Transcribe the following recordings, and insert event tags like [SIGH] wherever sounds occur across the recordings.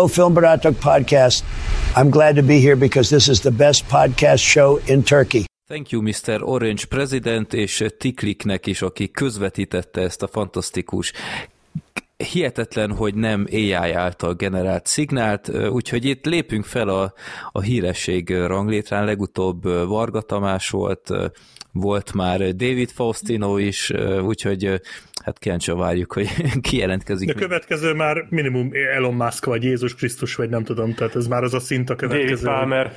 Hello, Film Baratok podcast. I'm glad to be here because this is the best podcast show in Turkey. Thank you, Mr. Orange President, és Tikliknek is, aki közvetítette ezt a fantasztikus hihetetlen, hogy nem AI által generált szignált, úgyhogy itt lépünk fel a, a híresség ranglétrán, legutóbb Varga Tamás volt, volt már David Faustino is, úgyhogy hát kíváncsian várjuk, hogy [LAUGHS] ki jelentkezik. De következő már minimum Elon Musk, vagy Jézus Krisztus, vagy nem tudom, tehát ez már az a szint a következő. David Palmer.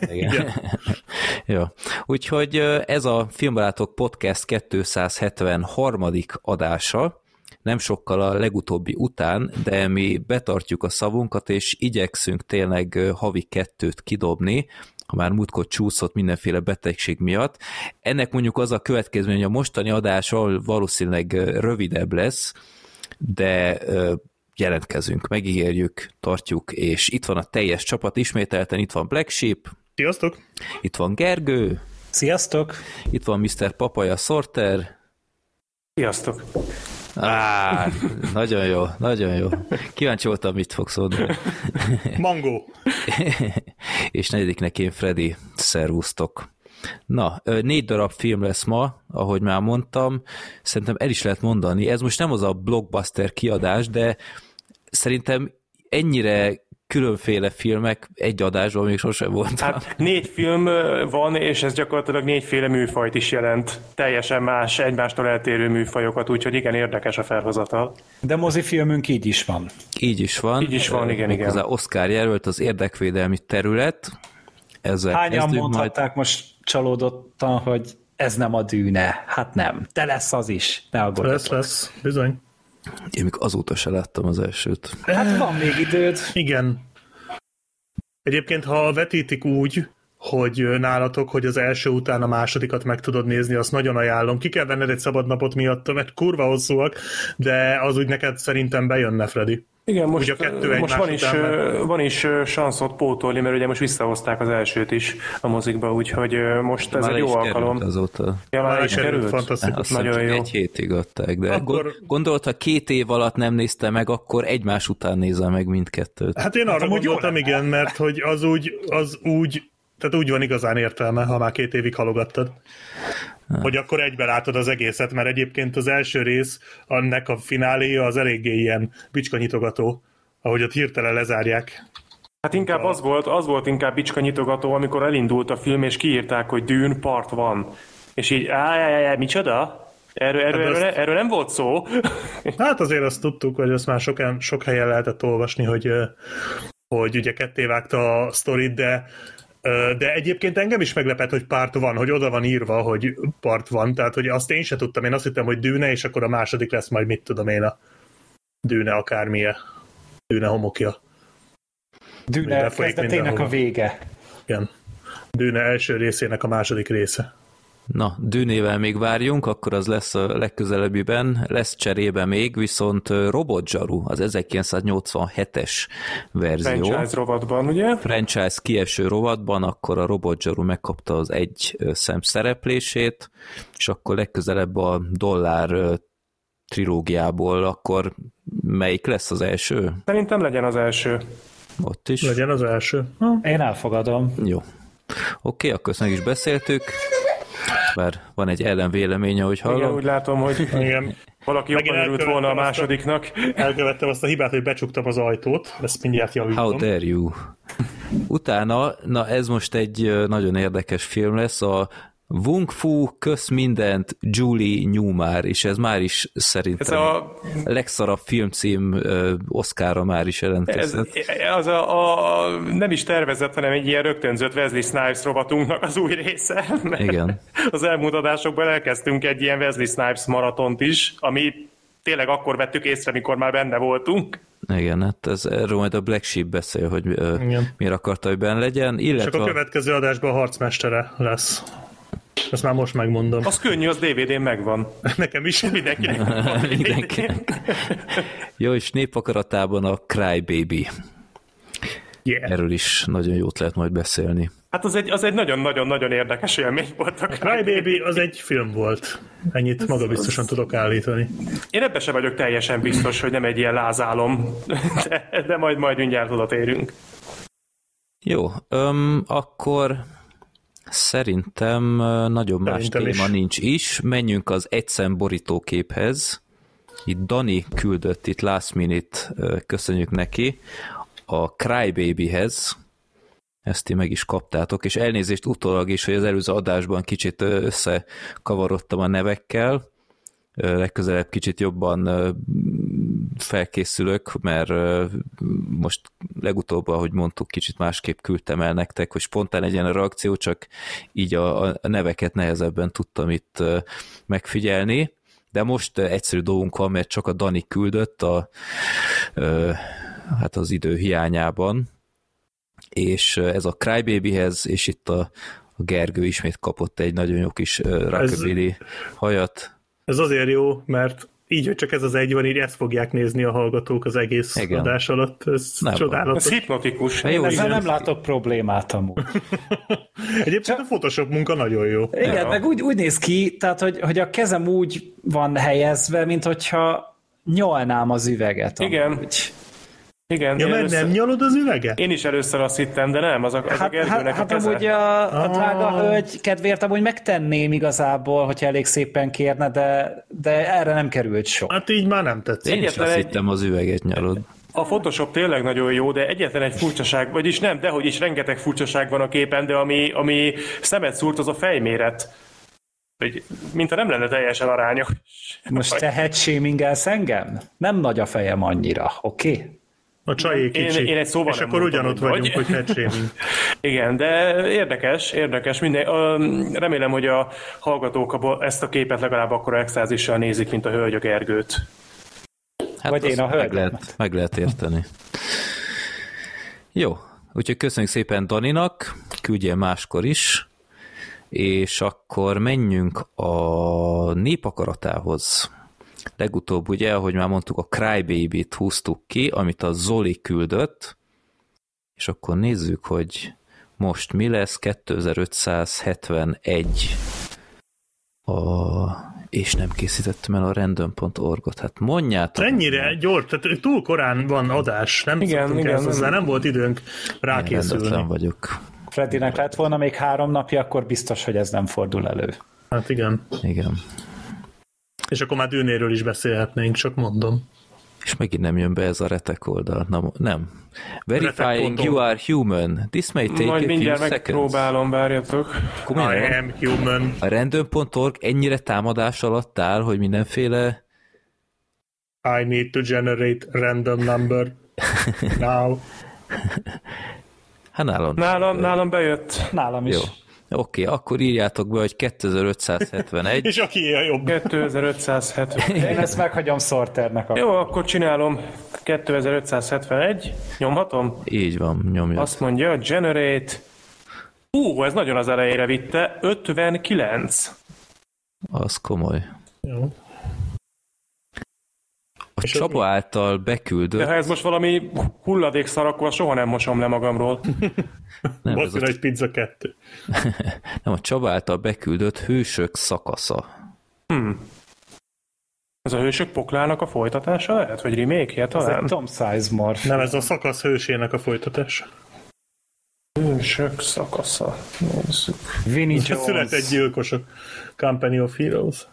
Igen. [LAUGHS] Jó. Úgyhogy ez a Filmbarátok Podcast 273. adása, nem sokkal a legutóbbi után, de mi betartjuk a szavunkat, és igyekszünk tényleg havi kettőt kidobni, ha már múltkor csúszott mindenféle betegség miatt. Ennek mondjuk az a következmény, hogy a mostani adás valószínűleg rövidebb lesz, de jelentkezünk, megígérjük, tartjuk, és itt van a teljes csapat ismételten, itt van Black Sheep. Sziasztok! Itt van Gergő. Sziasztok! Itt van Mr. Papaja Sorter. Sziasztok! Á, nagyon jó, nagyon jó. Kíváncsi voltam, mit fogsz mondani. Mangó. [LAUGHS] és negyediknek én Freddy, szervusztok. Na, négy darab film lesz ma, ahogy már mondtam, szerintem el is lehet mondani. Ez most nem az a blockbuster kiadás, de szerintem ennyire különféle filmek egy adásban még sosem volt. Hát négy film van, és ez gyakorlatilag négyféle műfajt is jelent. Teljesen más, egymástól eltérő műfajokat, úgyhogy igen, érdekes a felhozatal. De mozifilmünk így is van. Így is van. Így is van, igen, igen. Az Oscar jelölt az érdekvédelmi terület. Ezzel Hányan mondhatták majd... most csalódottan, hogy ez nem a dűne. Hát nem. De lesz az is. Ne aggódjatok. Lesz, lesz. Bizony. Én még azóta se láttam az elsőt. Hát van még időd. Igen. Egyébként, ha vetítik úgy, hogy nálatok, hogy az első után a másodikat meg tudod nézni, azt nagyon ajánlom. Ki kell venned egy szabad napot miatt, mert kurva hosszúak, de az úgy neked szerintem bejönne, Freddy. Igen, most, a kettő most van, is, mert... van is sanszot pótolni, mert ugye most visszahozták az elsőt is a mozikba, úgyhogy most ez már egy jó alkalom. Azóta. Ja, már, már is került? Fantasztikus. Hát, Nagyon jó. Egy hétig adták, de akkor... gondolt, ha két év alatt nem nézte meg, akkor egymás után nézze meg mindkettőt. Hát én arra hát, gondoltam, igen, mert hogy az úgy, az úgy tehát úgy van igazán értelme, ha már két évig halogattad. Ha. Hogy akkor egybe látod az egészet, mert egyébként az első rész, annak a fináléja az eléggé ilyen bicskanyitogató, ahogy ott hirtelen lezárják. Hát inkább az volt, az volt inkább bicskanyitogató, amikor elindult a film, és kiírták, hogy Dűn part van. És így, áj, micsoda? Erről, erről, hát erről, erről nem volt szó. [LAUGHS] Hát azért azt tudtuk, hogy azt már sok, sok helyen lehetett olvasni, hogy, hogy ugye ketté vágta a sztorit, de de egyébként engem is meglepett, hogy párt van, hogy oda van írva, hogy part van, tehát hogy azt én sem tudtam, én azt hittem, hogy dűne, és akkor a második lesz majd mit tudom én a dűne akármilyen, dűne homokja. Dűne kezdetének a vége. Igen. Dűne első részének a második része. Na, dűnével még várjunk, akkor az lesz a legközelebbiben, lesz cserébe még, viszont Robot Zsaru, az 1987-es verzió. Franchise rovatban, ugye? Franchise kieső rovatban, akkor a Robot Zsaru megkapta az egy szem szereplését, és akkor legközelebb a dollár trilógiából, akkor melyik lesz az első? Szerintem legyen az első. Ott is? Legyen az első. Ha. Én elfogadom. Jó. Oké, okay, akkor ezt meg is beszéltük bár van egy ellenvéleménye, hogy hallom. Igen, úgy látom, hogy [LAUGHS] Igen. valaki jobban örült volna a másodiknak. A, elkövettem azt a hibát, hogy becsuktam az ajtót, ezt mindjárt javítom. How dare you? Utána, na ez most egy nagyon érdekes film lesz, a Wung Fu kösz mindent Julie Newmar, és ez már is szerintem ez a legszarabb filmcím Oscarra már is jelentkezett. Ez, az a, a, nem is tervezett, hanem egy ilyen rögtönzött Wesley Snipes rovatunknak az új része. Igen. Az elmúlt adásokban elkezdtünk egy ilyen Wesley Snipes maratont is, ami tényleg akkor vettük észre, mikor már benne voltunk. Igen, hát ez, erről majd a Black Sheep beszél, hogy uh, miért akarta, hogy benne legyen. Illetve... Csak a következő adásban a harcmestere lesz. Ezt már most megmondom. Az könnyű, az DVD-n megvan. [LAUGHS] Nekem is. Mindenkinek [LAUGHS] Mindenki. Jó, és népakaratában a Cry Baby. Yeah. Erről is nagyon jót lehet majd beszélni. Hát az egy, az egy nagyon-nagyon-nagyon érdekes élmény volt. A Crybaby az egy film volt. Ennyit maga biztosan az... tudok állítani. Én ebben sem vagyok teljesen biztos, hogy nem egy ilyen lázálom, de, de majd majd mindjárt oda térünk. Jó, öm, akkor szerintem nagyon más szerintem téma is. nincs is. Menjünk az egyszem borítóképhez. Itt Dani küldött itt last minute, köszönjük neki, a Crybabyhez, ezt ti meg is kaptátok, és elnézést utólag is, hogy az előző adásban kicsit összekavarodtam a nevekkel, legközelebb kicsit jobban felkészülök, mert most legutóbb, ahogy mondtuk, kicsit másképp küldtem el nektek, hogy spontán legyen a reakció, csak így a, a neveket nehezebben tudtam itt megfigyelni, de most egyszerű dolgunk van, mert csak a Dani küldött a, hát az idő hiányában, és ez a Crybabyhez, és itt a, a Gergő ismét kapott egy nagyon jó kis rockabilly hajat. Ez azért jó, mert így, hogy csak ez az egy van, így ezt fogják nézni a hallgatók az egész Igen. adás alatt. Ez nem csodálatos. Ez hipnotikus. Én ezzel nem látok problémát amúgy. [LAUGHS] Egyébként csak... a Photoshop munka nagyon jó. Igen, ja. meg úgy, úgy néz ki, tehát, hogy, hogy a kezem úgy van helyezve, mint hogyha nyalnám az üveget. Igen. Amúgy. Igen. Ja, mert először... nem nyalod az üveget? Én is először azt hittem, de nem, az a, az hát, a Gergőnek hát, a keze. Hát amúgy a, a drága ah. hölgy kedvéért amúgy megtenném igazából, hogyha elég szépen kérne, de, de erre nem került sok. Hát így már nem tetszik. Én is azt egy... hittem, az üveget nyalod. A Photoshop tényleg nagyon jó, de egyetlen egy furcsaság, vagyis nem, dehogy is rengeteg furcsaság van a képen, de ami, ami szemet szúrt, az a fejméret. Mint ha nem lenne teljesen arányos. Most te headshamingelsz engem? Nem nagy a fejem annyira, oké? Okay? A csajé kicsi. Én, én egy szóval És akkor ugyanott vagyunk, vagy. hogy headshaming. [LAUGHS] Igen, de érdekes, érdekes. Minden, remélem, hogy a hallgatók ezt a képet legalább akkor extázissal nézik, mint a hölgyök ergőt. Hát vagy én a hölgy. Meg lehet, meg lehet érteni. Jó, úgyhogy köszönjük szépen Daninak, küldjél máskor is, és akkor menjünk a népakaratához. Legutóbb ugye, ahogy már mondtuk, a Crybaby-t húztuk ki, amit a Zoli küldött, és akkor nézzük, hogy most mi lesz 2571 a és nem készítettem el a random.org-ot. Hát mondjátok. Ennyire gyors, tehát túl korán van adás, nem igen, igen, hozzá, nem volt időnk rákészülni. Nem vagyok. Freddynek lett volna még három napja, akkor biztos, hogy ez nem fordul elő. Hát igen. Igen. És akkor már dűnéről is beszélhetnénk, csak mondom. És megint nem jön be ez a retek oldal. Na, nem. Verifying you are human. This may take Majd a mindjárt few megpróbálom, várjatok. I am human. A random.org ennyire támadás alatt áll, hogy mindenféle I need to generate random number [LAUGHS] now. Hát nálam. Nálam, nálam bejött. Nálam is. Jó. Oké, okay, akkor írjátok be, hogy [LAUGHS] 2571. És aki a jobb. 2571. [LAUGHS] Én ezt meghagyom Sorternek. Akkor. Jó, akkor csinálom 2571. Nyomhatom? Így van, nyomja. Azt mondja, generate. Ú, ez nagyon az elejére vitte. 59. Az komoly. Jó. A és Csaba mi? által beküldött... De ha ez most valami hulladék szar, akkor soha nem mosom le magamról. [LAUGHS] nem, ez a... egy pizza kettő. [LAUGHS] nem, a Csaba által beküldött hősök szakasza. Hmm. Ez a hősök poklának a folytatása lehet? Vagy remake talán? Ez egy Tom Sizemore. Nem, ez a szakasz hősének a folytatása. Hősök szakasza. Nézzük. Vinnie [LAUGHS] Jones. Született gyilkosok. Company of Heroes.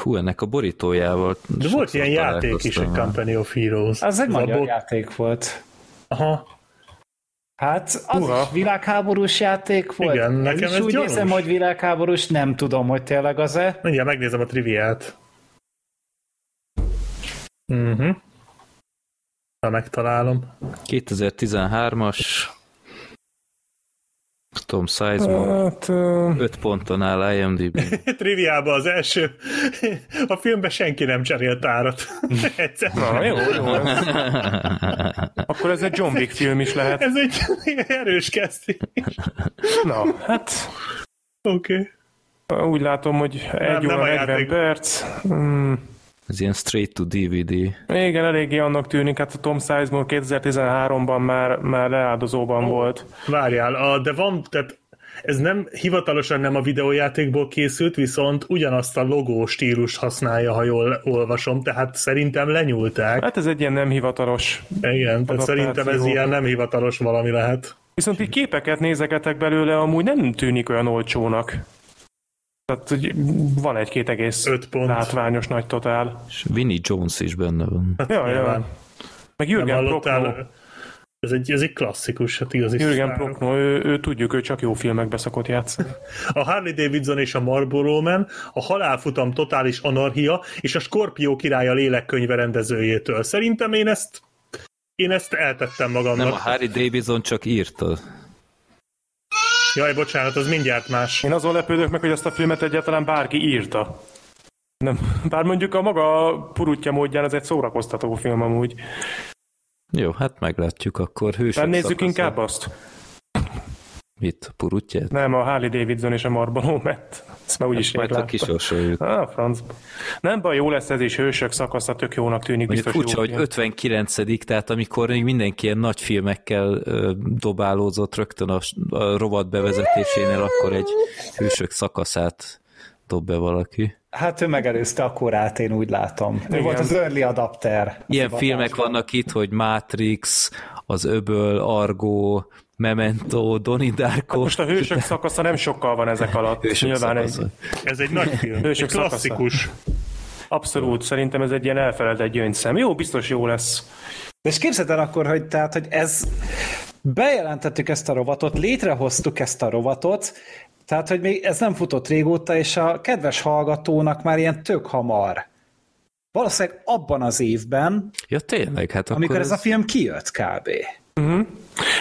Fú, ennek a borítójával... De volt ilyen játék is, egy Company of Heroes. Az egy magyar bot... játék volt. Aha. Hát az Uha. is világháborús játék volt. Igen, nekem ez, ez úgy gyanús. nézem, hogy világháborús, nem tudom, hogy tényleg az-e. Mindjárt megnézem a triviát. Uh-huh. Ha megtalálom. 2013-as Tom Sizemore. Hát, uh... 5 ponton áll IMDb. [LAUGHS] Triviában az első. A filmben senki nem cserélt árat. [LAUGHS] Egyszer. Na, jó, jó. [LAUGHS] Akkor ez egy John Wick film is lehet. Ez egy erős kezdés. Na, hát... Oké. Okay. Úgy látom, hogy egy nem, óra 40 perc. Hmm. Ez ilyen straight to DVD. Igen, eléggé annak tűnik, hát a Tom Sizemore 2013-ban már, már leáldozóban oh, volt. Várjál, a, de van, tehát ez nem hivatalosan nem a videójátékból készült, viszont ugyanazt a logó stílust használja, ha jól olvasom, tehát szerintem lenyúlták. Hát ez egy ilyen nem hivatalos Igen, tehát szerintem ez ilyen nem hivatalos valami lehet. Viszont így képeket nézegetek belőle, amúgy nem tűnik olyan olcsónak. Tehát hogy van egy-két egész Öt pont. látványos nagy totál. És Vinnie Jones is benne van. Hát Ja, ja. Meg Jürgen? Prochnow. Ez egy, ez egy klasszikus, hát igazi Jürgen. Prochnow, ő, ő, tudjuk, ő csak jó filmekbe szokott játszani. [LAUGHS] A Harley Davidson és a Marlboro Man, a Halálfutam totális anarchia és a Skorpió király a lélekkönyve rendezőjétől. Szerintem én ezt én ezt eltettem magamnak. Nem, a Harry Davidson csak írta. Jaj, bocsánat, az mindjárt más. Én azon lepődök meg, hogy ezt a filmet egyáltalán bárki írta. Nem. Bár mondjuk a maga purutja módján ez egy szórakoztató film amúgy. Jó, hát meglátjuk akkor. Hősök nézzük szakasza. inkább azt. Mit, a purutját? Nem, a Harley Davidson és a Marlboro Matt. Ezt már úgyis Majd a láttam. kisorsoljuk. Ah, francba. Nem baj, jó lesz ez is, hősök szakasza, tök jónak tűnik. Mondjuk Biztos furcsa, hogy film. 59 tehát amikor még mindenki ilyen nagy filmekkel ö, dobálózott rögtön a, a rovat bevezetésénél, akkor egy hősök szakaszát dob be valaki. Hát ő megelőzte a korát, én úgy látom. Ő Igen. volt az early adapter. Ilyen filmek vannak itt, hogy Matrix, Az Öböl, Argo, Memento, Donnie Darko. Most a hősök szakasza nem sokkal van ezek alatt. Hősök Nyilván egy, szakasza. Ez egy nagy film. egy Hősök szakasza. klasszikus. abszolút, szerintem ez egy ilyen elfeledett gyöngyszem. Jó, biztos jó lesz. És képzeld el akkor, hogy, tehát, hogy ez bejelentettük ezt a rovatot, létrehoztuk ezt a rovatot, tehát, hogy még ez nem futott régóta, és a kedves hallgatónak már ilyen tök hamar. Valószínűleg abban az évben, Ja, tényleg, hát amikor akkor ez a film kijött kb.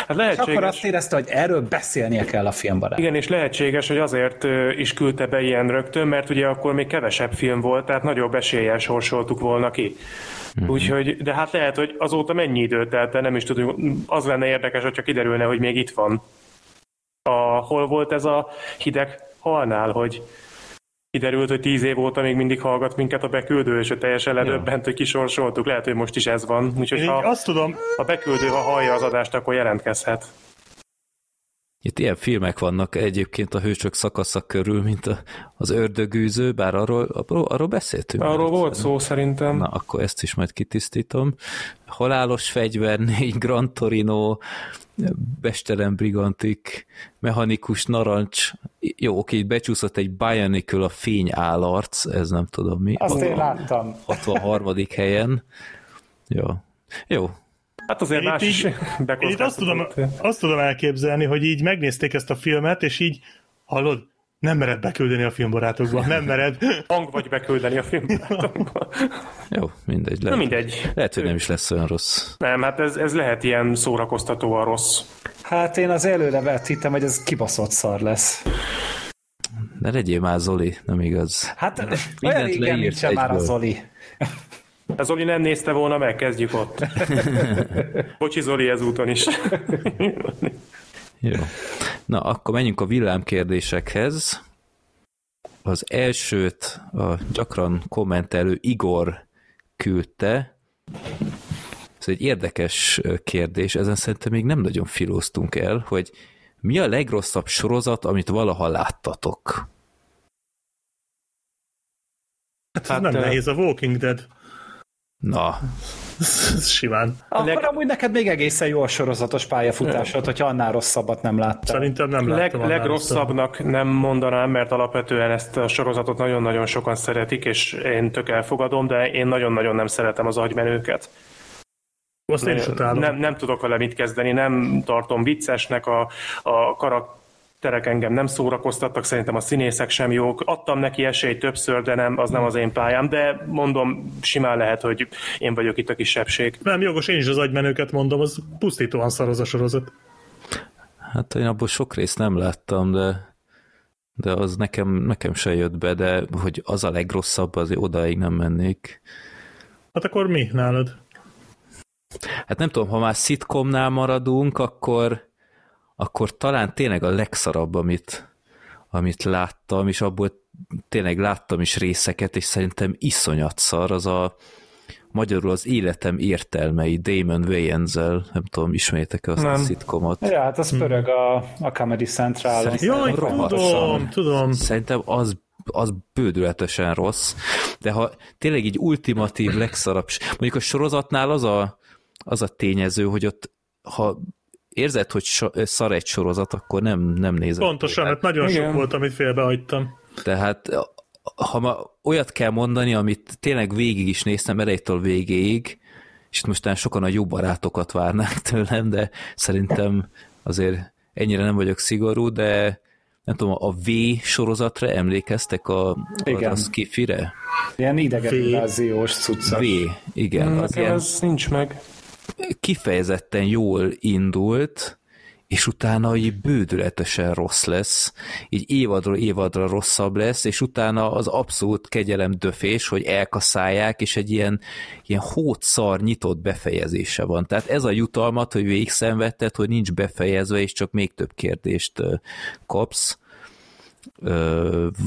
Hát És akkor lehetséges, azt érezte, hogy erről beszélnie kell a filmbarát. igen, és lehetséges, hogy azért is küldte be ilyen rögtön, mert ugye akkor még kevesebb film volt, tehát nagyobb eséllyel sorsoltuk volna ki. Úgyhogy, de hát lehet, hogy azóta mennyi idő telt el, nem is tudjuk. Az lenne érdekes, hogyha kiderülne, hogy még itt van. A, hol volt ez a hideg halnál, hogy kiderült, hogy tíz év óta még mindig hallgat minket a beküldő, és ő teljesen ledöbbent, hogy kisorsoltuk. Lehet, hogy most is ez van. Úgyhogy Én ha azt tudom, a beküldő, ha hallja az adást, akkor jelentkezhet. Itt ilyen filmek vannak egyébként a hősök szakasza körül, mint a, az ördögűző, bár arról, arról, arról beszéltünk. Arról volt szó szerintem. Na, akkor ezt is majd kitisztítom. Halálos fegyver, négy Gran Torino, Bestelen Brigantik, Mechanikus Narancs, jó, oké, itt becsúszott egy Bionicle a fény állarc, ez nem tudom mi. Azt én 60 láttam. 63. helyen. Jó. Jó. Hát azért Én itt más így- is én itt azt tudom, azt tudom elképzelni, hogy így megnézték ezt a filmet, és így, hallod, nem mered beküldeni a filmbarátokba, nem mered. hang vagy beküldeni a filmbarátokba. Jó, mindegy. Na Lehet, mindegy. lehet hogy nem is lesz olyan rossz. Nem, hát ez, ez lehet ilyen szórakoztatóan rossz. Hát én az előre vett hittem, hogy ez kibaszott szar lesz. Ne legyél már Zoli, nem igaz. Hát olyan régen nincsen már a. Zoli. Ez Zoli nem nézte volna meg, kezdjük ott. [LAUGHS] Bocsi Zoli ezúton is. [LAUGHS] Jó. Na, akkor menjünk a villámkérdésekhez. Az elsőt a gyakran kommentelő Igor küldte. Ez egy érdekes kérdés, ezen szerintem még nem nagyon filóztunk el, hogy mi a legrosszabb sorozat, amit valaha láttatok? Hát, Hát, nem ö, nehéz, a Walking Dead. Na, Simán. Akkor Leg- amúgy neked még egészen jó a sorozatos pályafutásod, hogyha annál rosszabbat nem láttál. Szerintem nem Leg, láttam. legrosszabbnak nem mondanám, mert alapvetően ezt a sorozatot nagyon-nagyon sokan szeretik, és én tök elfogadom, de én nagyon-nagyon nem szeretem az agymenőket. Azt én is utálom. Nem, nem tudok vele mit kezdeni, nem tartom viccesnek, a, a karakterek engem nem szórakoztattak, szerintem a színészek sem jók. Adtam neki esélyt többször, de nem, az nem az én pályám, de mondom, simán lehet, hogy én vagyok itt a kisebbség. Nem, jogos, én is az agymenőket mondom, az pusztítóan szar az a sorozat. hát én abból sok részt nem láttam, de de az nekem, nekem se jött be, de hogy az a legrosszabb, az odáig nem mennék. Hát akkor mi nálad? Hát nem tudom, ha már szitkomnál maradunk, akkor, akkor talán tényleg a legszarabb, amit, amit láttam, és abból tényleg láttam is részeket, és szerintem iszonyat szar, az a, magyarul az életem értelmei Damon wayans nem tudom, ismétek azt nem. a szitkomot. Ja, hát az pörög a, a Comedy Central. Jaj, tudom, tudom. Szerintem az az bődületesen rossz, de ha tényleg így ultimatív, legszarabb, mondjuk a sorozatnál az a, az a tényező, hogy ott ha érzed, hogy so, szar egy sorozat, akkor nem, nem nézed. Pontosan, hát nagyon Igen. sok volt, amit félbehagytam. Tehát ha ma olyat kell mondani, amit tényleg végig is néztem, elejétől végéig, és itt mostán sokan a jó barátokat várnák [LAUGHS] tőlem, de szerintem azért ennyire nem vagyok szigorú, de nem tudom, a V sorozatra emlékeztek a, igen. a Skifire? Ilyen idegen inváziós V, igen. Mm, az ilyen, ez nincs meg. Kifejezetten jól indult, és utána így bődületesen rossz lesz, így évadról évadra rosszabb lesz, és utána az abszolút kegyelem döfés, hogy elkaszálják, és egy ilyen, ilyen hótszar nyitott befejezése van. Tehát ez a jutalmat, hogy végig szenvedted, hogy nincs befejezve, és csak még több kérdést kapsz,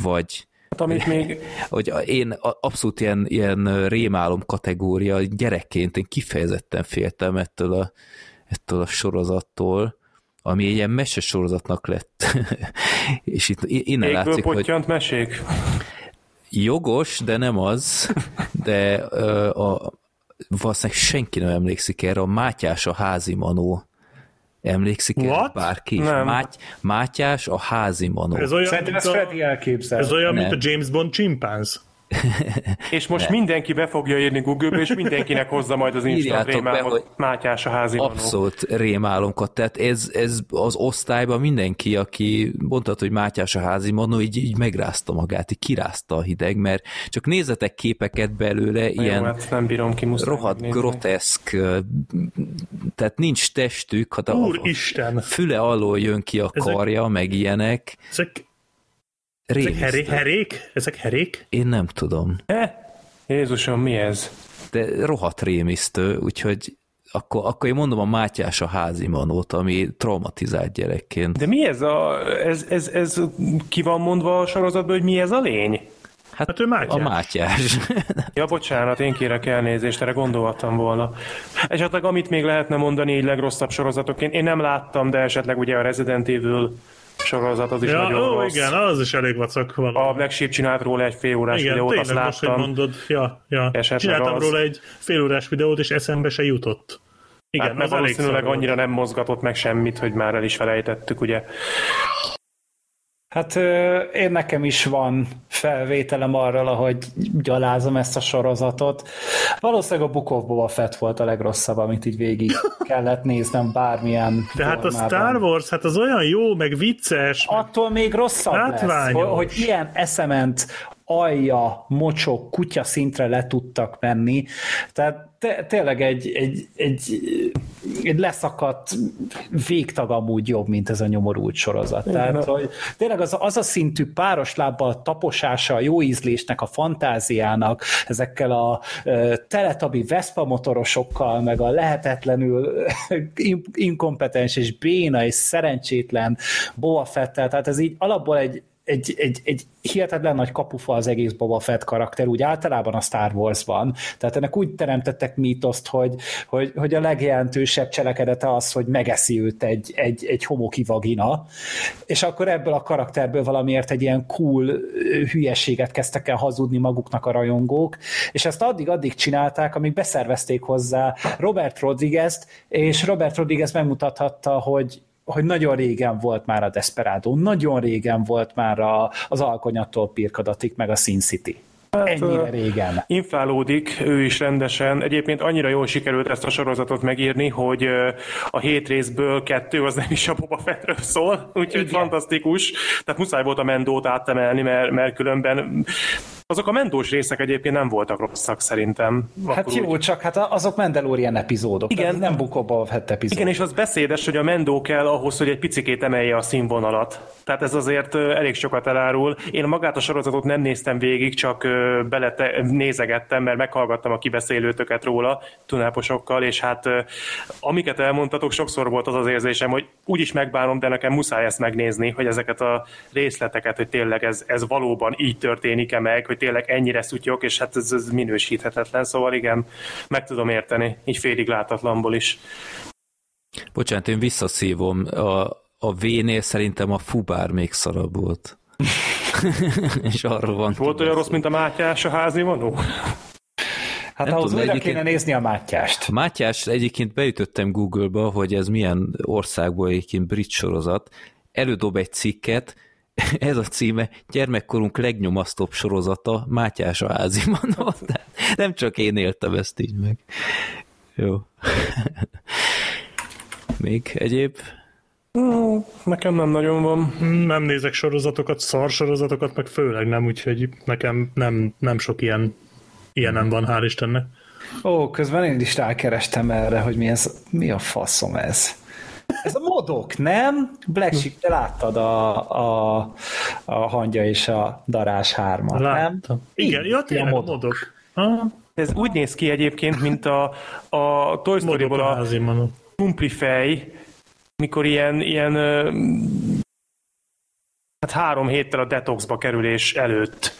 vagy amit még... Hogy én abszolút ilyen, ilyen rémálom kategória, gyerekként én kifejezetten féltem ettől a, ettől a sorozattól, ami egy ilyen mesesorozatnak lett. [LAUGHS] és itt innen Égből látszik, hogy... mesék? Jogos, de nem az, de a, a, valószínűleg senki nem emlékszik erre, a Mátyás a házi manó Emlékszik erre bárki is? Nem. Máty, Mátyás a házi manó. Ez olyan, Szerintem ez Freddy elképzel. Ez olyan, nem. mint a James Bond csimpánz. [LAUGHS] és most ne. mindenki be fogja írni Google-be, és mindenkinek hozza majd az instant rémálmot, Mátyás a házi Abszolút rémálomkat, tehát ez, ez az osztályban mindenki, aki mondta, hogy Mátyás a házi manó, így, így megrázta magát, így kirázta a hideg, mert csak nézetek képeket belőle, Jó, ilyen hát nem bírom ki, rohadt megnézni. groteszk, tehát nincs testük, hát a, Isten. füle alól jön ki a karja, ezek, meg ilyenek. Ezek ezek heré, herék? Ezek herék? Én nem tudom. Eh? Jézusom, mi ez? De rohadt rémisztő, úgyhogy akkor, akkor én mondom a Mátyás a házi manót, ami traumatizált gyerekként. De mi ez a... Ez, ez, ez ki van mondva a sorozatban, hogy mi ez a lény? Hát, hát ő Mátyás. A Mátyás. [LAUGHS] ja, bocsánat, én kérek elnézést, erre gondolhattam volna. Esetleg amit még lehetne mondani így legrosszabb sorozatokként, én nem láttam, de esetleg ugye a Resident Evil sorozat, az is ja, nagyon ó, rossz. igen, az is elég vacak van. A Black Sheep csinált róla egy fél órás igen, videót, azt láttam. Most, mondod, ja, ja. Csináltam az... róla egy fél órás videót, és eszembe se jutott. Igen, hát, mert valószínűleg annyira nem mozgatott meg semmit, hogy már el is felejtettük, ugye. Hát én nekem is van felvételem arról, ahogy gyalázom ezt a sorozatot. Valószínűleg a Book of Boba Fett volt a legrosszabb, amit így végig [LAUGHS] kellett néznem bármilyen De hát a Star Wars, hát az olyan jó, meg vicces. Attól még rosszabb látványos. lesz, hogy ilyen eszement alja, mocsok, kutya szintre le tudtak menni. Tehát te, tényleg egy, egy, egy, egy leszakadt végtag amúgy jobb, mint ez a nyomorult sorozat. Tehát, hogy tényleg az, az a szintű páros lábbal taposása, a jó ízlésnek, a fantáziának, ezekkel a uh, teletabi Vespa motorosokkal, meg a lehetetlenül [LAUGHS] inkompetens és béna és szerencsétlen Boa Fettel, tehát ez így alapból egy egy, egy, egy hihetetlen nagy kapufa az egész Boba Fett karakter, úgy általában a Star Wars-ban. Tehát ennek úgy teremtettek mítoszt, hogy, hogy, hogy a legjelentősebb cselekedete az, hogy megeszi őt egy, egy, egy homoki vagina, és akkor ebből a karakterből valamiért egy ilyen cool hülyeséget kezdtek el hazudni maguknak a rajongók, és ezt addig-addig csinálták, amíg beszervezték hozzá Robert Rodriguez-t, és Robert Rodriguez megmutathatta, hogy hogy nagyon régen volt már a Desperado, nagyon régen volt már a, az Alkonyattól Pirkadatik, meg a Sin City. Hát, Ennyire régen. Inflálódik ő is rendesen. Egyébként annyira jól sikerült ezt a sorozatot megírni, hogy a hét részből kettő az nem is a Boba Fettről szól, [LAUGHS] úgyhogy Igen. fantasztikus. Tehát muszáj volt a Mendót átemelni, mert, mert különben azok a mendós részek egyébként nem voltak rosszak szerintem. Hát jó, úgy. csak hát azok Mandalorian epizódok. Igen. Nem bukóba vett epizód. Igen, és az beszédes, hogy a mendó kell ahhoz, hogy egy picikét emelje a színvonalat. Tehát ez azért elég sokat elárul. Én magát a sorozatot nem néztem végig, csak bele nézegettem, mert meghallgattam a kibeszélőtöket róla tunáposokkal, és hát amiket elmondtatok, sokszor volt az az érzésem, hogy úgyis megbánom, de nekem muszáj ezt megnézni, hogy ezeket a részleteket, hogy tényleg ez, ez valóban így történik-e meg, hogy tényleg ennyire szutyok, és hát ez, ez minősíthetetlen, szóval igen, meg tudom érteni, így félig látatlanból is. Bocsánat, én visszaszívom, a, a V-nél szerintem a fubár még szarabb volt. [LAUGHS] és arról van. Volt olyan rossz, mint a Mátyás a házi vonó? Hát nem ahhoz tudom, újra kéne nézni a Mátyást. A Mátyás egyébként beütöttem Google-ba, hogy ez milyen országból egyébként brit sorozat. Elődob egy cikket, [LAUGHS] ez a címe, gyermekkorunk legnyomasztóbb sorozata, Mátyás a házi manó. [LAUGHS] Nem csak én éltem ezt így meg. Jó. Még egyéb? Nekem nem nagyon van. Nem nézek sorozatokat, szar sorozatokat, meg főleg nem, úgyhogy nekem nem, nem sok ilyen, ilyenem van, hál' Istennek. Ó, közben én is rákerestem erre, hogy mi, ez, mi a faszom ez. Ez a modok, nem? Black Sheep, te láttad a, a, a hangya és a darás hármat, Láttam. nem? Igen, ja, tényleg a modok. modok. Ez úgy néz ki egyébként, mint a, a Toy Story-ból a, a fej, mikor ilyen, ilyen hát három héttel a detoxba kerülés előtt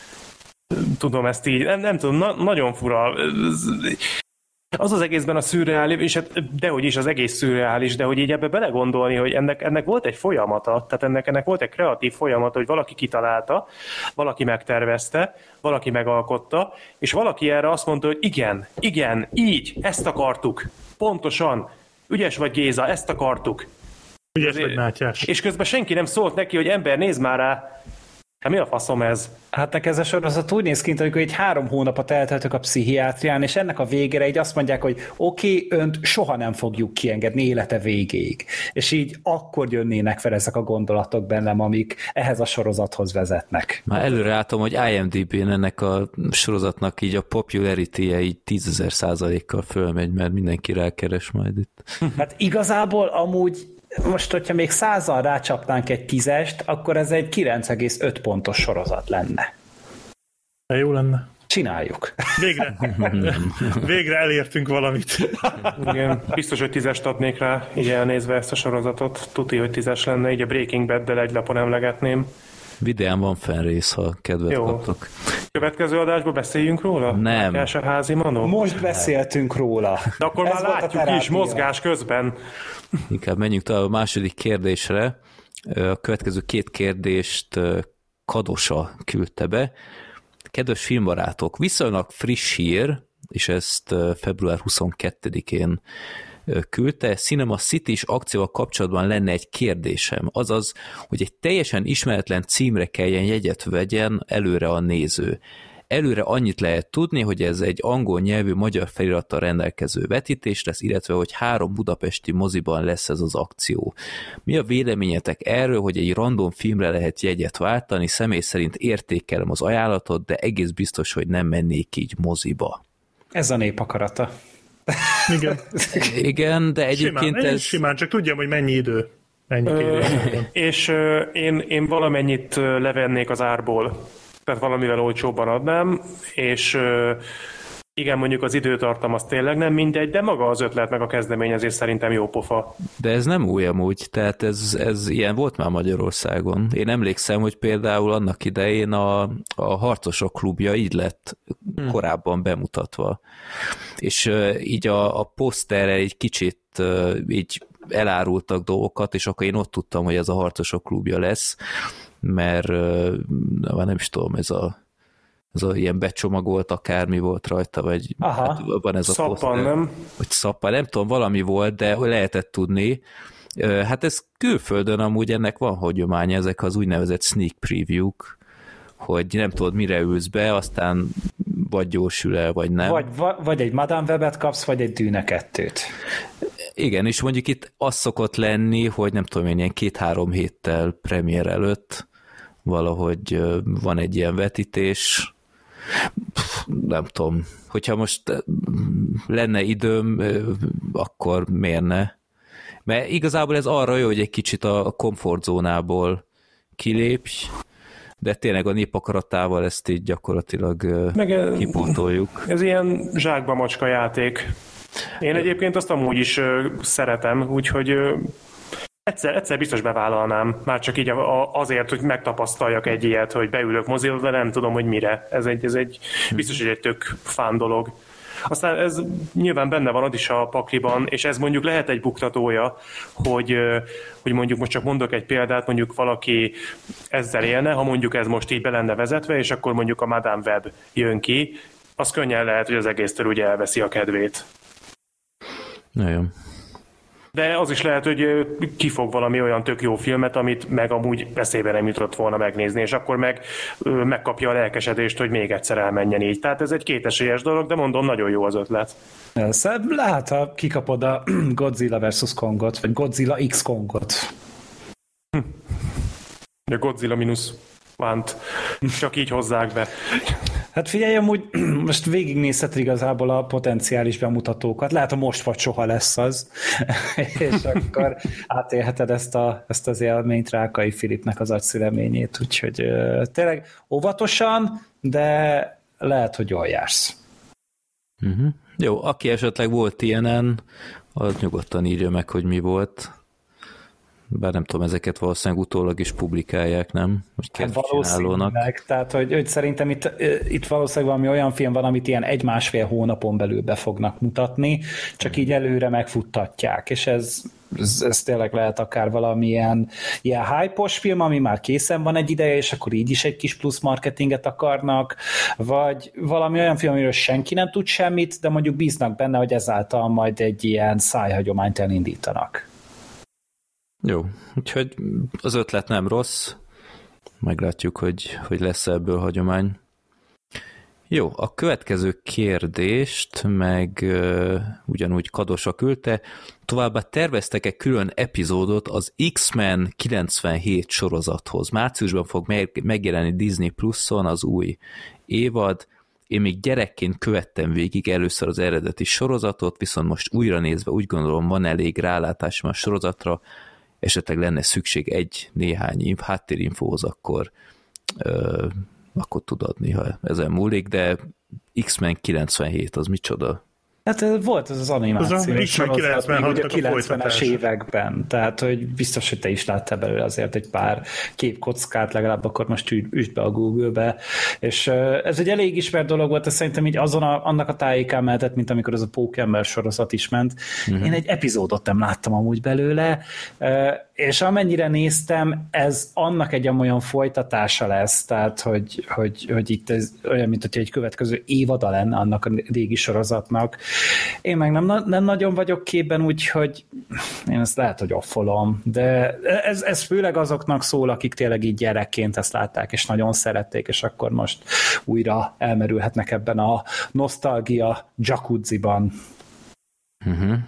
tudom ezt így, nem, nem tudom, na, nagyon fura. Az az egészben a szürreális, és hát dehogy is az egész szürreális, de hogy így ebbe belegondolni, hogy ennek, ennek volt egy folyamata, tehát ennek, ennek volt egy kreatív folyamata, hogy valaki kitalálta, valaki megtervezte, valaki megalkotta, és valaki erre azt mondta, hogy igen, igen, így, ezt akartuk, pontosan, ügyes vagy Géza, ezt akartuk. Ügyes vagy. És közben senki nem szólt neki, hogy ember, nézd már rá, Hát mi a faszom ez? Hát nek ez a sorozat úgy néz ki, amikor egy három hónapot elteltök a pszichiátrián, és ennek a végére így azt mondják, hogy oké, okay, önt soha nem fogjuk kiengedni élete végéig. És így akkor jönnének fel ezek a gondolatok bennem, amik ehhez a sorozathoz vezetnek. Már előre látom, hogy IMDb-n ennek a sorozatnak így a popularity-je így tízezer százalékkal fölmegy, mert mindenki rákeres majd itt. Hát igazából amúgy most, hogyha még százal rácsapnánk egy tízest, akkor ez egy 9,5 pontos sorozat lenne. De jó lenne. Csináljuk. Végre. Végre elértünk valamit. Igen, biztos, hogy tízest adnék rá, így elnézve ezt a sorozatot. Tuti, hogy tízes lenne, így a Breaking Bad-del egy lapon emlegetném. Videán van fennrész, ha kedvet Jó. kaptok. Következő adásban beszéljünk róla? Nem. a házi manó? Most beszéltünk róla. De akkor Ez már látjuk is mozgás közben. Inkább menjünk tovább a második kérdésre. A következő két kérdést Kadosa küldte be. Kedves filmbarátok, viszonylag friss hír, és ezt február 22-én küldte, Cinema city is akcióval kapcsolatban lenne egy kérdésem, azaz, hogy egy teljesen ismeretlen címre kelljen jegyet vegyen előre a néző. Előre annyit lehet tudni, hogy ez egy angol nyelvű magyar felirattal rendelkező vetítés lesz, illetve hogy három budapesti moziban lesz ez az akció. Mi a véleményetek erről, hogy egy random filmre lehet jegyet váltani? Személy szerint értékelem az ajánlatot, de egész biztos, hogy nem mennék így moziba. Ez a nép akarata. [LAUGHS] Igen. Igen, de egyébként simán, ez... Simán, csak tudjam, hogy mennyi idő. Mennyi ö, és ö, én, én valamennyit levennék az árból tehát valamivel olcsóbban adnám, és igen, mondjuk az időtartam az tényleg nem mindegy, de maga az ötlet meg a kezdeményezés szerintem jó pofa. De ez nem új amúgy, tehát ez, ez ilyen volt már Magyarországon. Én emlékszem, hogy például annak idején a, a Harcosok klubja így lett hmm. korábban bemutatva. És uh, így a, a poszterre egy kicsit uh, így elárultak dolgokat, és akkor én ott tudtam, hogy ez a Harcosok klubja lesz, mert már nem is tudom, ez a ez a ilyen becsomagolt akármi volt rajta, vagy Aha. hát van ez a szappan, poszter, nem? Vagy szappan, nem tudom, valami volt, de lehetett tudni. Hát ez külföldön amúgy ennek van hagyománya, ezek az úgynevezett sneak preview-k, hogy nem tudod, mire ülsz be, aztán vagy gyorsul el, vagy nem. Vagy, vagy egy Madame Webet kapsz, vagy egy Dűne kettőt. Igen, és mondjuk itt az szokott lenni, hogy nem tudom én, ilyen két-három héttel premier előtt valahogy van egy ilyen vetítés, nem tudom, hogyha most lenne időm, akkor miért ne? Mert igazából ez arra jó, hogy egy kicsit a komfortzónából kilépj, de tényleg a népakaratával ezt így gyakorlatilag Meg kipótoljuk. Ez ilyen zsákba macska játék. Én egyébként azt amúgy is szeretem, úgyhogy Egyszer, egyszer biztos bevállalnám, már csak így azért, hogy megtapasztaljak egy ilyet, hogy beülök moziba, de nem tudom, hogy mire. Ez egy, ez egy biztos, hogy egy tök fán dolog. Aztán ez nyilván benne van az is a pakliban, és ez mondjuk lehet egy buktatója, hogy, hogy mondjuk most csak mondok egy példát, mondjuk valaki ezzel élne, ha mondjuk ez most így be lenne vezetve, és akkor mondjuk a Madame Web jön ki, az könnyen lehet, hogy az egésztől ugye elveszi a kedvét. Nagyon. De az is lehet, hogy kifog valami olyan tök jó filmet, amit meg amúgy eszébe nem jutott volna megnézni, és akkor meg megkapja a lelkesedést, hogy még egyszer elmenjen így. Tehát ez egy kétesélyes dolog, de mondom, nagyon jó az ötlet. Szebb lehet, ha kikapod a [CLEARS THROAT] Godzilla vs. Kongot, vagy Godzilla X Kongot. Hm. A Godzilla minusz Vánt. Csak így hozzák be. Hát figyelj, amúgy [CLEARS THROAT] most végignézhet igazából a potenciális bemutatókat. Lehet, hogy most vagy soha lesz az, [LAUGHS] és akkor átélheted ezt, a, ezt az élményt Rákai Filipnek az agyszüleményét, úgyhogy tényleg óvatosan, de lehet, hogy jól jársz. Uh-huh. Jó, aki esetleg volt ilyenen, az nyugodtan írja meg, hogy mi volt bár nem tudom, ezeket valószínűleg utólag is publikálják, nem? Most hát valószínűleg, tehát hogy, hogy szerintem itt, itt valószínűleg valami olyan film van, amit ilyen egy-másfél hónapon belül be fognak mutatni, csak így előre megfuttatják, és ez, ez, ez tényleg lehet akár valamilyen ilyen hype film, ami már készen van egy ideje, és akkor így is egy kis plusz marketinget akarnak, vagy valami olyan film, amiről senki nem tud semmit, de mondjuk bíznak benne, hogy ezáltal majd egy ilyen szájhagyományt elindítanak. Jó, úgyhogy az ötlet nem rossz, meglátjuk, hogy, hogy lesz ebből hagyomány. Jó, a következő kérdést meg uh, ugyanúgy Kadosa küldte, továbbá terveztek-e külön epizódot az X-Men 97 sorozathoz? Márciusban fog meg, megjelenni Disney Plus-on az új évad, én még gyerekként követtem végig először az eredeti sorozatot, viszont most újra nézve úgy gondolom van elég rálátásom a sorozatra, esetleg lenne szükség egy néhány háttérinfóhoz, akkor, ö, akkor tud adni, ha ezen múlik, de X-Men 97 az micsoda? Hát volt ez az animáció. Az a 90-es években, tehát hogy biztos, hogy te is láttál belőle azért egy pár képkockát, legalább akkor most üsd be a Google-be, és ez egy elég ismert dolog volt, ez szerintem így azon a, annak a tájékán mehetett, mint amikor az a Pókember sorozat is ment. Uh-huh. Én egy epizódot nem láttam amúgy belőle, és amennyire néztem, ez annak egy olyan folytatása lesz, tehát hogy, hogy, hogy itt ez olyan, mint hogy egy következő évada lenne annak a régi sorozatnak, én meg nem, nem nagyon vagyok képben, úgyhogy én ezt lehet, hogy offolom, de ez, ez főleg azoknak szól, akik tényleg így gyerekként ezt látták, és nagyon szerették, és akkor most újra elmerülhetnek ebben a nosztalgia jacuzziban. Uh-huh.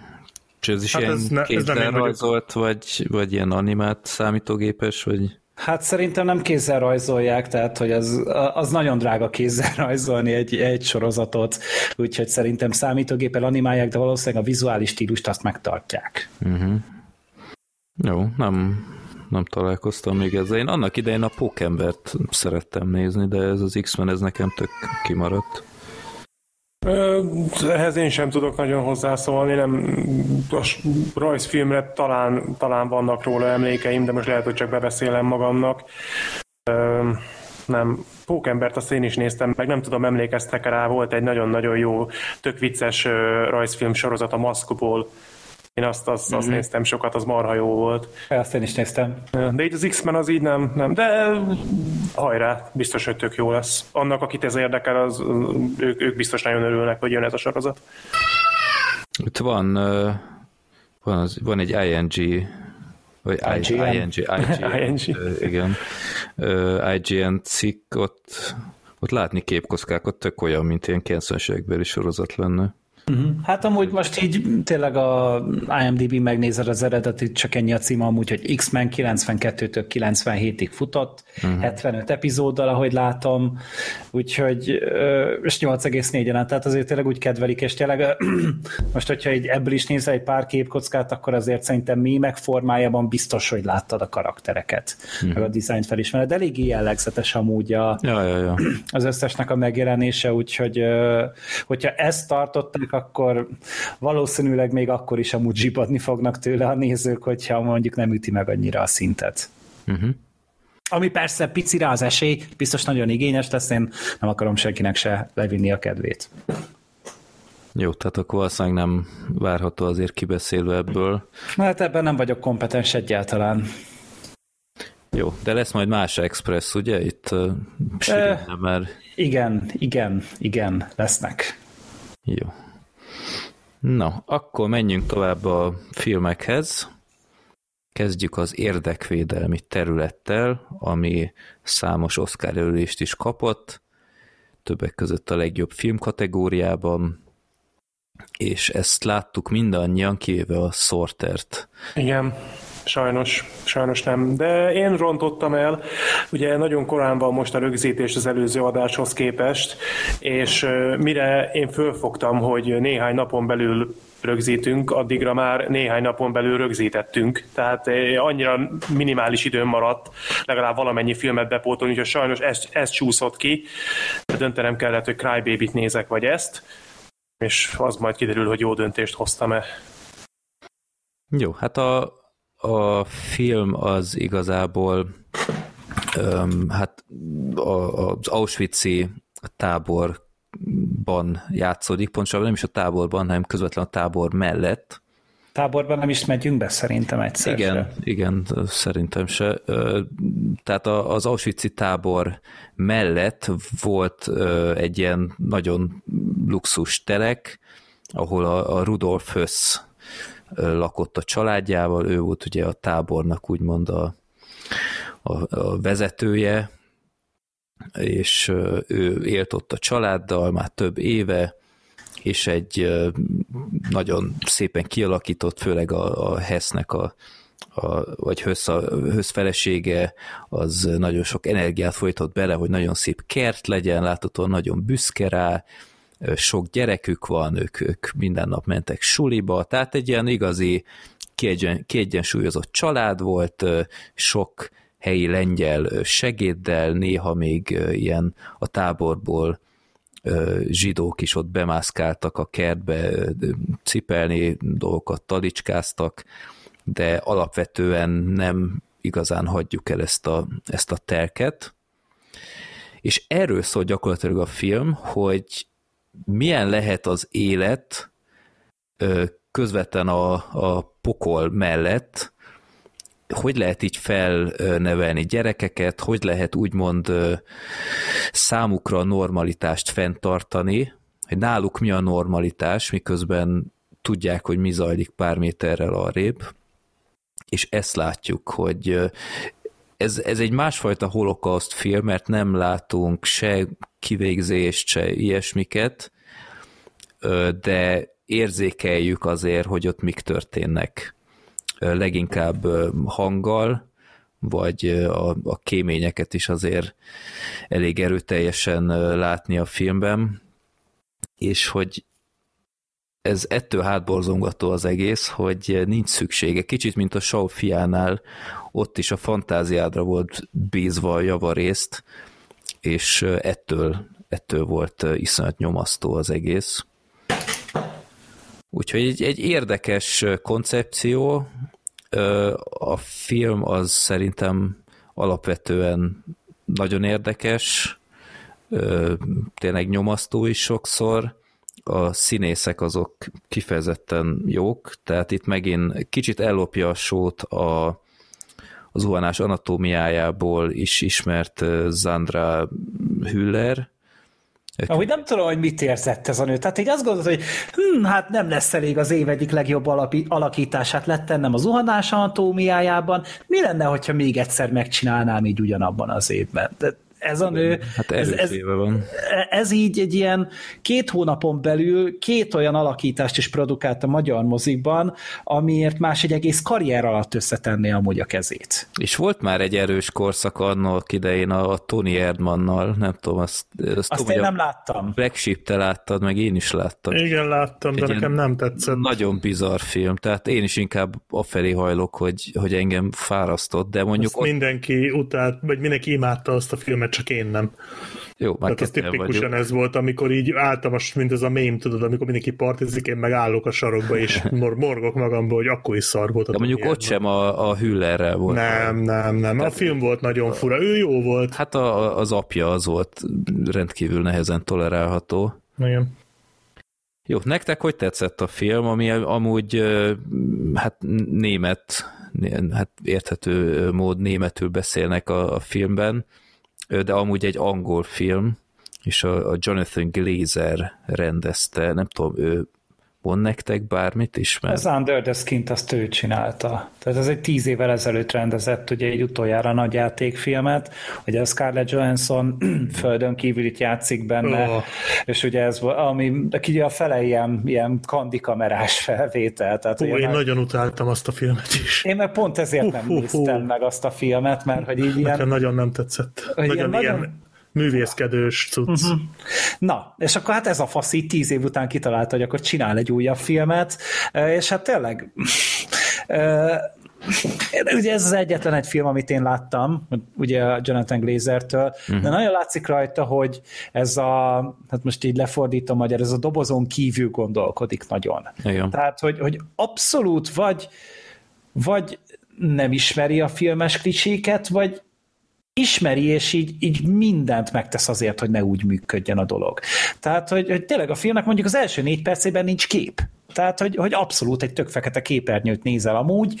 És ez is hát ilyen ez kézzel rajzolt, vagy, vagy ilyen animált számítógépes, vagy... Hát szerintem nem kézzel rajzolják, tehát hogy az, az nagyon drága kézzel [LAUGHS] rajzolni egy, egy sorozatot, úgyhogy szerintem számítógéppel animálják, de valószínűleg a vizuális stílust azt megtartják. Uh-huh. Jó, nem, nem találkoztam még ezzel. Én annak idején a Pókembert szerettem nézni, de ez az X-Men, ez nekem tök kimaradt. Ehhez én sem tudok nagyon hozzászólni, nem a rajzfilmre talán, talán vannak róla emlékeim, de most lehet, hogy csak bebeszélem magamnak. Nem, Pókembert azt én is néztem, meg nem tudom, emlékeztek rá, volt egy nagyon-nagyon jó, tök vicces rajzfilm sorozat, a Maskból én azt, azt, azt mm-hmm. néztem sokat, az marha jó volt. Azt én is néztem. De így az X-Men az így nem, nem. De hajrá, biztos, hogy tök jó lesz. Annak, akit ez érdekel, az, ők, ők biztos nagyon örülnek, hogy jön ez a sorozat. Itt van, van, az, van egy ING vagy IGN, ING, IGN, [LAUGHS] ING. igen, IGN cikk, ott, ott látni képkockákat tök olyan, mint ilyen 90-es évekbeli sorozat lenne. Uh-huh. Hát amúgy most így tényleg a IMDb megnézed az eredetit, csak ennyi a cím amúgy, hogy X-Men 92-től 97-ig futott, uh-huh. 75 epizóddal, ahogy látom, úgyhogy és 8,4-en, tehát azért tényleg úgy kedvelik, és tényleg [CLEARS THROAT] most, hogyha egy ebből is nézel egy pár képkockát, akkor azért szerintem mémek formájában biztos, hogy láttad a karaktereket, uh-huh. meg a dizájnt felismered. Eléggé jellegzetes amúgy a, ja, ja, ja. [CLEARS THROAT] az összesnek a megjelenése, úgyhogy hogyha ezt tartották, akkor valószínűleg még akkor is amúgy zsibadni fognak tőle a nézők, hogyha mondjuk nem üti meg annyira a szintet. Uh-huh. Ami persze pici rá az esély, biztos nagyon igényes lesz, én nem akarom senkinek se levinni a kedvét. Jó, tehát akkor valószínűleg nem várható azért kibeszélve ebből. Hát ebben nem vagyok kompetens egyáltalán. Jó, de lesz majd más express, ugye? Itt uh, e, már... Igen, igen, igen, lesznek. Jó. Na, akkor menjünk tovább a filmekhez. Kezdjük az érdekvédelmi területtel, ami számos Oscar jelölést is kapott, többek között a legjobb film kategóriában, és ezt láttuk mindannyian, kivéve a Sortert. Igen. Sajnos, sajnos nem. De én rontottam el, ugye nagyon korán van most a rögzítés az előző adáshoz képest, és mire én fölfogtam, hogy néhány napon belül rögzítünk, addigra már néhány napon belül rögzítettünk. Tehát annyira minimális időm maradt legalább valamennyi filmet bepótolni, úgyhogy sajnos ez, ez csúszott ki. Döntenem kellett, hogy Crybaby-t nézek, vagy ezt. És az majd kiderül, hogy jó döntést hoztam-e. Jó, hát a, a film az igazából um, hát a, az Auschwitz-i táborban játszódik, pontosabban nem is a táborban, hanem közvetlen a tábor mellett. Táborban nem is megyünk be szerintem egyszer Igen, se. igen, szerintem se. Tehát az Auschwitz-i tábor mellett volt egy ilyen nagyon luxus telek, ahol a, a Rudolf Höss lakott a családjával, ő volt ugye a tábornak úgymond a, a, a vezetője, és ő élt ott a családdal már több éve, és egy nagyon szépen kialakított, főleg a, a Hessnek a, a, vagy Hösz, a, Hösz felesége, az nagyon sok energiát folytott bele, hogy nagyon szép kert legyen, láthatóan nagyon büszke rá, sok gyerekük van, ők, ők minden nap mentek suliba, tehát egy ilyen igazi kiegyen, kiegyensúlyozott család volt, sok helyi lengyel segéddel, néha még ilyen a táborból zsidók is ott bemászkáltak a kertbe cipelni, dolgokat talicskáztak, de alapvetően nem igazán hagyjuk el ezt a, ezt a terket. És erről szól gyakorlatilag a film, hogy milyen lehet az élet közvetlen a, a pokol mellett, hogy lehet így felnevelni gyerekeket, hogy lehet úgymond számukra a normalitást fenntartani, hogy náluk mi a normalitás, miközben tudják, hogy mi zajlik pár méterrel arrébb, és ezt látjuk, hogy ez, ez egy másfajta holokauszt film, mert nem látunk se kivégzést, se ilyesmiket, de érzékeljük azért, hogy ott mik történnek. Leginkább hanggal, vagy a, a kéményeket is azért elég erőteljesen látni a filmben, és hogy ez ettől hátborzongató az egész, hogy nincs szüksége. Kicsit, mint a show fiánál, ott is a fantáziádra volt bízva a javarészt, és ettől, ettől volt iszonyat nyomasztó az egész. Úgyhogy egy, egy érdekes koncepció, a film az szerintem alapvetően nagyon érdekes, tényleg nyomasztó is sokszor, a színészek azok kifejezetten jók, tehát itt megint kicsit ellopja a sót a, zuhanás anatómiájából is ismert Zandra Hüller, ahogy nem tudom, hogy mit érzett ez a nő. Tehát így azt gondolod, hogy hm, hát nem lesz elég az év egyik legjobb alapi, alakítását lett tennem a zuhanás anatómiájában. Mi lenne, hogyha még egyszer megcsinálnám így ugyanabban az évben? De ez a nő, hát ez, ez, van. ez így egy ilyen két hónapon belül két olyan alakítást is produkált a magyar mozikban, amiért más egy egész karrier alatt összetenné amúgy a kezét. És volt már egy erős korszak annak idején a Tony Erdmannal, nem tudom, azt, azt, azt tudom, én nem láttam. Black Sheep te láttad, meg én is láttam. Igen, láttam, de nekem nem tetszett. Nagyon bizarr film, tehát én is inkább afelé hajlok, hogy, hogy engem fárasztott, de mondjuk... Azt ott... mindenki utált, vagy mindenki imádta azt a filmet, csak én nem. Jó, már Tehát az tipikusan vagyunk. ez volt, amikor így álltam, mint ez a mém, tudod, amikor mindenki partizik, én meg állok a sarokba, és [LAUGHS] mor- morgok magamba, hogy akkor is szar volt. De mondjuk ott sem a, a Hüllerrel volt. Nem, nem, nem. Tehát, a film volt nagyon fura. Ő jó volt. Hát a, az apja az volt rendkívül nehezen tolerálható. Igen. Jó, nektek hogy tetszett a film, ami amúgy hát német, hát érthető mód németül beszélnek a, a filmben, de amúgy egy angol film, és a, a Jonathan Glazer rendezte, nem tudom, ő mond nektek bármit is? Mert... Az Under the Skin-t azt ő csinálta. Tehát ez egy tíz évvel ezelőtt rendezett ugye egy utoljára nagy játékfilmet, ugye a Scarlett Johansson [CLEARS THROAT] földön kívül itt játszik benne, oh. és ugye ez ami ugye a fele ilyen, ilyen kandikamerás felvétel. Tehát, Hú, én nagy... nagyon utáltam azt a filmet is. Én meg pont ezért uh, nem uh, néztem uh. meg azt a filmet, mert hogy így ilyen... Nekem nagyon nem tetszett. Nagyon ilyen, ilyen, nagyon művészkedős cucc. Uh-huh. Na, és akkor hát ez a fasz így tíz év után kitalálta, hogy akkor csinál egy újabb filmet, és hát tényleg ugye ez az egyetlen egy film, amit én láttam, ugye a Jonathan Glazer-től, uh-huh. de nagyon látszik rajta, hogy ez a, hát most így lefordítom magyar, ez a dobozon kívül gondolkodik nagyon. Igen. Tehát, hogy, hogy abszolút vagy vagy nem ismeri a filmes klicséket, vagy ismeri, és így, így mindent megtesz azért, hogy ne úgy működjön a dolog. Tehát, hogy, hogy tényleg a filmnek mondjuk az első négy percében nincs kép. Tehát, hogy, hogy abszolút egy tök fekete képernyőt nézel amúgy,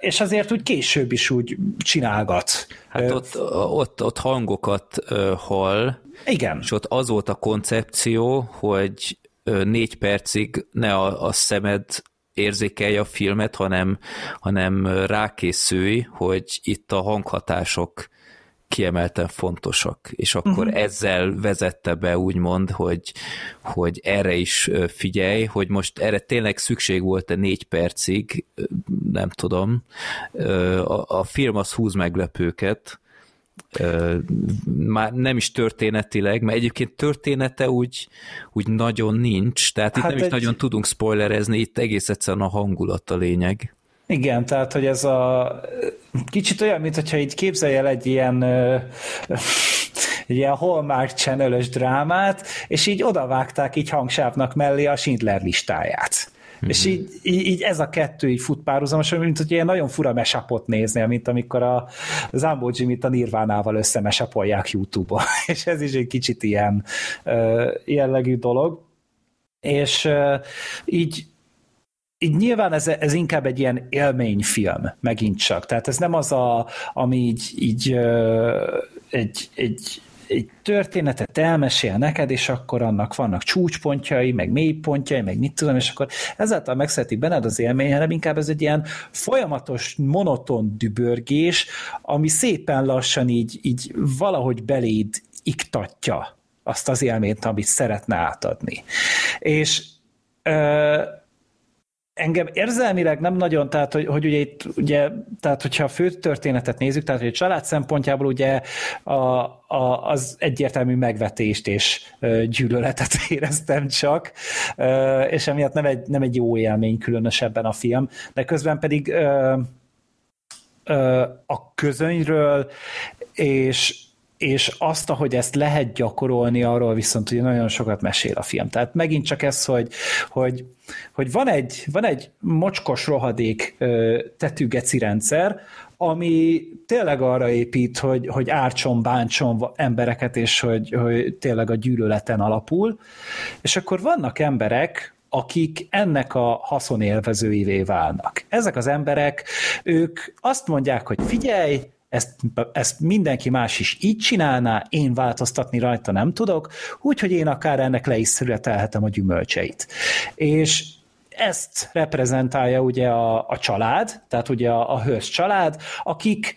és azért úgy később is úgy csinálgat. Hát ott, ott, ott hangokat hall, igen. és ott az volt a koncepció, hogy négy percig ne a, a szemed érzékelje a filmet, hanem, hanem rákészülj, hogy itt a hanghatások kiemelten fontosak, és akkor uh-huh. ezzel vezette be úgymond, hogy, hogy erre is figyelj, hogy most erre tényleg szükség volt-e négy percig, nem tudom. A, a film az húz meglepőket, már nem is történetileg, mert egyébként története úgy, úgy nagyon nincs, tehát itt hát nem egy... is nagyon tudunk spoilerezni, itt egész egyszerűen a hangulat a lényeg. Igen, tehát, hogy ez a kicsit olyan, mintha így képzelj el egy ilyen [LAUGHS] egy ilyen Hallmark channel drámát, és így odavágták így hangsávnak mellé a Schindler listáját. Mm-hmm. És így, így, így, ez a kettő így fut párhuzamosan, mint hogy ilyen nagyon fura mesapot nézni, mint amikor a Zambó Jimmy-t a Nirvánával összemesapolják YouTube-on. [LAUGHS] És ez is egy kicsit ilyen jellegű dolog. És így így nyilván ez, ez inkább egy ilyen élményfilm, megint csak. Tehát ez nem az, a, ami így, így egy, egy egy történetet elmesél neked, és akkor annak vannak csúcspontjai, meg mélypontjai, meg mit tudom, és akkor ezáltal megszeretik benned az élmény, hanem inkább ez egy ilyen folyamatos, monoton dübörgés, ami szépen lassan így, így valahogy beléd iktatja azt az élményt, amit szeretne átadni. És ö- engem érzelmileg nem nagyon, tehát hogy, hogy ugye itt, ugye, tehát hogyha a fő történetet nézzük, tehát hogy a család szempontjából ugye a, a, az egyértelmű megvetést és gyűlöletet [LAUGHS] éreztem csak, és emiatt nem egy, nem egy jó élmény különösebben a film, de közben pedig a közönyről és és azt, ahogy ezt lehet gyakorolni, arról viszont ugye nagyon sokat mesél a film. Tehát megint csak ez, hogy, hogy, hogy van, egy, van egy mocskos rohadék tetűgeci rendszer, ami tényleg arra épít, hogy, hogy ártson, bántson embereket, és hogy, hogy tényleg a gyűlöleten alapul. És akkor vannak emberek, akik ennek a haszonélvezőivé válnak. Ezek az emberek, ők azt mondják, hogy figyelj, ezt, ezt mindenki más is így csinálná, én változtatni rajta nem tudok, úgyhogy én akár ennek le is születelhetem a gyümölcseit. És ezt reprezentálja ugye a, a család, tehát ugye a, a hős család, akik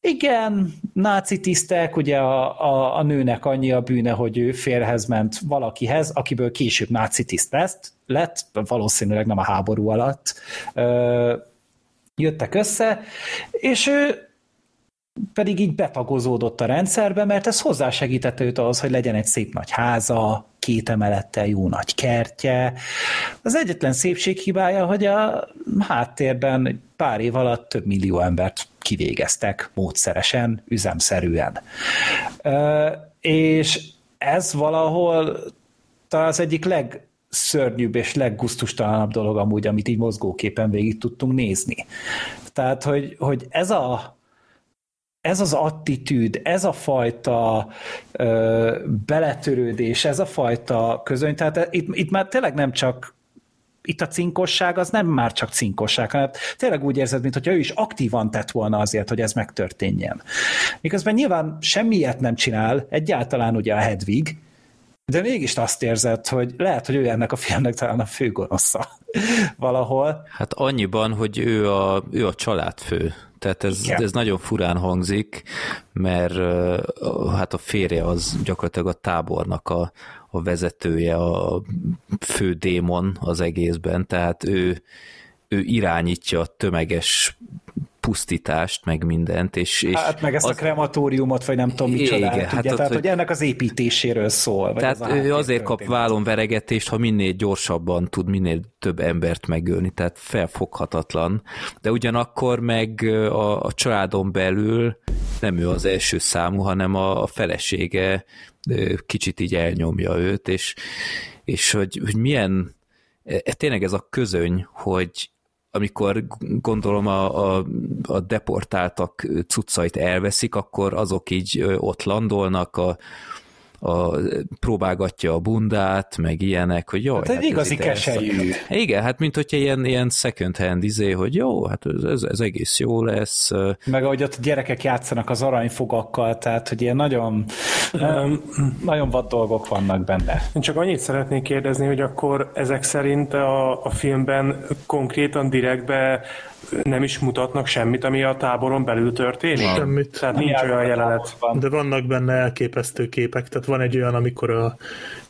igen, náci tisztek, ugye a, a, a nőnek annyi a bűne, hogy ő férhez ment valakihez, akiből később náci tiszt lett, lett valószínűleg nem a háború alatt, ö, jöttek össze, és ő pedig így betagozódott a rendszerbe, mert ez hozzásegítette őt ahhoz, hogy legyen egy szép nagy háza, két emelettel jó nagy kertje. Az egyetlen szépséghibája, hogy a háttérben pár év alatt több millió embert kivégeztek módszeresen, üzemszerűen. És ez valahol talán az egyik legszörnyűbb és leggusztustalanabb dolog amúgy, amit így mozgóképen végig tudtunk nézni. Tehát, hogy, hogy ez a ez az attitűd, ez a fajta ö, beletörődés, ez a fajta közöny, tehát itt, itt már tényleg nem csak itt a cinkosság az nem már csak cinkosság, hanem tényleg úgy érzed, mintha ő is aktívan tett volna azért, hogy ez megtörténjen. Miközben nyilván semmiet nem csinál, egyáltalán ugye a Hedvig, de mégis azt érzed, hogy lehet, hogy ő ennek a filmnek talán a főgonosza [LAUGHS] valahol. Hát annyiban, hogy ő a, ő a családfő. Tehát ez, ez nagyon furán hangzik, mert hát a férje az gyakorlatilag a tábornak a, a vezetője, a fő démon az egészben, tehát ő, ő irányítja a tömeges pusztítást, meg mindent. És, és hát meg ezt az... a krematóriumot, vagy nem tudom micsoda, igen, tudja, hát tehát, hogy, ennek az építéséről szól. Vagy tehát ő azért kap vállon veregetést, ha minél gyorsabban tud minél több embert megölni, tehát felfoghatatlan. De ugyanakkor meg a, a családon belül nem ő az első számú, hanem a, a felesége kicsit így elnyomja őt, és, és hogy, hogy milyen e, tényleg ez a közöny, hogy amikor gondolom a, a, a deportáltak cuccait elveszik, akkor azok így ott landolnak, a, a, próbálgatja a bundát, meg ilyenek, hogy jó. Hát egy hát igazi keselyű. Igen, hát mint hogyha ilyen, ilyen second hand izé, hogy jó, hát ez, ez egész jó lesz. Meg ahogy ott gyerekek játszanak az aranyfogakkal, tehát hogy ilyen nagyon, nagyon vad dolgok vannak benne. Én csak annyit szeretnék kérdezni, hogy akkor ezek szerint a, a filmben konkrétan direktbe nem is mutatnak semmit, ami a táboron belül történik? Semmit. Tehát nincs olyan jelenet. De vannak benne elképesztő képek, tehát van egy olyan, amikor a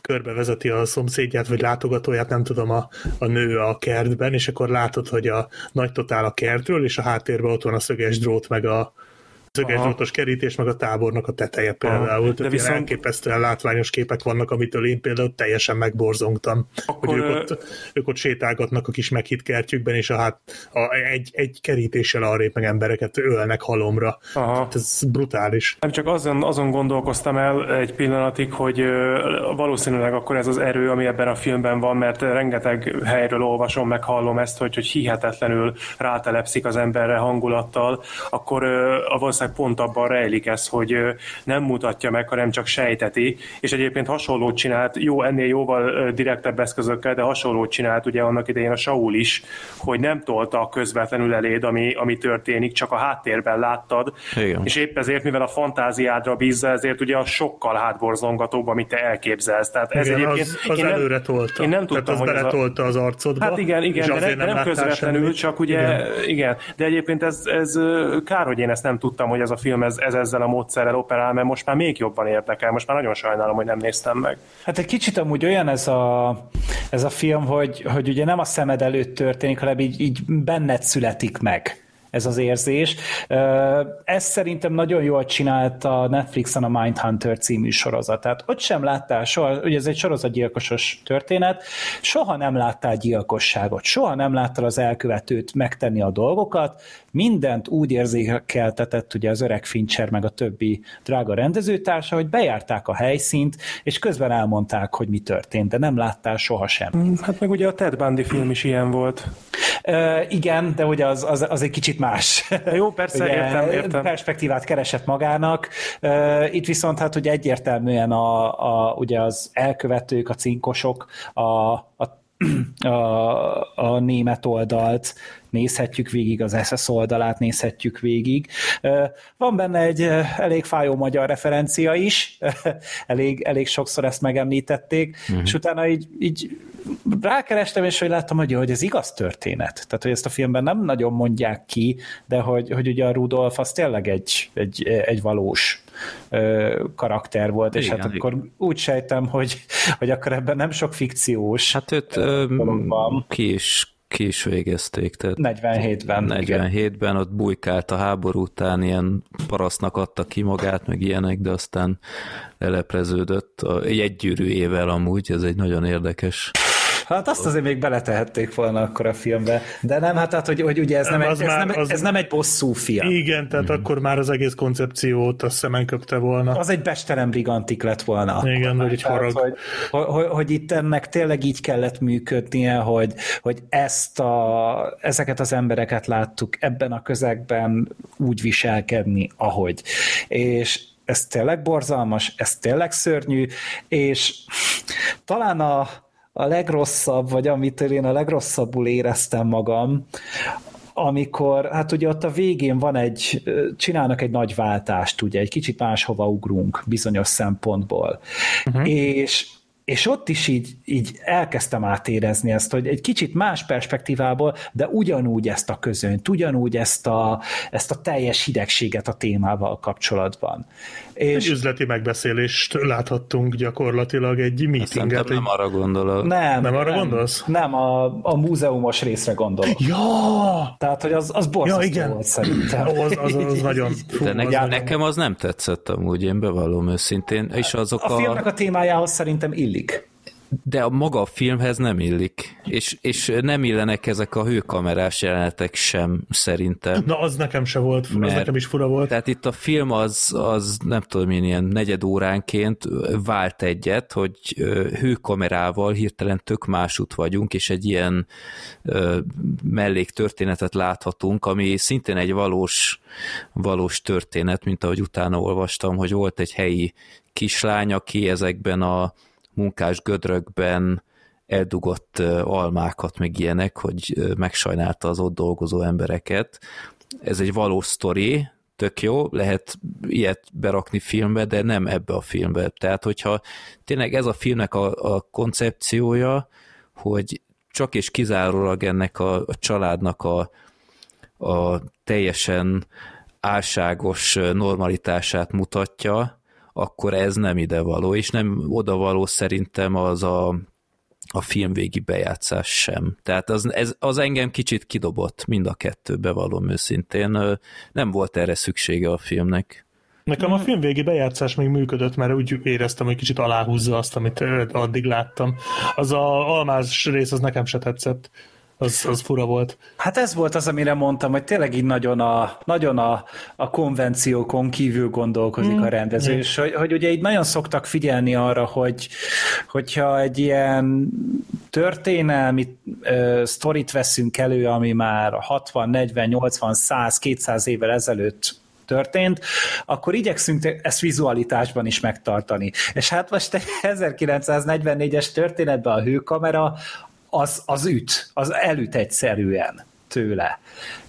körbevezeti a szomszédját, vagy látogatóját, nem tudom, a, a nő a kertben, és akkor látod, hogy a nagy totál a kertről, és a háttérben ott van a szöges drót, meg a, szögesdrótos kerítés, meg a tábornak a teteje például. Aha. Tehát viszont... elképesztően látványos képek vannak, amitől én például teljesen megborzongtam. Akkor... Hogy ők ott, ők ott sétálgatnak a kis meghitt kertjükben, és a, hát, a, egy, egy kerítéssel arrébb meg embereket ölnek halomra. Aha. Ez brutális. Nem csak azon, azon gondolkoztam el egy pillanatig, hogy valószínűleg akkor ez az erő, ami ebben a filmben van, mert rengeteg helyről olvasom, meg hallom ezt, hogy, hogy hihetetlenül rátelepszik az emberre hangulattal, akkor a valószínűleg pont abban rejlik ez, hogy nem mutatja meg, hanem csak sejteti, és egyébként hasonlót csinált, jó, ennél jóval direktebb eszközökkel, de hasonlót csinált ugye annak idején a Saul is, hogy nem tolta közvetlenül eléd, ami, ami történik, csak a háttérben láttad, Igen. és épp ezért, mivel a fantáziádra bízza, ezért ugye a sokkal hátborzongatóbb, amit te elképzelsz. Tehát ez igen, egyébként, az, az én nem, előre tolta. Én nem tudtam, Tehát az hogy beletolta az arcodba. Hát igen, igen, de nem, nem, nem közvetlenül, semmit. csak ugye, igen. igen. De egyébként ez, ez kár, hogy én ezt nem tudtam, hogy ez a film ez, ez ezzel a módszerrel operál, mert most már még jobban érdekel. Most már nagyon sajnálom, hogy nem néztem meg. Hát egy kicsit amúgy olyan ez a, ez a film, hogy, hogy ugye nem a szemed előtt történik, hanem így, így benned születik meg ez az érzés. Ez szerintem nagyon jól csinált a Netflixen a Mindhunter című sorozat. Tehát ott sem láttál soha, ugye ez egy sorozatgyilkosos történet, soha nem láttál gyilkosságot, soha nem láttál az elkövetőt megtenni a dolgokat, mindent úgy érzékeltetett ugye az öreg Fincher meg a többi drága rendezőtársa, hogy bejárták a helyszínt, és közben elmondták, hogy mi történt, de nem láttál soha semmit. Hát meg ugye a Ted Bundy film is ilyen volt. Uh, igen, de ugye az, az, az egy kicsit más. Jó, persze, ugye, értem, értem. Perspektívát keresett magának. Uh, itt viszont hát ugye egyértelműen a, a, ugye az elkövetők, a cinkosok, a, a [CLEARS THROAT] a, a német oldalt nézhetjük végig, az SS oldalát nézhetjük végig. Van benne egy elég fájó magyar referencia is, [LAUGHS] elég, elég sokszor ezt megemlítették, uh-huh. és utána így, így rákerestem, és hogy láttam, hogy, hogy ez igaz történet. Tehát, hogy ezt a filmben nem nagyon mondják ki, de hogy, hogy ugye a Rudolf az tényleg egy, egy, egy valós ö, karakter volt, igen, és hát igen. akkor úgy sejtem, hogy, hogy akkor ebben nem sok fikciós Hát őt ö, ki is ki is végezték. Tehát 47-ben. 47-ben ott bujkált a háború után, ilyen parasznak adta ki magát, meg ilyenek, de aztán lelepleződött. Egy gyűrű évvel amúgy, ez egy nagyon érdekes Hát azt azért még beletehették volna akkor a filmbe. De nem, hát tehát, hogy, hogy ugye ez nem, nem, egy, ez, már, nem, az, ez nem egy bosszú film. Igen, tehát mm. akkor már az egész koncepciót a szemen köpte volna. Az egy bestelem brigantik lett volna. Igen, vagy egy harag. Hogy, hogy, hogy, hogy, itt ennek tényleg így kellett működnie, hogy, hogy ezt a, ezeket az embereket láttuk ebben a közegben úgy viselkedni, ahogy. És ez tényleg borzalmas, ez tényleg szörnyű, és talán a, a legrosszabb, vagy amitől én a legrosszabbul éreztem magam, amikor, hát ugye ott a végén van egy, csinálnak egy nagy váltást, ugye, egy kicsit máshova ugrunk bizonyos szempontból. Uh-huh. És és ott is így, így elkezdtem átérezni ezt, hogy egy kicsit más perspektívából, de ugyanúgy ezt a közönt, ugyanúgy ezt a, ezt a teljes hidegséget a témával kapcsolatban. És... Egy üzleti megbeszélést láthattunk gyakorlatilag, egy meetinget. Egy... nem arra gondolok. Nem, nem arra nem, gondolsz? Nem, a, a múzeumos részre gondolok. Ja! Tehát, hogy az, az borzasztó ja, igen. volt szerintem. az, az, az nagyon... [LAUGHS] Fú, De ne, az nekem az nem tetszett amúgy, én bevallom őszintén. És azok a, a filmnek a témájához szerintem illik de a maga a filmhez nem illik, és, és nem illenek ezek a hőkamerás jelenetek sem szerintem. Na, az nekem se volt, mert, az nekem is fura volt. Tehát itt a film az, az nem tudom én, ilyen negyed óránként vált egyet, hogy hőkamerával hirtelen tök másút vagyunk, és egy ilyen melléktörténetet láthatunk, ami szintén egy valós, valós történet, mint ahogy utána olvastam, hogy volt egy helyi kislány, aki ezekben a munkás gödrökben eldugott almákat, meg ilyenek, hogy megsajnálta az ott dolgozó embereket. Ez egy valós sztori, tök jó, lehet ilyet berakni filmbe, de nem ebbe a filmbe. Tehát, hogyha tényleg ez a filmnek a, a koncepciója, hogy csak és kizárólag ennek a, a családnak a, a teljesen álságos normalitását mutatja, akkor ez nem ide való, és nem oda való szerintem az a, a filmvégi bejátszás sem. Tehát az, ez, az engem kicsit kidobott, mind a kettő, bevallom őszintén. Nem volt erre szüksége a filmnek. Nekem a filmvégi bejátszás még működött, mert úgy éreztem, hogy kicsit aláhúzza azt, amit addig láttam. Az a almás rész, az nekem se tetszett az, az fura volt. Hát ez volt az, amire mondtam, hogy tényleg így nagyon a, nagyon a, a konvenciókon kívül gondolkozik mm. a rendező, mm. és hogy, hogy ugye így nagyon szoktak figyelni arra, hogy hogyha egy ilyen történelmi uh, sztorit veszünk elő, ami már 60, 40, 80, 100, 200 évvel ezelőtt történt, akkor igyekszünk ezt vizualitásban is megtartani. És hát most egy 1944-es történetben a hőkamera az, az üt, az elüt egyszerűen tőle.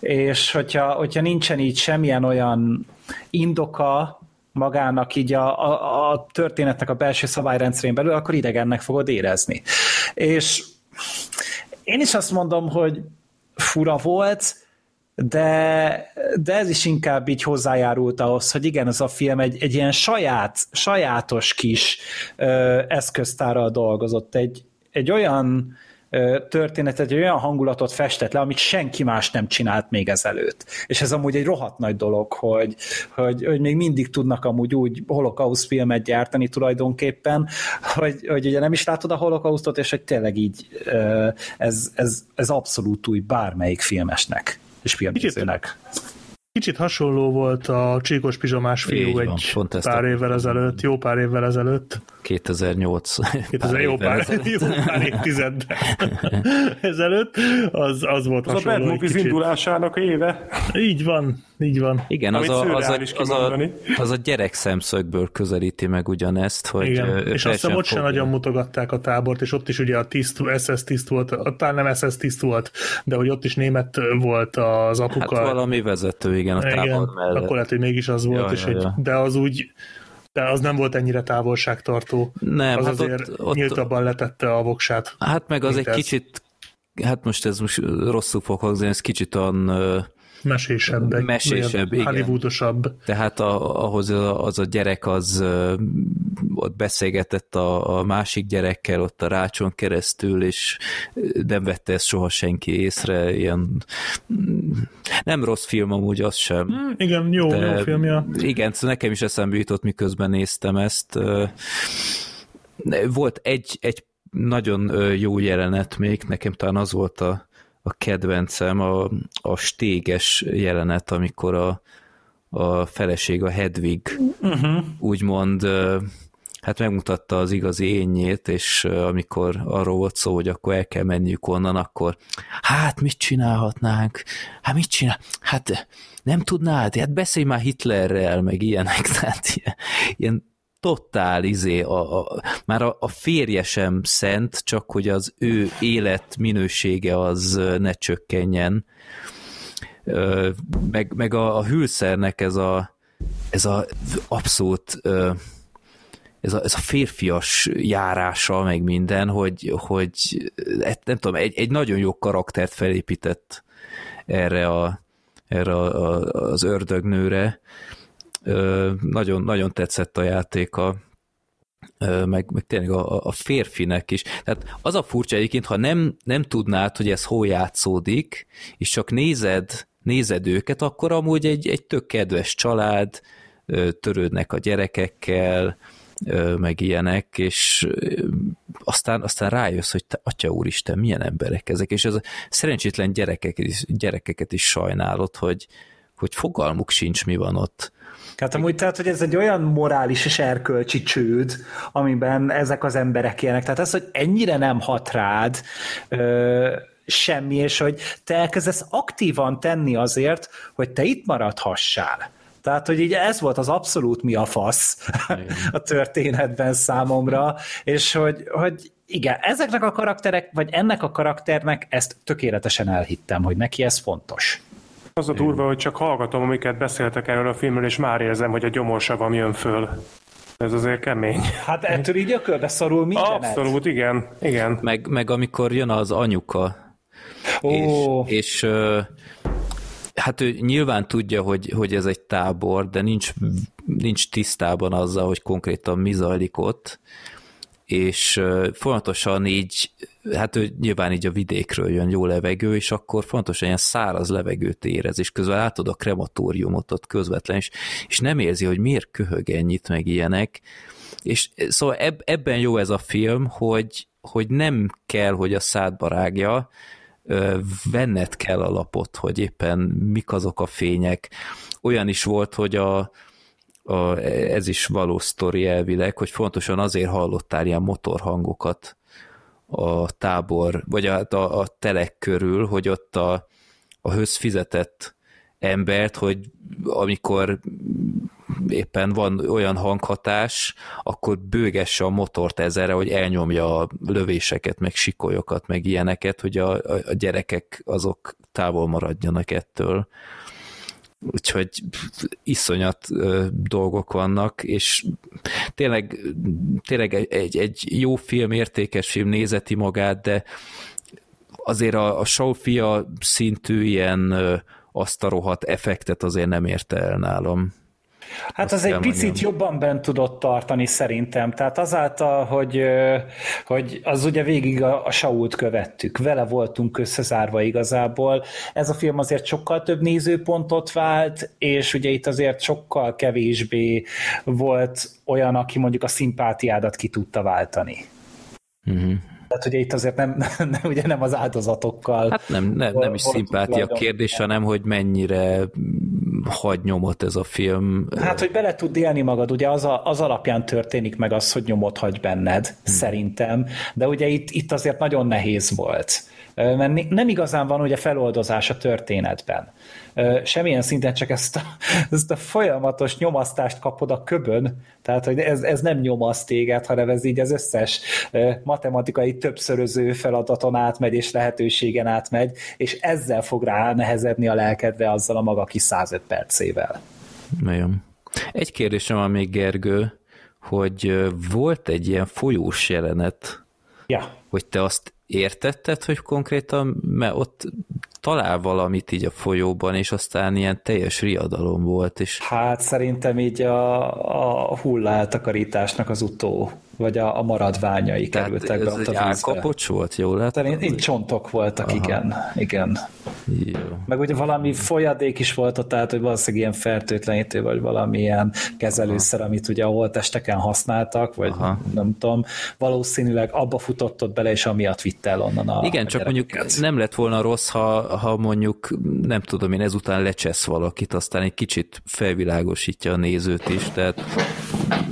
És hogyha, hogyha nincsen így semmilyen olyan indoka magának így a, a, a történetnek a belső szabályrendszerén belül, akkor idegennek fogod érezni. És én is azt mondom, hogy fura volt, de, de ez is inkább így hozzájárult ahhoz, hogy igen, ez a film egy, egy ilyen saját, sajátos kis ö, eszköztárral dolgozott, egy, egy olyan történetet, egy olyan hangulatot festett le, amit senki más nem csinált még ezelőtt. És ez amúgy egy rohadt nagy dolog, hogy, hogy, hogy még mindig tudnak amúgy úgy holokauszt filmet gyártani tulajdonképpen, hogy, hogy ugye nem is látod a holokausztot, és hogy tényleg így ez, ez, ez abszolút új bármelyik filmesnek és filmnézőnek. Kicsit hasonló volt a Csíkos Pizsamás fiú Így egy van, pár évvel ezelőtt, jó pár évvel ezelőtt. 2008. 2000, [LAUGHS] jó, pár, jó pár évtized ezelőtt, az, az volt az hasonló. Az a Bad Movies indulásának éve. Így van, így van. Igen, az a, az, a, az, a, az a gyerek szemszögből közelíti meg ugyanezt, hogy Igen. És azt hiszem ott sem nagyon mutogatták a tábort, és ott is ugye a tiszt, SS tiszt volt, talán nem SS tiszt volt, de hogy ott is német volt az apuka. Hát valami vezető, igen, a tábor igen, mellett. Akkor lehet, hogy mégis az volt, ja, és ja, ja. Hogy, de az úgy de az nem volt ennyire távolságtartó. Nem, az hát azért ott, ott, nyíltabban letette a voksát. Hát meg az egy ez. kicsit, hát most ez most rosszul fog hangzni, ez kicsit olyan mesésebb. Egy mesésebb, igen. Hollywoodosabb. Tehát a, ahhoz az a gyerek az ott beszélgetett a, a másik gyerekkel ott a rácson keresztül, és nem vette ezt soha senki észre, ilyen nem rossz film amúgy, az sem. Mm, igen, jó, jó filmja. Igen, szóval nekem is eszembe jutott, miközben néztem ezt. Volt egy, egy nagyon jó jelenet még, nekem talán az volt a, a kedvencem, a, a stéges jelenet, amikor a, a feleség, a Hedvig uh-huh. úgymond hát megmutatta az igazi énjét, és amikor arról volt szó, hogy akkor el kell menniük onnan, akkor hát mit csinálhatnánk? Hát mit csinál? Hát nem tudnád? Hát beszélj már Hitlerrel, meg ilyenek, [LAUGHS] tehát ilyen, ilyen totál izé, a, a, már a, a férje sem szent, csak hogy az ő élet minősége az ne csökkenjen. Meg, meg a, a hülszernek ez a, ez a abszolút ez a, ez a férfias járása, meg minden, hogy, hogy nem tudom, egy, egy nagyon jó karaktert felépített erre, a, erre a, a, az ördögnőre, nagyon, nagyon tetszett a játéka, meg, meg tényleg a, a férfinek is. Tehát az a furcsa egyébként, ha nem, nem tudnád, hogy ez hol játszódik, és csak nézed, nézed őket, akkor amúgy egy, egy tök kedves család, törődnek a gyerekekkel, meg ilyenek, és aztán, aztán rájössz, hogy te, atya úristen, milyen emberek ezek, és ez a szerencsétlen gyerekeket is, gyerekeket is sajnálod, hogy, hogy fogalmuk sincs, mi van ott. Hát amúgy tehát, hogy ez egy olyan morális és erkölcsi csőd, amiben ezek az emberek élnek. Tehát ez, hogy ennyire nem hat rád ö, semmi, és hogy te elkezdesz aktívan tenni azért, hogy te itt maradhassál. Tehát, hogy így ez volt az abszolút mi a fasz [LAUGHS] a történetben számomra, és hogy, hogy igen, ezeknek a karakterek, vagy ennek a karakternek ezt tökéletesen elhittem, hogy neki ez fontos. Az a durva, hogy csak hallgatom, amiket beszéltek erről a filmről, és már érzem, hogy a gyomorsavam jön föl. Ez azért kemény. Hát ettől így ökölbe szorul mindenet. Abszolút, igen. igen. Meg, meg amikor jön az anyuka, oh. és, és hát ő nyilván tudja, hogy, hogy ez egy tábor, de nincs, nincs tisztában azzal, hogy konkrétan mi zajlik ott, és folyamatosan így, hát ő nyilván így a vidékről jön jó levegő, és akkor fontosan ilyen száraz levegőt érez, és közben látod a krematóriumot ott közvetlen, és, és nem érzi, hogy miért köhög ennyit, meg ilyenek, és szóval eb, ebben jó ez a film, hogy, hogy nem kell, hogy a szádba rágja, venned kell a lapot, hogy éppen mik azok a fények. Olyan is volt, hogy a, a, ez is való sztori elvileg, hogy fontosan azért hallottál ilyen motorhangokat a tábor, vagy a, a, a telek körül, hogy ott a, a höz fizetett embert, hogy amikor éppen van olyan hanghatás, akkor bőgesse a motort ezerre, hogy elnyomja a lövéseket, meg sikolyokat, meg ilyeneket, hogy a, a gyerekek azok távol maradjanak ettől. Úgyhogy iszonyat dolgok vannak, és tényleg, tényleg egy, egy jó film, értékes film, nézeti magát, de azért a, a Sofia szintű ilyen azt a rohadt effektet azért nem érte el nálam. Hát az egy picit mondjam. jobban bent tudott tartani szerintem. Tehát azáltal, hogy, hogy az ugye végig a, a Sault követtük, vele voltunk összezárva igazából. Ez a film azért sokkal több nézőpontot vált, és ugye itt azért sokkal kevésbé volt olyan, aki mondjuk a szimpátiádat ki tudta váltani. Uh-huh. Tehát ugye itt azért nem, [LAUGHS] nem, ugye nem az áldozatokkal. Hát nem, nem, nem is szimpátia kérdés, hanem hogy mennyire hagy nyomot ez a film. Hát, hogy bele tud élni magad, ugye az, a, az alapján történik meg az, hogy nyomot hagy benned, hmm. szerintem, de ugye itt, itt azért nagyon nehéz volt mert nem igazán van ugye feloldozás a történetben. Semmilyen szinten csak ezt a, [LAUGHS] ezt a folyamatos nyomasztást kapod a köbön, tehát hogy ez, ez nem nyomaszt téged, hanem ez így az összes matematikai többszöröző feladaton átmegy és lehetőségen átmegy, és ezzel fog rá nehezedni a lelkedre azzal a maga kis 105 percével. Nagyon. Egy kérdésem van még, Gergő, hogy volt egy ilyen folyós jelenet, ja. hogy te azt értetted, hogy konkrétan, mert ott talál valamit így a folyóban, és aztán ilyen teljes riadalom volt. És... Hát szerintem így a, a hulláltakarításnak az utó vagy a, a maradványai Tehát kerültek be ott a vízbe. volt, jól lehet? Szerint így csontok voltak, Aha. igen. igen. Jó. Meg ugye valami folyadék is volt ott, tehát hogy valószínűleg ilyen fertőtlenítő, vagy valamilyen kezelőszer, Aha. amit ugye a holtesteken használtak, vagy Aha. nem tudom, valószínűleg abba futott ott bele, és amiatt vitte el onnan a Igen, a csak mondjuk nem lett volna rossz, ha, ha mondjuk nem tudom én ezután lecsesz valakit, aztán egy kicsit felvilágosítja a nézőt is, tehát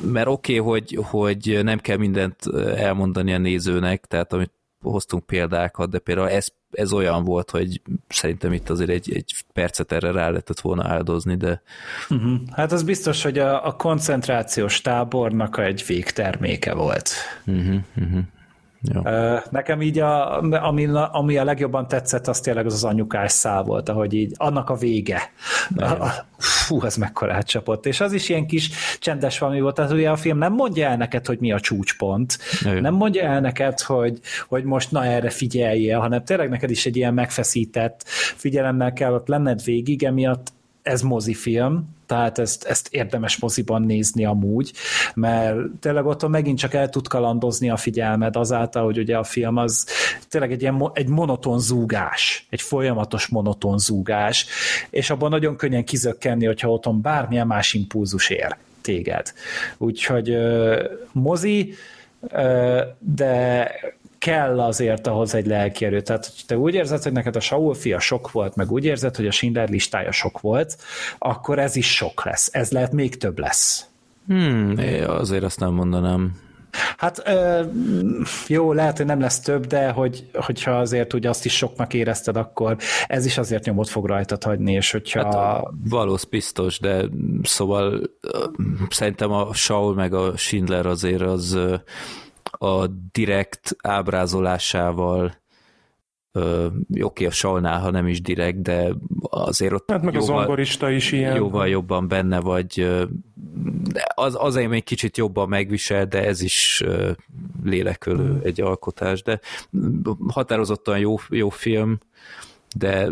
mert oké, okay, hogy, hogy nem kell mindent elmondani a nézőnek, tehát amit hoztunk példákat, de például ez, ez olyan volt, hogy szerintem itt azért egy, egy percet erre rá lehetett volna áldozni, de... Uh-huh. Hát az biztos, hogy a, a koncentrációs tábornak egy végterméke volt. Uh-huh, uh-huh. Jó. Nekem így, a, ami, ami a legjobban tetszett, az tényleg az az anyukás szál volt, ahogy így, annak a vége. Fú, ez mekkora csapott. És az is ilyen kis csendes valami volt, tehát ugye a film nem mondja el neked, hogy mi a csúcspont, Jó. nem mondja el neked, hogy, hogy most na erre figyeljél, hanem tényleg neked is egy ilyen megfeszített figyelemmel kell ott lenned végig, emiatt ez mozifilm, tehát ezt, ezt érdemes moziban nézni amúgy, mert tényleg ott megint csak el tud kalandozni a figyelmed azáltal, hogy ugye a film az tényleg egy, ilyen, egy monoton zúgás, egy folyamatos monoton zúgás, és abban nagyon könnyen kizökkenni, hogyha otthon bármilyen más impulzus ér téged. Úgyhogy mozi, de kell azért ahhoz egy lelki erő. Tehát, hogy te úgy érzed, hogy neked a Saul fia sok volt, meg úgy érzed, hogy a Schindler listája sok volt, akkor ez is sok lesz. Ez lehet még több lesz. Hmm, azért azt nem mondanám. Hát jó, lehet, hogy nem lesz több, de hogy, hogyha azért úgy azt is soknak érezted, akkor ez is azért nyomot fog rajtad hagyni, és hogyha... Hát valósz biztos, de szóval szerintem a Saul meg a Schindler azért az a direkt ábrázolásával oké, okay, a Salnál, ha nem is direkt, de azért ott hát meg jóval, a zongorista is ilyen. Jóval jobban benne vagy, az, azért még kicsit jobban megvisel, de ez is lélekölő hmm. egy alkotás, de határozottan jó, jó film, de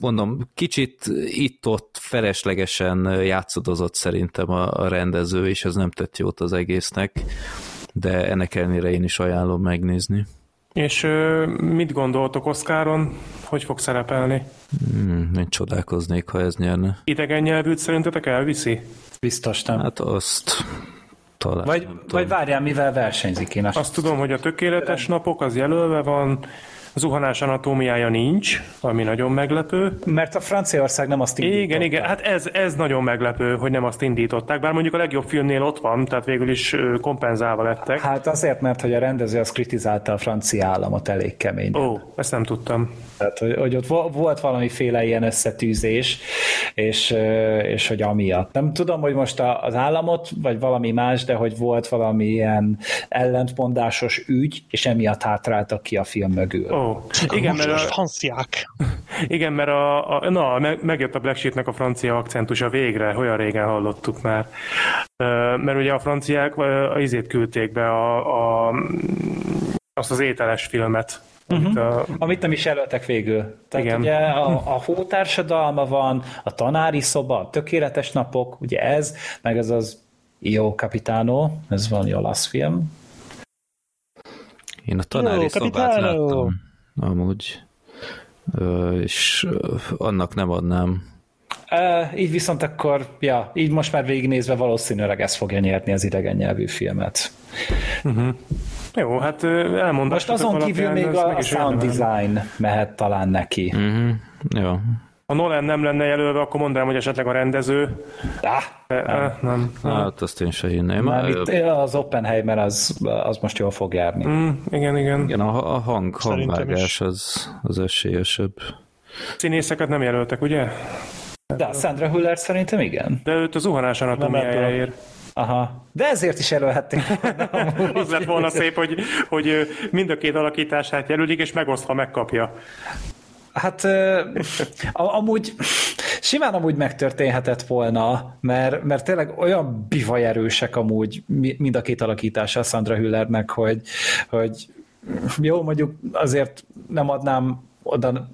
mondom, kicsit itt-ott feleslegesen játszadozott szerintem a, a rendező, és ez nem tett jót az egésznek de ennek ellenére én is ajánlom megnézni. És mit gondoltok Oszkáron? Hogy fog szerepelni? Hmm, én csodálkoznék, ha ez nyerne. Idegen nyelvűt szerintetek elviszi? Biztos nem. Hát azt talán Vagy, vagy várjál, mivel versenyzik én azt. Azt tudom, hogy a tökéletes napok az jelölve van, zuhanás anatómiája nincs, ami nagyon meglepő. Mert a Franciaország nem azt indította. Igen, igen, hát ez, ez nagyon meglepő, hogy nem azt indították, bár mondjuk a legjobb filmnél ott van, tehát végül is kompenzálva lettek. Hát azért, mert hogy a rendező az kritizálta a francia államot elég kemény. Ó, ezt nem tudtam. Tehát, hogy, hogy ott volt valamiféle ilyen összetűzés, és, és hogy amiatt. Nem tudom, hogy most az államot, vagy valami más, de hogy volt valami ilyen ellentmondásos ügy, és emiatt hátráltak ki a film mögül. Ó, igen, mert a, franciák. Igen, mert a, a, na, megjött a Black Sheep-nek a francia akcentusa végre, olyan régen hallottuk már. Mert ugye a franciák a izét küldték be a, a, azt az ételes filmet, Uh-huh. Amit, a... Amit nem is jelöltek végül. Tehát Igen. ugye a, [LAUGHS] a hótársadalma van, a tanári szoba, a tökéletes napok, ugye ez, meg ez az Io Capitano, ez van olasz film. Én a tanári Jó, szobát láttam, amúgy, és annak nem adnám. Uh, így viszont akkor, ja, így most már végignézve valószínűleg ez fogja nyerni az idegen nyelvű filmet. Uh-huh. Jó, hát elmondom. Most azon kívül még a, a sound design mehet talán neki. Uh-huh. Jó. Ha Nolan nem lenne jelölve, akkor mondanám, hogy esetleg a rendező. Ah, nem. nem, nem. Hát azt én se hinném. Már itt az Oppenheimer az, az most jól fog járni. Mm, igen, igen. Igen, a, a hang, hangvágás az, az esélyesebb. Színészeket nem jelöltek, ugye? De a Sandra Huller szerintem igen. De őt a zuhanás anatomiájáért. Aha. De ezért is jelölhették [LAUGHS] Az lett volna szép, hogy, hogy mind a két alakítását jelölik, és megosztva megkapja. Hát amúgy simán amúgy megtörténhetett volna, mert, mert tényleg olyan bivajerősek amúgy mind a két alakítása Sandra Hüllernek, hogy, hogy jó, mondjuk azért nem adnám oda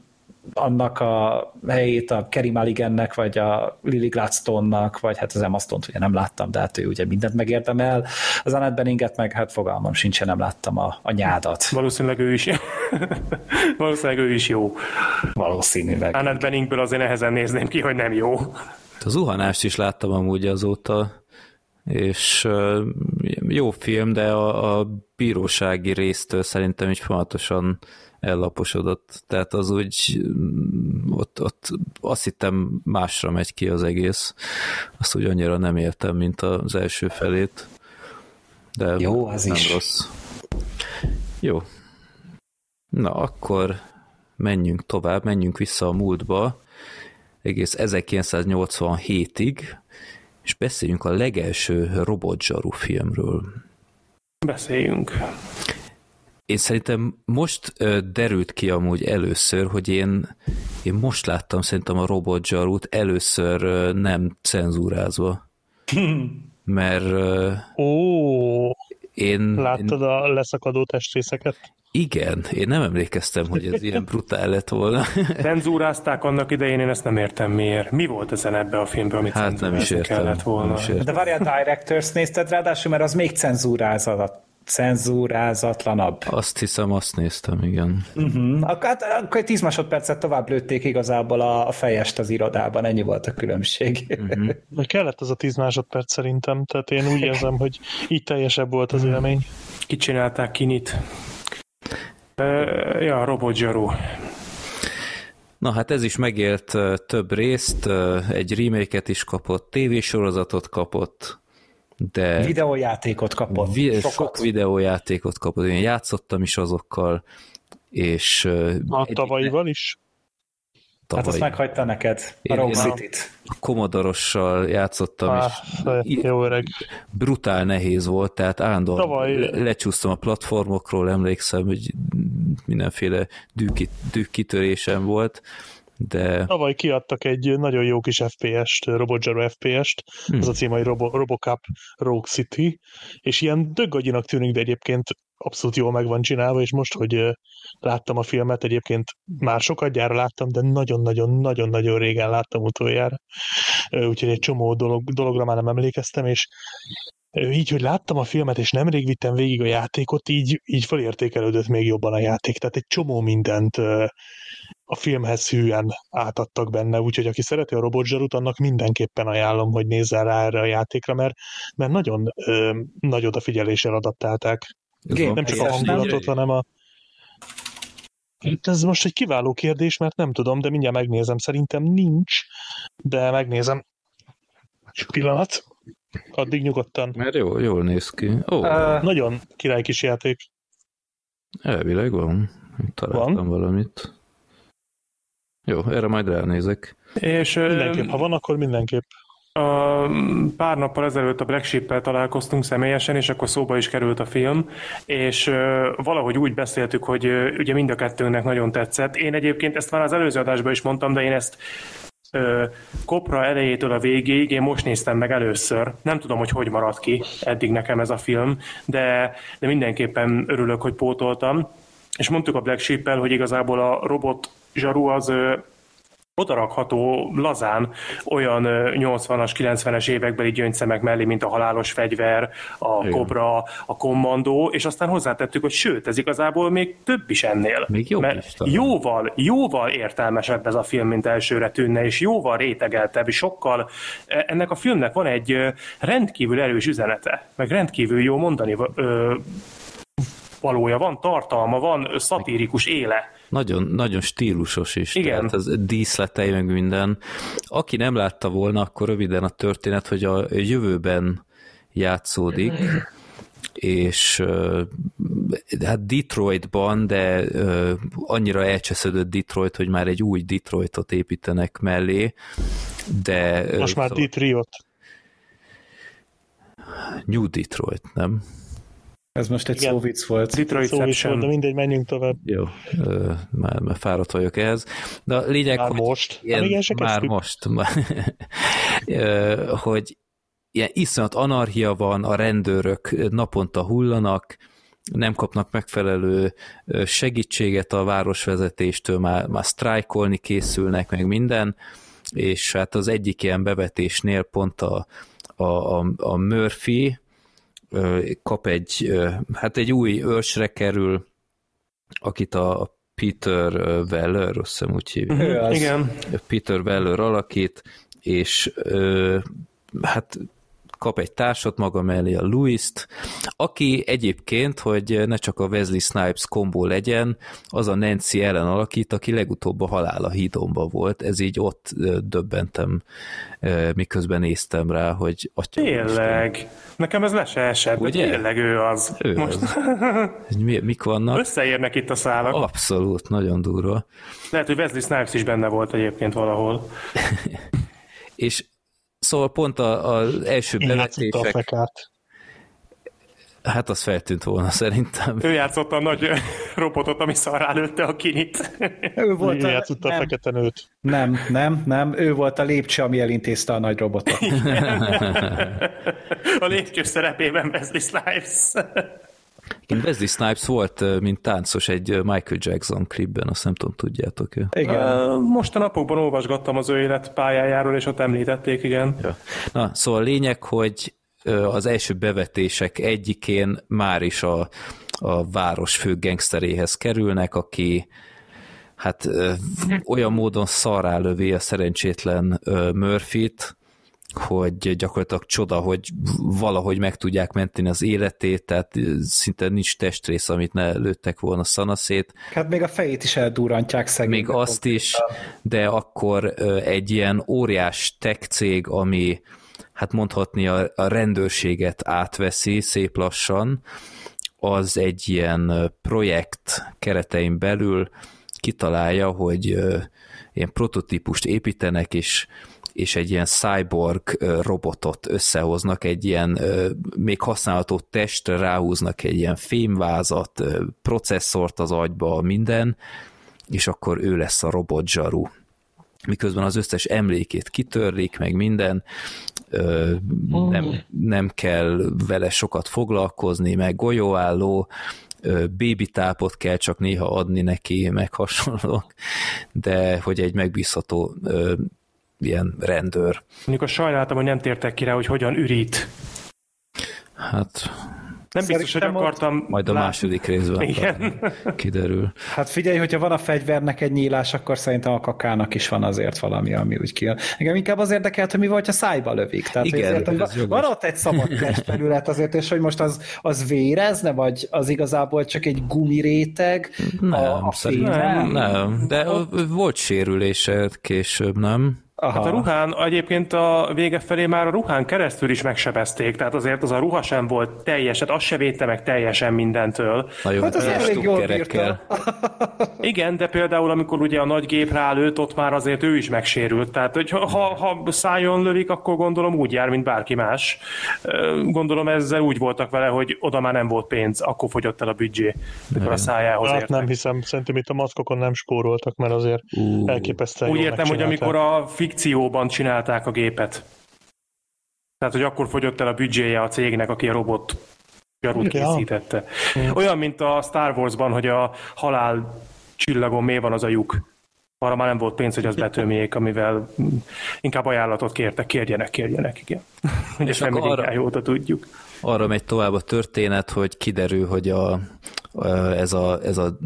annak a helyét a Kerry Mulligannek, vagy a Lily Gladstone-nak, vagy hát az Emma Stone-t ugye nem láttam, de hát ő ugye mindent megérdemel. Az Annette Beninget meg hát fogalmam sincsen, nem láttam a, a nyádat. Valószínűleg ő is. [LAUGHS] Valószínűleg ő is jó. Valószínűleg. Annette Beningből azért nehezen nézném ki, hogy nem jó. A zuhanást is láttam amúgy azóta, és jó film, de a, a bírósági résztől szerintem is folyamatosan ellaposodott. Tehát az úgy, ott, ott azt hittem másra megy ki az egész. Azt úgy annyira nem értem, mint az első felét. De Jó, az nem is. rossz. Jó. Na, akkor menjünk tovább, menjünk vissza a múltba, egész 1987-ig, és beszéljünk a legelső robotzsaru filmről. Beszéljünk. Én szerintem most derült ki amúgy először, hogy én, én most láttam szerintem a robotzsarút először ö, nem cenzúrázva. [LAUGHS] Mert Ó, én, láttad a leszakadó testrészeket? igen, én nem emlékeztem, hogy ez ilyen brutál lett volna. [LAUGHS] Cenzúrázták annak idején, én ezt nem értem miért. Mi volt ezen ebbe a filmbe, amit Hát nem is értem. kellett volna? Nem is értem. De várjál, Directors nézted ráadásul, mert az még cenzúrázat, cenzúrázatlanabb. Azt hiszem, azt néztem, igen. Uh-huh. Ak- hát, akkor egy 10 másodpercet tovább lőtték igazából a, a fejest az irodában, ennyi volt a különbség. Uh-huh. [LAUGHS] De kellett az a 10 másodperc szerintem, tehát én úgy érzem, hogy így teljesebb volt az élmény. Kicsinálták kinit. Uh, ja, Robot. Na hát ez is megélt több részt, egy remake is kapott, tévésorozatot kapott, de Videójátékot kapott. vi- Sokat. sok videójátékot kapott, én játszottam is azokkal, és A egy- tavalyival is. Hát azt tavaly meghagyta neked, a Rogue City-t. a Commodore-ossal játszottam, Á, és jó öreg. brutál nehéz volt, tehát állandóan Tavaly- le- lecsúsztam a platformokról, emlékszem, hogy mindenféle dűkit, dűkkitörésem volt, de Tavaly kiadtak egy nagyon jó kis FPS-t, Robotzero FPS-t, Hmm. az a cím, hogy Robo, Robocop Rogue City, és ilyen döggagyinak tűnik, de egyébként abszolút jól meg van csinálva, és most, hogy láttam a filmet, egyébként már sokat gyára láttam, de nagyon-nagyon-nagyon-nagyon régen láttam utoljára, úgyhogy egy csomó dolog, dologra már nem emlékeztem, és így, hogy láttam a filmet, és nemrég vittem végig a játékot, így, így felértékelődött még jobban a játék. Tehát egy csomó mindent a filmhez hűen átadtak benne, úgyhogy aki szereti a robotzsarut, annak mindenképpen ajánlom, hogy nézzen rá erre a játékra, mert, mert nagyon ö, nagy odafigyeléssel adaptálták. Game Nem csak a hangulatot, hanem a... Ez most egy kiváló kérdés, mert nem tudom, de mindjárt megnézem. Szerintem nincs, de megnézem. Egy pillanat. Addig nyugodtan. Mert jó, jól néz ki. Ó, Uh, Nagyon király kis játék. elvileg van. Találtam Van. valamit. Jó, erre majd ránézek. És Mindenképp, ha van, akkor mindenképp. A, pár nappal ezelőtt a Black Sheep-el találkoztunk személyesen, és akkor szóba is került a film, és ö, valahogy úgy beszéltük, hogy ö, ugye mind a kettőnknek nagyon tetszett. Én egyébként ezt már az előző adásban is mondtam, de én ezt ö, kopra elejétől a végéig én most néztem meg először. Nem tudom, hogy hogy maradt ki eddig nekem ez a film, de, de mindenképpen örülök, hogy pótoltam. És mondtuk a Black Sheep-el, hogy igazából a robot zsaru az odarakható lazán olyan ö, 80-as, 90-es évekbeli gyöngyszemek mellé, mint a halálos fegyver, a Igen. kobra, a kommandó, és aztán hozzátettük, hogy sőt, ez igazából még több is ennél. Még jobb Mert is talán. jóval, jóval értelmesebb ez a film, mint elsőre tűnne, és jóval rétegeltebb, sokkal e, ennek a filmnek van egy rendkívül erős üzenete, meg rendkívül jó mondani ö, valója, van tartalma, van ö, szatirikus éle. Nagyon, nagyon stílusos is, Igen. tehát ez díszletei meg minden. Aki nem látta volna, akkor röviden a történet, hogy a jövőben játszódik, és hát Detroitban, de annyira elcsesződött Detroit, hogy már egy új Detroitot építenek mellé, de Most már szóval Detroit. New Detroit, nem? Ez most egy Igen. szóvic volt. Detroit Szó is volt, de mindegy, menjünk tovább. Jó, ö, már, már fáradt vagyok ehhez. De a lényeg, Már hogy most. ilyen, se már most, [LAUGHS] hogy ilyen iszonyat anarchia van, a rendőrök naponta hullanak, nem kapnak megfelelő segítséget a városvezetéstől, már, már sztrájkolni készülnek, meg minden, és hát az egyik ilyen bevetésnél pont a, a, a, a Murphy kap egy, hát egy új ősre kerül, akit a Peter Weller, azt hiszem úgy hívják. Mhm, igen. Peter Weller alakít, és hát kap egy társat maga mellé a Louis-t, aki egyébként, hogy ne csak a Wesley Snipes kombó legyen, az a Nancy ellen alakít, aki legutóbb a halál a hídomba volt, ez így ott döbbentem, miközben néztem rá, hogy atya Tényleg, Isten. nekem ez le se esett, Ugye? tényleg ő az. Ő Most... az. [LAUGHS] Mi, mik vannak? Összeérnek itt a szálak. Abszolút, nagyon durva. Lehet, hogy Wesley Snipes is benne volt egyébként valahol. [LAUGHS] és Szóval pont az első Én bevetések... Hát az feltűnt volna szerintem. Ő játszotta a nagy [LAUGHS] robotot, ami szarrá lőtte a kinit. Ő volt Ő a... játszotta nem, a fekete nőt. Nem, nem, nem. Ő volt a lépcső, ami elintézte a nagy robotot. [LAUGHS] a lépcső szerepében Wesley Snipes. Igen, Wesley Snipes volt, mint táncos egy Michael Jackson klipben, azt nem tudom, tudjátok -e. Igen. Most a napokban olvasgattam az ő életpályájáról, és ott említették, igen. Ja. Na, szóval a lényeg, hogy az első bevetések egyikén már is a, a város fő gangsteréhez kerülnek, aki hát olyan módon szarrá lövi a szerencsétlen Murphy-t, hogy gyakorlatilag csoda, hogy valahogy meg tudják menteni az életét, tehát szinte nincs testrész, amit ne lőttek volna szanaszét. Hát még a fejét is eldurrantják szegény. Még azt is, de akkor egy ilyen óriás tech cég, ami hát mondhatni a, a rendőrséget átveszi szép lassan, az egy ilyen projekt keretein belül kitalálja, hogy ilyen prototípust építenek, és és egy ilyen cyborg robotot összehoznak, egy ilyen még használható testre ráhúznak egy ilyen fémvázat, processzort az agyba, minden, és akkor ő lesz a robot zsaru. Miközben az összes emlékét kitörlik, meg minden, nem, nem kell vele sokat foglalkozni, meg golyóálló, tápot kell csak néha adni neki, meg hasonlók, de hogy egy megbízható ilyen rendőr. Mondjuk a sajnáltam, hogy nem tértek ki rá, hogy hogyan ürít. Hát nem biztos, hogy akartam... Majd a második részben Igen. [LAUGHS] kiderül. Hát figyelj, hogyha van a fegyvernek egy nyílás, akkor szerintem a kakának is van azért valami, ami úgy kijön. Engem inkább az érdekelt, hogy mi volt, ha szájba lövik. Tehát, Igen, azért, hogy van ott egy szabad testfelület azért, és hogy most az, az vérezne, vagy az igazából csak egy gumiréteg nem, a, a nem, nem, de volt sérülése később, nem? Aha. Hát a ruhán egyébként a vége felé már a ruhán keresztül is megsebezték, tehát azért az a ruha sem volt teljes, hát az se védte meg teljesen mindentől. Na jó, hát az elég jól [LAUGHS] Igen, de például amikor ugye a nagy gép rálőtt, ott már azért ő is megsérült, tehát hogy ha, ha szájon lövik, akkor gondolom úgy jár, mint bárki más. Gondolom ezzel úgy voltak vele, hogy oda már nem volt pénz, akkor fogyott el a büdzsé, mikor a szájához hát értek. nem hiszem, szerintem itt a maszkokon nem spóroltak, mert azért uh. elképesztően Úgy értem, hogy amikor a fikcióban csinálták a gépet. Tehát, hogy akkor fogyott el a büdzséje a cégnek, aki a robot gyarút készítette. Olyan, mint a Star Wars-ban, hogy a halál csillagon mi van az a lyuk. Arra már nem volt pénz, hogy az betömjék, amivel inkább ajánlatot kértek, kérjenek, kérjenek, igen. És nem arra, óta tudjuk. Arra megy tovább a történet, hogy kiderül, hogy a, ez, a, ez a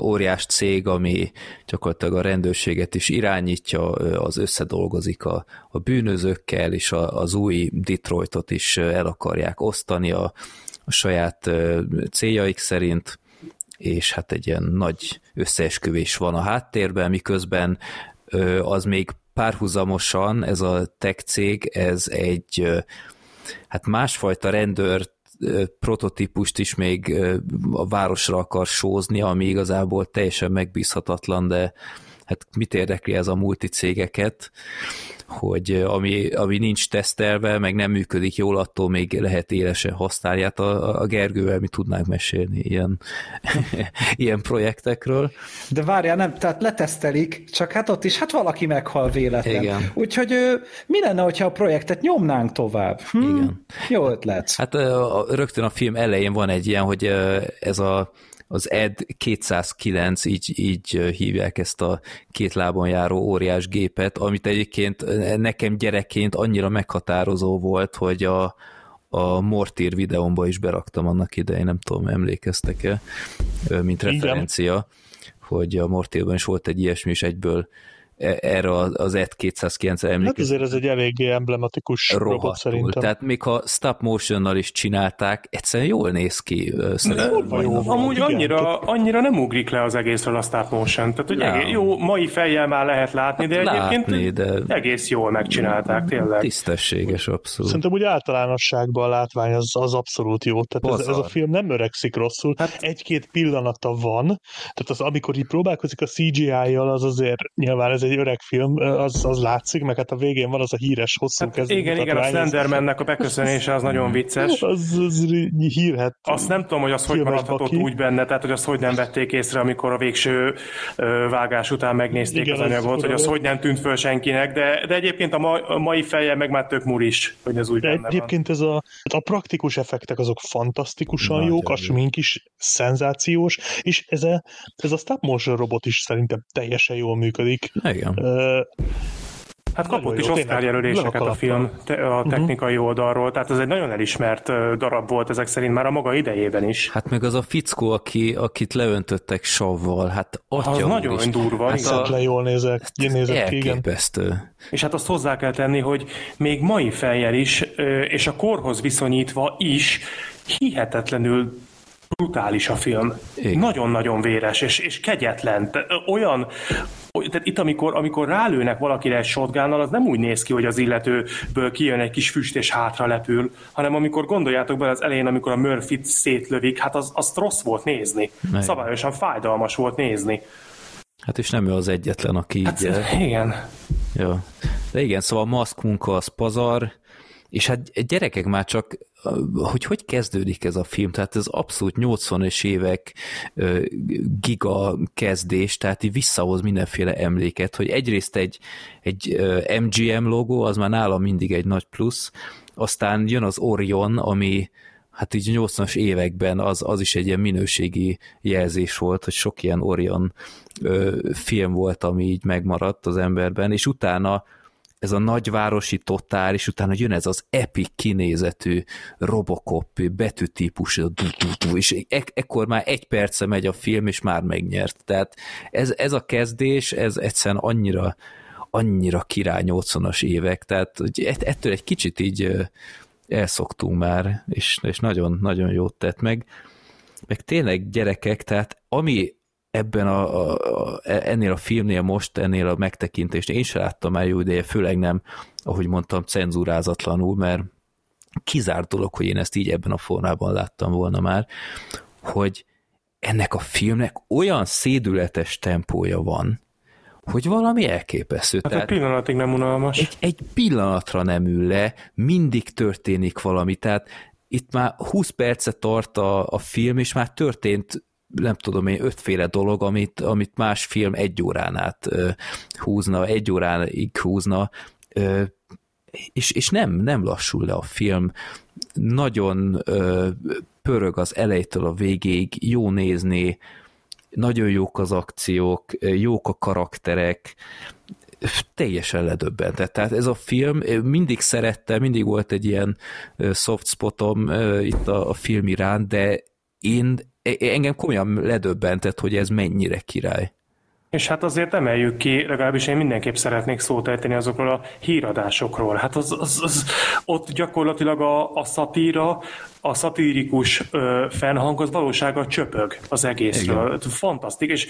óriás cég, ami gyakorlatilag a rendőrséget is irányítja, az összedolgozik a, a bűnözőkkel, és a, az új Detroitot is el akarják osztani a, a saját céljaik szerint, és hát egy ilyen nagy összeesküvés van a háttérben, miközben az még párhuzamosan ez a tech cég, ez egy hát másfajta rendőrt prototípust is még a városra akar sózni, ami igazából teljesen megbízhatatlan, de hát mit érdekli ez a multicégeket, hogy ami, ami nincs tesztelve, meg nem működik jól, attól még lehet élesen használni. Hát a, a Gergővel mi tudnánk mesélni ilyen, [LAUGHS] ilyen projektekről. De várjál, nem, tehát letesztelik, csak hát ott is, hát valaki meghal véletlen. Igen. Úgyhogy mi lenne, hogyha a projektet nyomnánk tovább? Hm? Igen. Jó ötlet. Hát rögtön a film elején van egy ilyen, hogy ez a az ED 209, így, így hívják ezt a két lábon járó óriás gépet, amit egyébként nekem gyerekként annyira meghatározó volt, hogy a, a Mortír videómba is beraktam annak idején, nem tudom, emlékeztek-e, mint referencia, Igen. hogy a Mortírban is volt egy ilyesmi, és egyből erre az ET209 emlékezni. Hát azért ez egy eléggé emblematikus Rohadtul. robot szerintem. Tehát még ha stop motionnal is csinálták, egyszerűen jól néz ki. Szerintem. Jó, Amúgy igen, annyira, annyira nem ugrik le az egészről a stop motion. Tehát, hogy egész, jó, mai fejjel már lehet látni, de hát egyébként látni, de egész jól megcsinálták, tényleg. Tisztességes, abszolút. Szerintem úgy általánosságban a látvány az, az abszolút jó. Tehát ez, ez, a film nem öregszik rosszul. Hát, Egy-két pillanata van, tehát az, amikor így próbálkozik a CGI-jal, az azért nyilván ez egy öreg film, az, az látszik, meg hát a végén van az a híres hosszú hát kezdő. Igen, igen, a Slendermannek a beköszönése az nagyon vicces. Az, az hírhet. Azt nem tudom, hogy az hogy maradhatott úgy benne, tehát hogy azt hogy nem vették észre, amikor a végső vágás után megnézték igen, az anyagot, hogy az hogy nem tűnt föl senkinek, de, de egyébként a, ma, a mai feje meg már tök muris, hogy ez úgy de benne egyébként van. ez a, a praktikus effektek azok fantasztikusan Nagy jók, a smink is szenzációs, és ez a, ez a stop motion robot is szerintem teljesen jól működik. Igen. Uh, Hát kapott is Oscar jelöléseket a film te, a mhm. technikai uh-huh. oldalról, tehát ez egy nagyon elismert darab volt ezek szerint már a maga idejében is. Hát meg az a fickó, aki, akit leöntöttek savval, hát atya Az nagyon is. durva. Hát a... le jól nézek, nézek ki, igen. És hát azt hozzá kell tenni, hogy még mai fejjel is, és a korhoz viszonyítva is hihetetlenül brutális a film. Nagyon-nagyon véres, és, és kegyetlen. Olyan, tehát itt, amikor, amikor rálőnek valakire egy shotgunnal, az nem úgy néz ki, hogy az illetőből kijön egy kis füst és hátra lepül, hanem amikor gondoljátok bele az elején, amikor a Murphy-t szétlövik, hát az, az rossz volt nézni. Meg. Szabályosan fájdalmas volt nézni. Hát és nem ő az egyetlen, aki hát, így... Igen. Jó. De igen, szóval a maszk munka az pazar, és hát gyerekek már csak, hogy hogy kezdődik ez a film, tehát ez abszolút 80-es évek giga kezdés, tehát így visszahoz mindenféle emléket, hogy egyrészt egy, egy MGM logó, az már nálam mindig egy nagy plusz, aztán jön az Orion, ami hát így 80-as években az, az is egy ilyen minőségi jelzés volt, hogy sok ilyen Orion film volt, ami így megmaradt az emberben, és utána ez a nagyvárosi totál, és utána jön ez az epic kinézetű Robocop betűtípus, és e- ekkor már egy perce megy a film, és már megnyert. Tehát ez, ez a kezdés, ez egyszerűen annyira, annyira király 80-as évek, tehát ettől egy kicsit így elszoktunk már, és, és nagyon, nagyon jót tett meg. Meg tényleg gyerekek, tehát ami ebben a, a, a, ennél a filmnél most, ennél a megtekintést én sem láttam már jó ideje, főleg nem, ahogy mondtam, cenzúrázatlanul, mert kizárt dolog, hogy én ezt így ebben a formában láttam volna már, hogy ennek a filmnek olyan szédületes tempója van, hogy valami elképesztő. Hát tehát egy pillanatig nem unalmas. Egy, egy pillanatra nem ül le, mindig történik valami, tehát itt már 20 percet tart a, a film, és már történt nem tudom én, ötféle dolog, amit, amit más film egy órán át húzna, egy óráig húzna, és, és nem, nem lassul le a film. Nagyon pörög az elejétől a végéig, jó nézni, nagyon jók az akciók, jók a karakterek, teljesen ledöbbentett. Tehát ez a film mindig szerette, mindig volt egy ilyen soft spotom itt a, a film iránt, de én engem komolyan ledöbbentett, hogy ez mennyire király. És hát azért emeljük ki, legalábbis én mindenképp szeretnék szót ejteni azokról a híradásokról. Hát az, az, az ott gyakorlatilag a, a szatíra a szatirikus ö, fennhang az valósággal csöpög az egészről. Igen. Fantasztik, és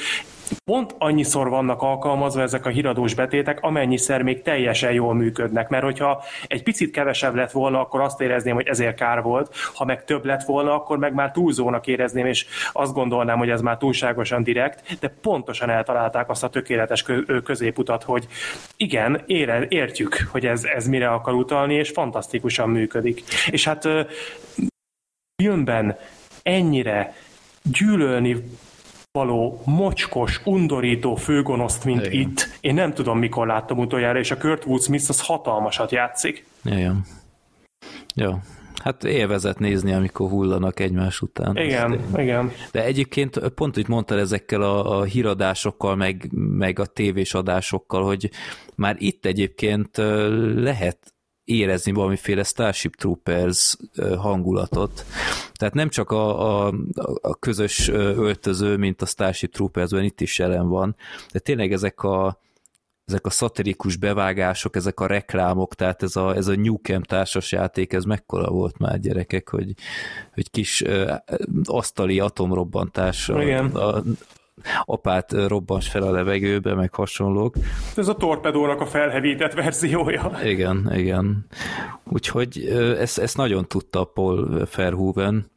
pont annyiszor vannak alkalmazva ezek a híradós betétek, amennyiszer még teljesen jól működnek, mert hogyha egy picit kevesebb lett volna, akkor azt érezném, hogy ezért kár volt, ha meg több lett volna, akkor meg már túlzónak érezném, és azt gondolnám, hogy ez már túlságosan direkt, de pontosan eltalálták azt a tökéletes középutat, hogy igen, ére, értjük, hogy ez, ez mire akar utalni, és fantasztikusan működik. És hát filmben ennyire gyűlölni való, mocskos, undorító főgonoszt, mint Igen. itt. Én nem tudom, mikor láttam utoljára, és a Kurt Wood Smith az hatalmasat játszik. Igen. Jó. Hát élvezet nézni, amikor hullanak egymás után. Igen, Azt, igen. De egyébként pont, hogy mondtad ezekkel a, a híradásokkal, meg, meg a tévés adásokkal, hogy már itt egyébként lehet érezni valamiféle Starship Troopers hangulatot. Tehát nem csak a, a, a közös öltöző, mint a Starship Troopers-ben itt is jelen van, de tényleg ezek a, ezek a szatirikus bevágások, ezek a reklámok, tehát ez a, ez a New Camp társasjáték, ez mekkora volt már gyerekek, hogy, hogy kis uh, asztali atomrobbantás Igen. A, apát robbans fel a levegőbe, meg hasonlók. Ez a torpedónak a felhevített verziója. Igen, igen. Úgyhogy ezt, ezt nagyon tudta Paul Verhoeven.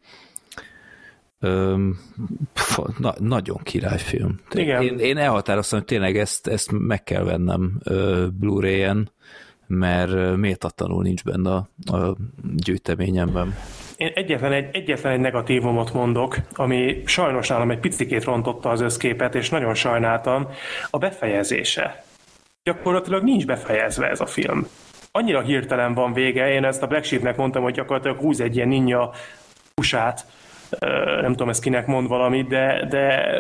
Öm, na, nagyon királyfilm. Igen. Én, én elhatároztam, hogy tényleg ezt, ezt meg kell vennem Blu-ray-en, mert méltatlanul nincs benne a, a gyűjteményemben. Én egyetlen egy, egyetlen egy negatívumot mondok, ami sajnos nálam egy picikét rontotta az összképet, és nagyon sajnáltam, a befejezése. Gyakorlatilag nincs befejezve ez a film. Annyira hirtelen van vége, én ezt a Black Sheepnek mondtam, hogy gyakorlatilag húz egy ilyen ninja pusát, nem tudom ezt kinek mond valamit, de, de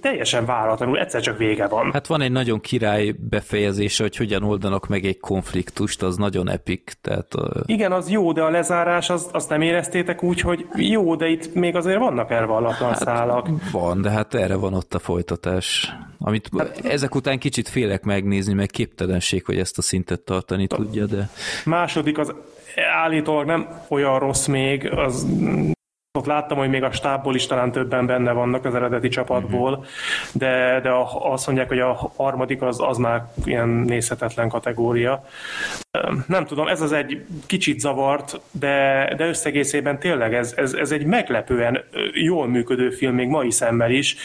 teljesen váratlanul, egyszer csak vége van. Hát van egy nagyon király befejezése, hogy hogyan oldanak meg egy konfliktust, az nagyon epik. Tehát, uh... Igen, az jó, de a lezárás, az, azt nem éreztétek úgy, hogy jó, de itt még azért vannak elvallatlan hát szálak. Van, de hát erre van ott a folytatás. Amit hát, ezek után kicsit félek megnézni, meg képtelenség, hogy ezt a szintet tartani tudja, de... Második az állítólag nem olyan rossz még, az ott láttam, hogy még a stábból is talán többen benne vannak az eredeti csapatból, uh-huh. de, de azt mondják, hogy a harmadik az, az már ilyen nézhetetlen kategória. Nem tudom, ez az egy kicsit zavart, de, de összegészében tényleg ez, ez, ez egy meglepően jól működő film még mai szemmel is,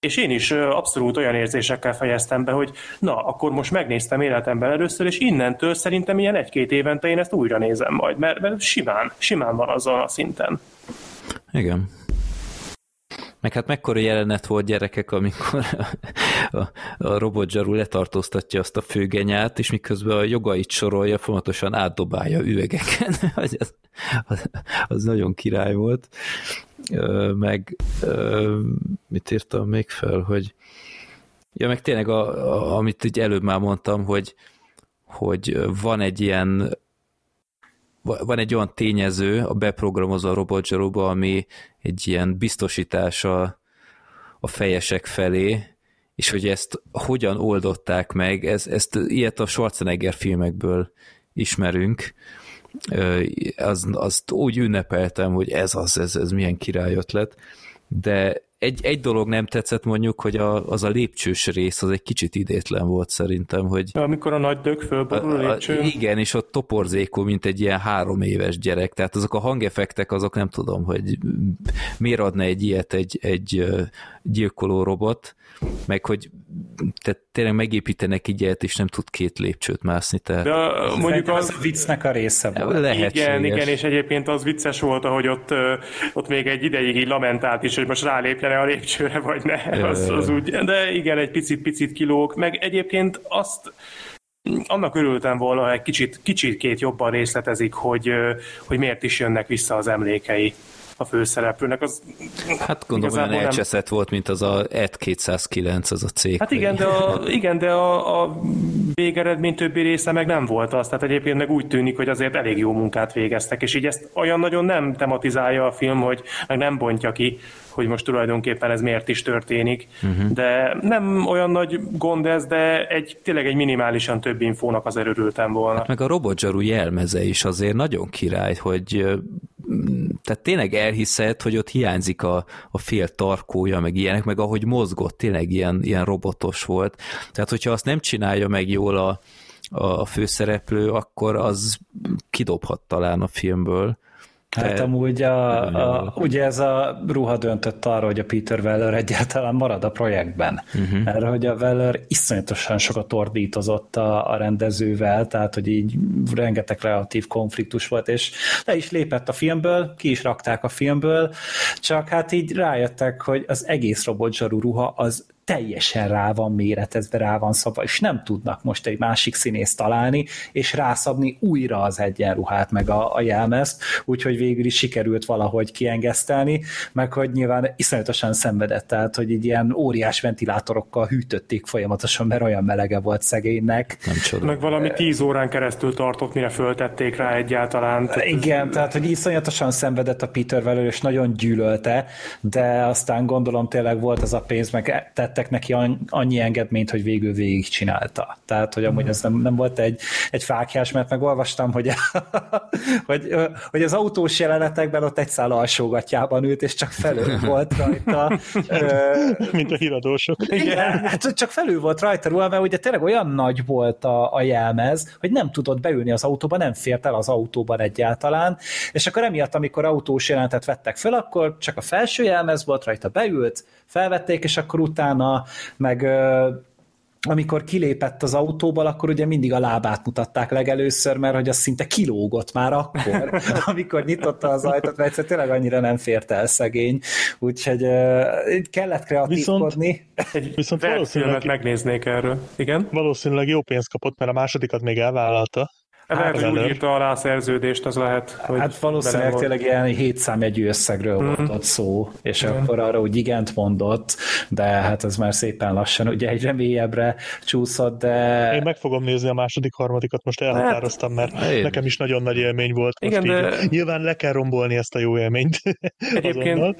és én is abszolút olyan érzésekkel fejeztem be, hogy na, akkor most megnéztem életemben először, és innentől szerintem ilyen egy-két évente én ezt újra nézem majd, mert, mert simán, simán van azon a szinten. Igen. Meg hát mekkora jelenet volt gyerekek, amikor a, a robotzsaru letartóztatja azt a főgenyát, és miközben a jogait sorolja, folyamatosan átdobálja üvegeken. [LAUGHS] az, az, az nagyon király volt. Meg mit írtam még fel, hogy ja, meg tényleg, a, a, amit így előbb már mondtam, hogy, hogy van egy ilyen van egy olyan tényező a beprogramozó robotzsaróba, ami egy ilyen biztosítás a, a fejesek felé, és hogy ezt hogyan oldották meg, ez, ezt ilyet a Schwarzenegger filmekből ismerünk, az, azt úgy ünnepeltem, hogy ez az, ez, ez milyen király ötlet, de egy, egy dolog nem tetszett mondjuk, hogy a, az a lépcsős rész az egy kicsit idétlen volt szerintem, hogy... Amikor a nagy dög fölborul a, lépcső. Igen, és ott toporzékú, mint egy ilyen három éves gyerek, tehát azok a hangeffektek, azok nem tudom, hogy miért adna egy ilyet egy, egy gyilkoló robot, meg hogy tehát tényleg megépítenek ilyet, és nem tud két lépcsőt mászni. Tehát... De mondjuk az, az viccnek a része volt. Lehetséges. Igen, igen, és egyébként az vicces volt, hogy ott, ott még egy ideig így lamentált is, hogy most rálépjene a lépcsőre, vagy ne. Az, az úgy, de igen, egy picit-picit kilóg. Meg egyébként azt annak örültem volna, hogy egy kicsit, kicsit két jobban részletezik, hogy, hogy miért is jönnek vissza az emlékei a főszereplőnek. Az hát gondolom olyan elcseszett nem... volt, mint az a ET 209, az a cég. Hát igen, de a, igen, de a, a végeredmény többi része meg nem volt az. Tehát egyébként meg úgy tűnik, hogy azért elég jó munkát végeztek, és így ezt olyan nagyon nem tematizálja a film, hogy meg nem bontja ki, hogy most tulajdonképpen ez miért is történik. Uh-huh. De nem olyan nagy gond ez, de egy, tényleg egy minimálisan több infónak az örültem volna. Hát meg a robotzsaru jelmeze is azért nagyon király, hogy tehát tényleg elhiszed, hogy ott hiányzik a, a fél tarkója, meg ilyenek, meg ahogy mozgott, tényleg ilyen, ilyen robotos volt. Tehát, hogyha azt nem csinálja meg jól a, a főszereplő, akkor az kidobhat talán a filmből. Hát amúgy a, a, ugye ez a ruha döntött arra, hogy a Peter Weller egyáltalán marad a projektben. Uh-huh. Erre, hogy a Weller iszonyatosan sokat ordítozott a, a rendezővel, tehát hogy így rengeteg relatív konfliktus volt, és le is lépett a filmből, ki is rakták a filmből, csak hát így rájöttek, hogy az egész robotzsarú ruha az teljesen rá van méretezve, rá van szabva, és nem tudnak most egy másik színészt találni, és rászabni újra az egyenruhát, meg a, a jelmezt, úgyhogy végül is sikerült valahogy kiengesztelni, meg hogy nyilván iszonyatosan szenvedett, tehát hogy így ilyen óriás ventilátorokkal hűtötték folyamatosan, mert olyan melege volt szegénynek. Nem Meg valami tíz órán keresztül tartott, mire föltették rá egyáltalán. Tehát Igen, ez... tehát hogy iszonyatosan szenvedett a Peter Weller, és nagyon gyűlölte, de aztán gondolom tényleg volt az a pénz, meg tett tettek neki annyi engedményt, hogy végül végig csinálta. Tehát, hogy amúgy ez nem, nem volt egy, egy fákjás, mert megolvastam, hogy, [LAUGHS] hogy, hogy az autós jelenetekben ott egy szál alsógatjában ült, és csak felül volt rajta. [LAUGHS] Mint a híradósok. Igen, hát csak felül volt rajta ruha, mert ugye tényleg olyan nagy volt a, a jelmez, hogy nem tudott beülni az autóba, nem fért el az autóban egyáltalán, és akkor emiatt, amikor autós jelenetet vettek fel, akkor csak a felső jelmez volt rajta, beült, felvették, és akkor utána meg amikor kilépett az autóból, akkor ugye mindig a lábát mutatták legelőször, mert hogy az szinte kilógott már akkor, [LAUGHS] amikor nyitotta az ajtót, mert egyszer tényleg annyira nem fért el szegény, úgyhogy uh, kellett kreatívkodni. Viszont, viszont valószínűleg megnéznék erről. Igen? Valószínűleg jó pénzt kapott, mert a másodikat még elvállalta. Hát, hát úgy írta alá a szerződést, az lehet, hogy Hát valószínűleg tényleg ilyen hétszámjegyű összegről mm. volt ott szó, és mm. akkor arra úgy igent mondott, de hát ez már szépen lassan ugye egyre mélyebbre csúszott, de... Én meg fogom nézni a második, harmadikat, most elhatároztam, mert hát, nekem is nagyon nagy élmény volt. Igen, de... Nyilván le kell rombolni ezt a jó élményt. Egyébként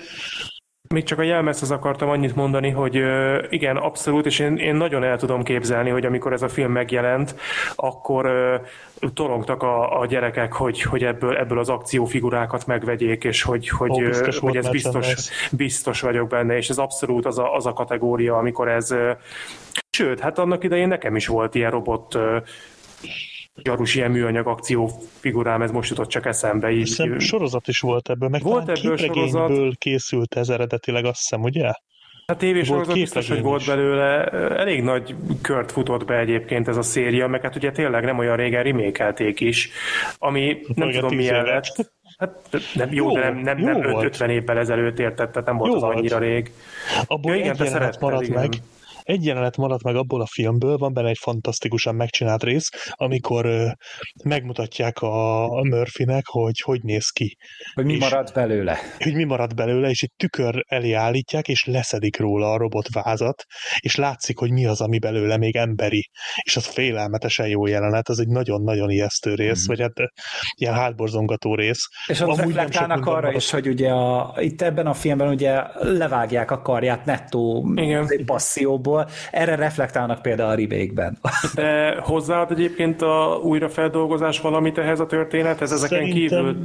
még csak a jelmezhez akartam annyit mondani, hogy igen, abszolút, és én, én nagyon el tudom képzelni, hogy amikor ez a film megjelent, akkor torongtak a, a gyerekek, hogy, hogy ebből, ebből az akciófigurákat megvegyék, és hogy, hogy, Ó, hogy ez biztos, biztos vagyok benne, és ez abszolút az a, az a kategória, amikor ez Sőt, hát annak idején nekem is volt ilyen robot gyarus ilyen műanyag akció figurám, ez most jutott csak eszembe. Így. Hiszem, sorozat is volt ebből, meg volt ebből sorozat. készült ez eredetileg, azt hiszem, ugye? Hát tévésorozat biztos, hogy volt belőle. Elég nagy kört futott be egyébként ez a széria, meg hát ugye tényleg nem olyan régen remékelték is, ami hát nem tudom milyen lett. Hát nem, jó, jó, de nem, nem, nem 50 évvel ezelőtt értett, tehát nem volt jó az annyira volt. rég. Abból ja, igen, egy maradt igen. meg, egy jelenet maradt meg abból a filmből, van benne egy fantasztikusan megcsinált rész, amikor ö, megmutatják a, a Murphynek, hogy hogy néz ki. Hogy mi és, marad belőle. Hogy mi marad belőle, és egy tükör elé állítják, és leszedik róla a robotvázat, és látszik, hogy mi az, ami belőle még emberi. És az félelmetesen jó jelenet, az egy nagyon-nagyon ijesztő rész, mm. vagy hát ilyen hátborzongató rész. És ott reflektálnak arra is, hogy ugye a, itt ebben a filmben ugye levágják a karját nettó Igen. passzióból, Szóval erre reflektálnak például a remake-ben. De hozzáad egyébként a újrafeldolgozás valamit ehhez a történethez, ezeken Szerintem kívül?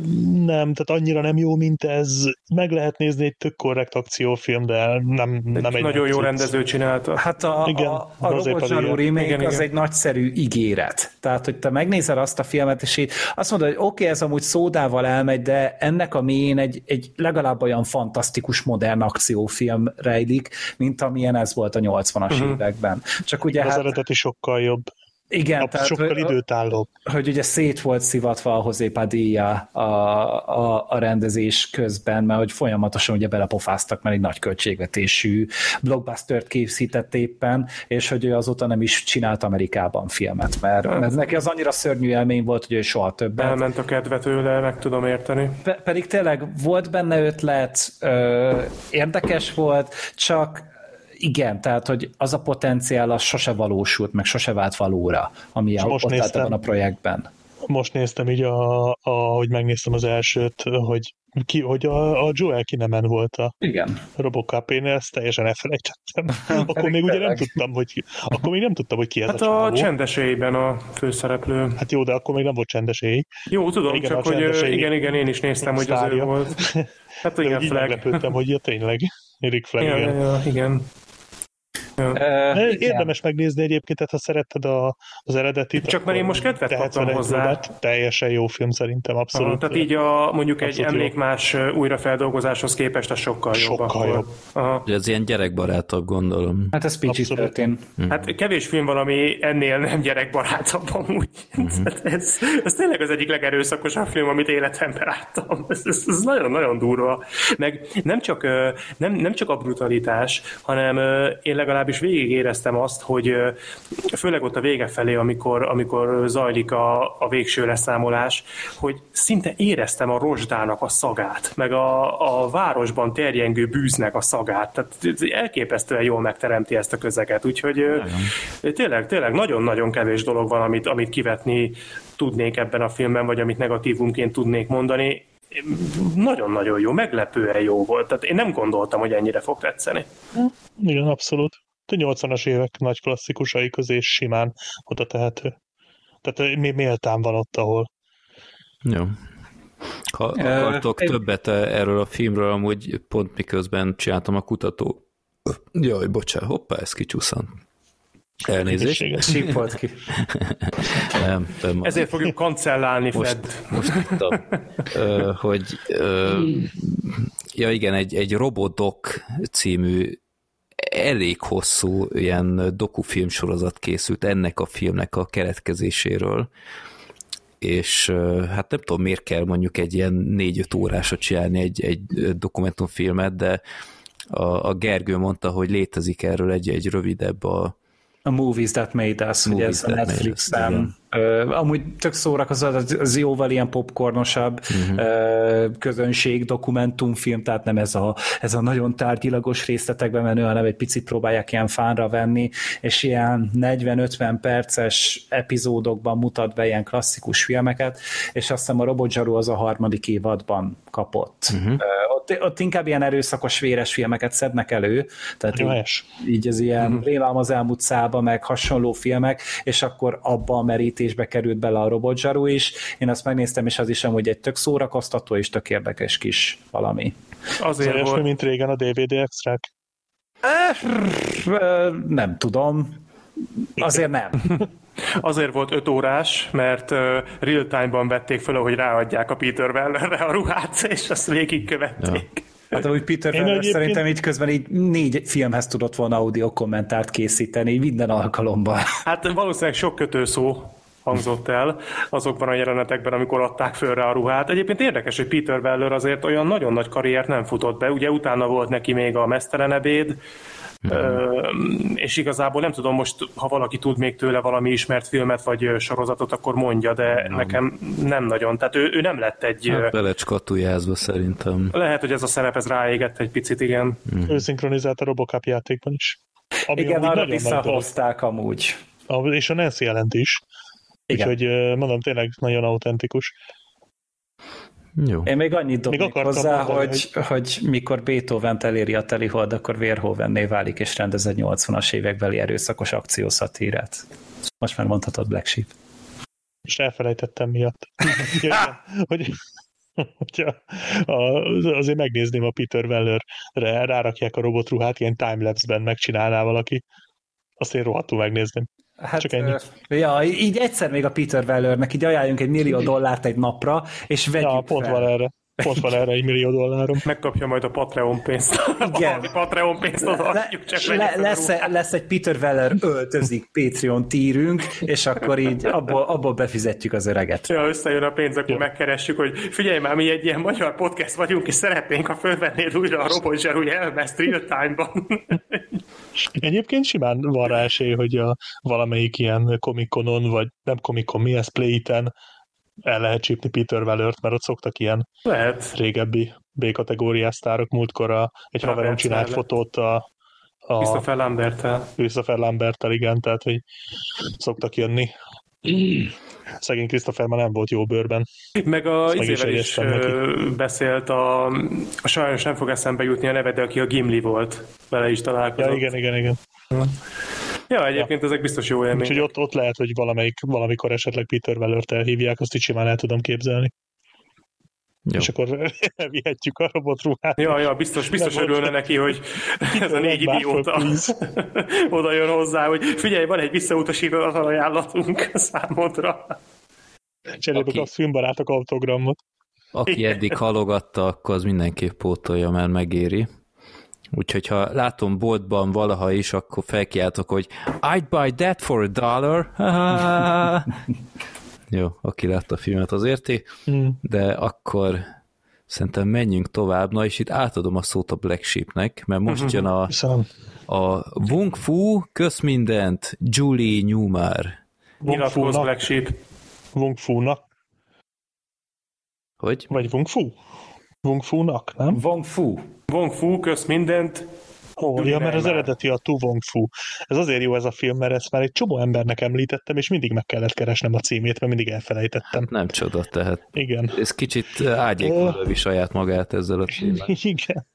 nem, tehát annyira nem jó, mint ez. Meg lehet nézni egy tök korrekt akciófilm, de nem, egy nem egy Nagyon jó rendező csinálta. Hát a, igen, a, a Robot Zsarú remake igen, az igen. egy nagyszerű ígéret. Tehát, hogy te megnézel azt a filmet, és így azt mondod, hogy oké, okay, ez amúgy szódával elmegy, de ennek a mélyén egy, egy legalább olyan fantasztikus modern akciófilm rejlik, mint amilyen ez volt a 80 80-as uh-huh. Mhm. években. Csak ugye az hát, eredeti sokkal jobb. Igen, tehát, sokkal hogy, időtállóbb. Hogy ugye szét volt szivatva a José Padilla a, a, a rendezés közben, mert hogy folyamatosan ugye belepofáztak, mert egy nagy költségvetésű blockbuster-t készített éppen, és hogy ő azóta nem is csinált Amerikában filmet, mert, mert neki az annyira szörnyű élmény volt, hogy ő soha többet. Elment a kedve tőle, meg tudom érteni. Pe- pedig tényleg volt benne ötlet, ö, érdekes volt, csak igen, tehát, hogy az a potenciál az sose valósult, meg sose vált valóra, ami a, ott a projektben. most néztem így, a, a, hogy megnéztem az elsőt, hogy ki, hogy a, a Joel Kinemen volt a Igen. Robocop, én ezt teljesen elfelejtettem. [LAUGHS] akkor még ugye nem tudtam, hogy akkor még nem tudtam, hogy ki ez Hát a a csávó. csendesélyben a főszereplő. Hát jó, de akkor még nem volt csendesély. Jó, tudom, Igen, csak a hogy igen, igen, én is néztem, hogy az ő volt. [LAUGHS] Hát igen, Flag. meglepődtem, hogy ja, tényleg. Rick Flag, Ja, igen. ja, igen. Ja. Uh, Érdemes megnézni egyébként, tehát ha szeretted a, az eredetit. Csak mert én most kedvet kaptam 71 hozzá. próbát, Teljesen jó film szerintem, abszolút. Aha, tehát így a, mondjuk egy Abszolút jó. emlékmás újrafeldolgozáshoz képest a sokkal jobb. Sokkal akkor. jobb. Aha. Ez ilyen gyerekbarátabb, gondolom. hát ez Abszolút. PG-13. Hát kevés film van, ami ennél nem gyerekbarátabb amúgy. [LAUGHS] Uh-huh. Ez, ez tényleg az egyik legerőszakosabb film, amit életemben láttam. Ez, ez, ez nagyon-nagyon durva. Meg nem csak, nem, nem csak a brutalitás, hanem én legalábbis végig éreztem azt, hogy főleg ott a vége felé, amikor, amikor zajlik a, a végső leszámolás, hogy szinte éreztem a rozsdának a szagát, meg a, a városban terjengő bűznek a szagát. Tehát elképesztően jól megteremti ezt a közeget. Úgyhogy ö, tényleg, tényleg nagyon-nagyon kevés dolog van, amit, amit kivetni tudnék ebben a filmben, vagy amit negatívumként tudnék mondani. Nagyon-nagyon jó, meglepően jó volt. Tehát én nem gondoltam, hogy ennyire fog tetszeni. Igen, abszolút. A 80-as évek nagy klasszikusai közé simán oda tehető. Tehát mi méltán van ott, ahol. Jó. Ha akartok én- többet erről a filmről, amúgy pont miközben csináltam a kutató... Jaj, bocsánat, hoppá, ez kicsúszant. Elnézést. Sípolt ki. [LAUGHS] Nem, nem, Ezért fogjuk kancellálni most, most tudtam, hogy [LAUGHS] ja igen, egy, egy Robodok című elég hosszú ilyen dokufilm sorozat készült ennek a filmnek a keletkezéséről, és hát nem tudom, miért kell mondjuk egy ilyen négy-öt órásra csinálni egy, egy dokumentumfilmet, de a, a Gergő mondta, hogy létezik erről egy, egy rövidebb a, A Movies That Made Us, ugye Movies ez a That Made Ö, amúgy tök szórakozó, az, jóval ilyen popcornosabb Mhm. uh-huh. közönség, dokumentumfilm, tehát nem ez a, ez a nagyon tárgyilagos részletekbe menő, hanem egy picit próbálják ilyen fánra venni, és ilyen 40-50 perces epizódokban mutat be ilyen klasszikus filmeket, és azt hiszem a Robot Zsaru az a harmadik évadban kapott. Mhm. Uh-huh. Ott, ott inkább ilyen erőszakos, véres filmeket szednek elő, tehát így, így az ilyen uh-huh. Rélám az elmúlt szába, meg hasonló filmek, és akkor abba a merítésbe került bele a Robot Zsaru is. Én azt megnéztem, és az is amúgy egy tök szórakoztató és tök érdekes kis valami. Az Azért olyasmi, volt, mint régen a DVD extrák. Nem tudom. Azért nem. [LAUGHS] azért volt öt órás, mert uh, real time-ban vették fel, hogy ráadják a Peter Wellerre a ruhát, [LAUGHS] és azt végigkövették. Hát úgy Peter Én Feller egyébként- szerintem így közben így négy filmhez tudott volna audio kommentárt készíteni, minden alkalommal. Hát valószínűleg sok kötőszó hangzott el azokban a jelenetekben, amikor adták föl rá a ruhát. Egyébként érdekes, hogy Peter Weller azért olyan nagyon nagy karriert nem futott be. Ugye utána volt neki még a Mesztelen ebéd, Ö, és igazából nem tudom most, ha valaki tud még tőle valami ismert filmet vagy sorozatot, akkor mondja, de nekem nem nagyon. Tehát ő, ő nem lett egy... hát belecskatujázva szerintem. Lehet, hogy ez a szerep ez ráégett egy picit, igen. Ő szinkronizált a Robocop játékban is. Ami Igen, arra visszahozták amúgy. A- És a Nancy jelent is. Igen. Úgyhogy mondom, tényleg nagyon autentikus. Jó. Én még annyit dobnék akartam hozzá, mondani, hogy, hogy... hogy mikor Beethoven eléri a telihold, akkor Verhoevenné válik, és rendez egy 80-as évekbeli erőszakos akciószatírát. Most már mondhatod Black Sheep. És elfelejtettem miatt. [LAUGHS] igen, hogy hogyha a, azért megnézném a Peter Weller-re, rárakják a robotruhát, ilyen timelapse-ben megcsinálná valaki. Azt én rohadtul megnézném. Hát, Csak ennyi. Ja, így egyszer még a Peter Wellernek így ajánljunk egy millió dollárt egy napra, és vegyük Ja, pont fel. van erre. Pont van erre egy millió dollárom. Megkapja majd a Patreon pénzt. Igen. [LAUGHS] Valami Patreon pénzt csak Le, vegyük le, fel a lesz, ruhát. lesz egy Peter Weller öltözik Patreon tírünk, és akkor így abból, abból befizetjük az öreget. Ja, összejön a pénz, akkor megkeressük, hogy figyelj már, mi egy ilyen magyar podcast vagyunk, és szeretnénk, ha fölvennéd újra a Robot Zsarúj elmezt real time-ban. [LAUGHS] Egyébként simán van rá esély, hogy a valamelyik ilyen komikonon, vagy nem komikon, mi ez, Play-ten el lehet csípni Peter Wellert, mert ott szoktak ilyen Lehet. régebbi B-kategóriás sztárok. Múltkor a, egy Robert haverom csinált Scarlett. fotót a, a Christopher Lambertel. Christopher Lambertel, igen, tehát hogy szoktak jönni Szegény Christopher már nem volt jó bőrben. Meg a izével is, is beszélt, a, a sajnos nem fog eszembe jutni a neve, de aki a Gimli volt. Vele is találkozott. Ja, igen, igen, igen. Ja, egyébként ja. ezek biztos jó élmény. Úgyhogy ott, ott lehet, hogy valamelyik, valamikor esetleg Peter Wellert elhívják, azt így simán el tudom képzelni. Jó. És akkor [LAUGHS] vihetjük a robotruhát. Ja, ja, biztos, biztos örülne neki, hogy [LAUGHS] ez a négy idióta [LAUGHS] oda jön hozzá, hogy figyelj, van egy visszautasító ajánlatunk számodra. Cserébe Aki... a filmbarátok autogramot. Aki eddig halogatta, akkor az mindenképp pótolja, mert megéri. Úgyhogy ha látom boltban valaha is, akkor felkiáltok, hogy I'd buy that for a dollar. [LAUGHS] Jó, aki látta a filmet az érti, mm. de akkor szerintem menjünk tovább. Na és itt átadom a szót a Black Sheepnek, mert most jön a, a Wung Fu, kösz mindent, Julie Newmar. Nyilatkoz Black Sheep. Wung Fu-nak. Hogy? Vagy Wung Fu. Wung Fu-nak, nem? Wong Fu. Wong Fu, kösz mindent. Ó, ja, mert az eredeti a Tu Wong Fu. Ez azért jó ez a film, mert ezt már egy csomó embernek említettem, és mindig meg kellett keresnem a címét, mert mindig elfelejtettem. Nem csoda, tehát. Igen. Ez kicsit ágyékolövi saját magát ezzel a filmmel. [LAUGHS] Igen.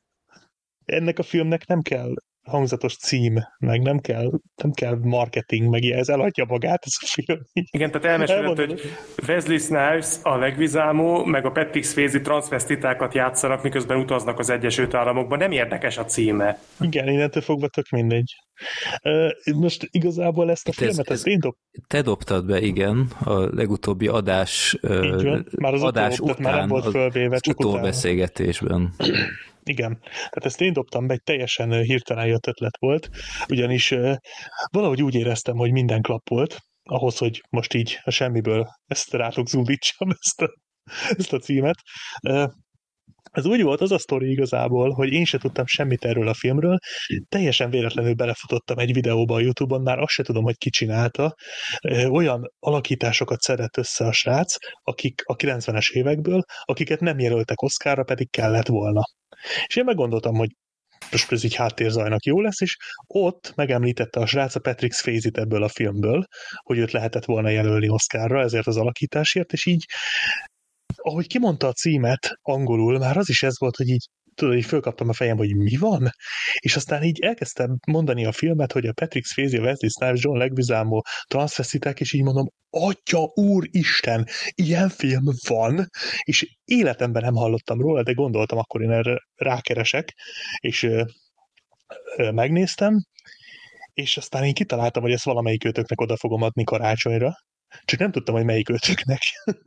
Ennek a filmnek nem kell hangzatos cím, meg nem kell, nem kell marketing, meg ez eladja magát, ez a film. Igen, tehát elmeséled, hogy Wesley Snipes, a legvizámó, meg a Patrick Swayze transvestitákat játszanak, miközben utaznak az Egyesült Államokban. Nem érdekes a címe. Igen, innentől fogva tök mindegy. Most igazából ezt a Itt filmet, ez, ez én dob... Te dobtad be, igen, a legutóbbi adás, van, már az adás után, már nem volt fölvéve, csak utóbeszélgetésben. Igen, tehát ezt én dobtam be, egy teljesen hirtelen jött ötlet volt, ugyanis valahogy úgy éreztem, hogy minden klap volt, ahhoz, hogy most így a semmiből ezt rátok zúdítsam, [LAUGHS] ezt a, ezt a címet. Ez úgy volt az a sztori igazából, hogy én se tudtam semmit erről a filmről, teljesen véletlenül belefutottam egy videóba a Youtube-on, már azt se tudom, hogy ki csinálta, olyan alakításokat szedett össze a srác, akik a 90-es évekből, akiket nem jelöltek Oszkára, pedig kellett volna. És én meggondoltam, hogy most ez így háttérzajnak jó lesz, és ott megemlítette a srác a Patrick swayze ebből a filmből, hogy őt lehetett volna jelölni Oscarra ezért az alakításért, és így ahogy kimondta a címet angolul, már az is ez volt, hogy így tudod, így fölkaptam a fejem, hogy mi van, és aztán így elkezdtem mondani a filmet, hogy a Patrick Swayze, Wesley Snipes, John Leguizamo transvestiták, és így mondom, atya úr Isten, ilyen film van, és életemben nem hallottam róla, de gondoltam, akkor én erre rákeresek, és ö, ö, megnéztem, és aztán én kitaláltam, hogy ezt valamelyik őtöknek oda fogom adni karácsonyra, csak nem tudtam, hogy melyik ötöknek.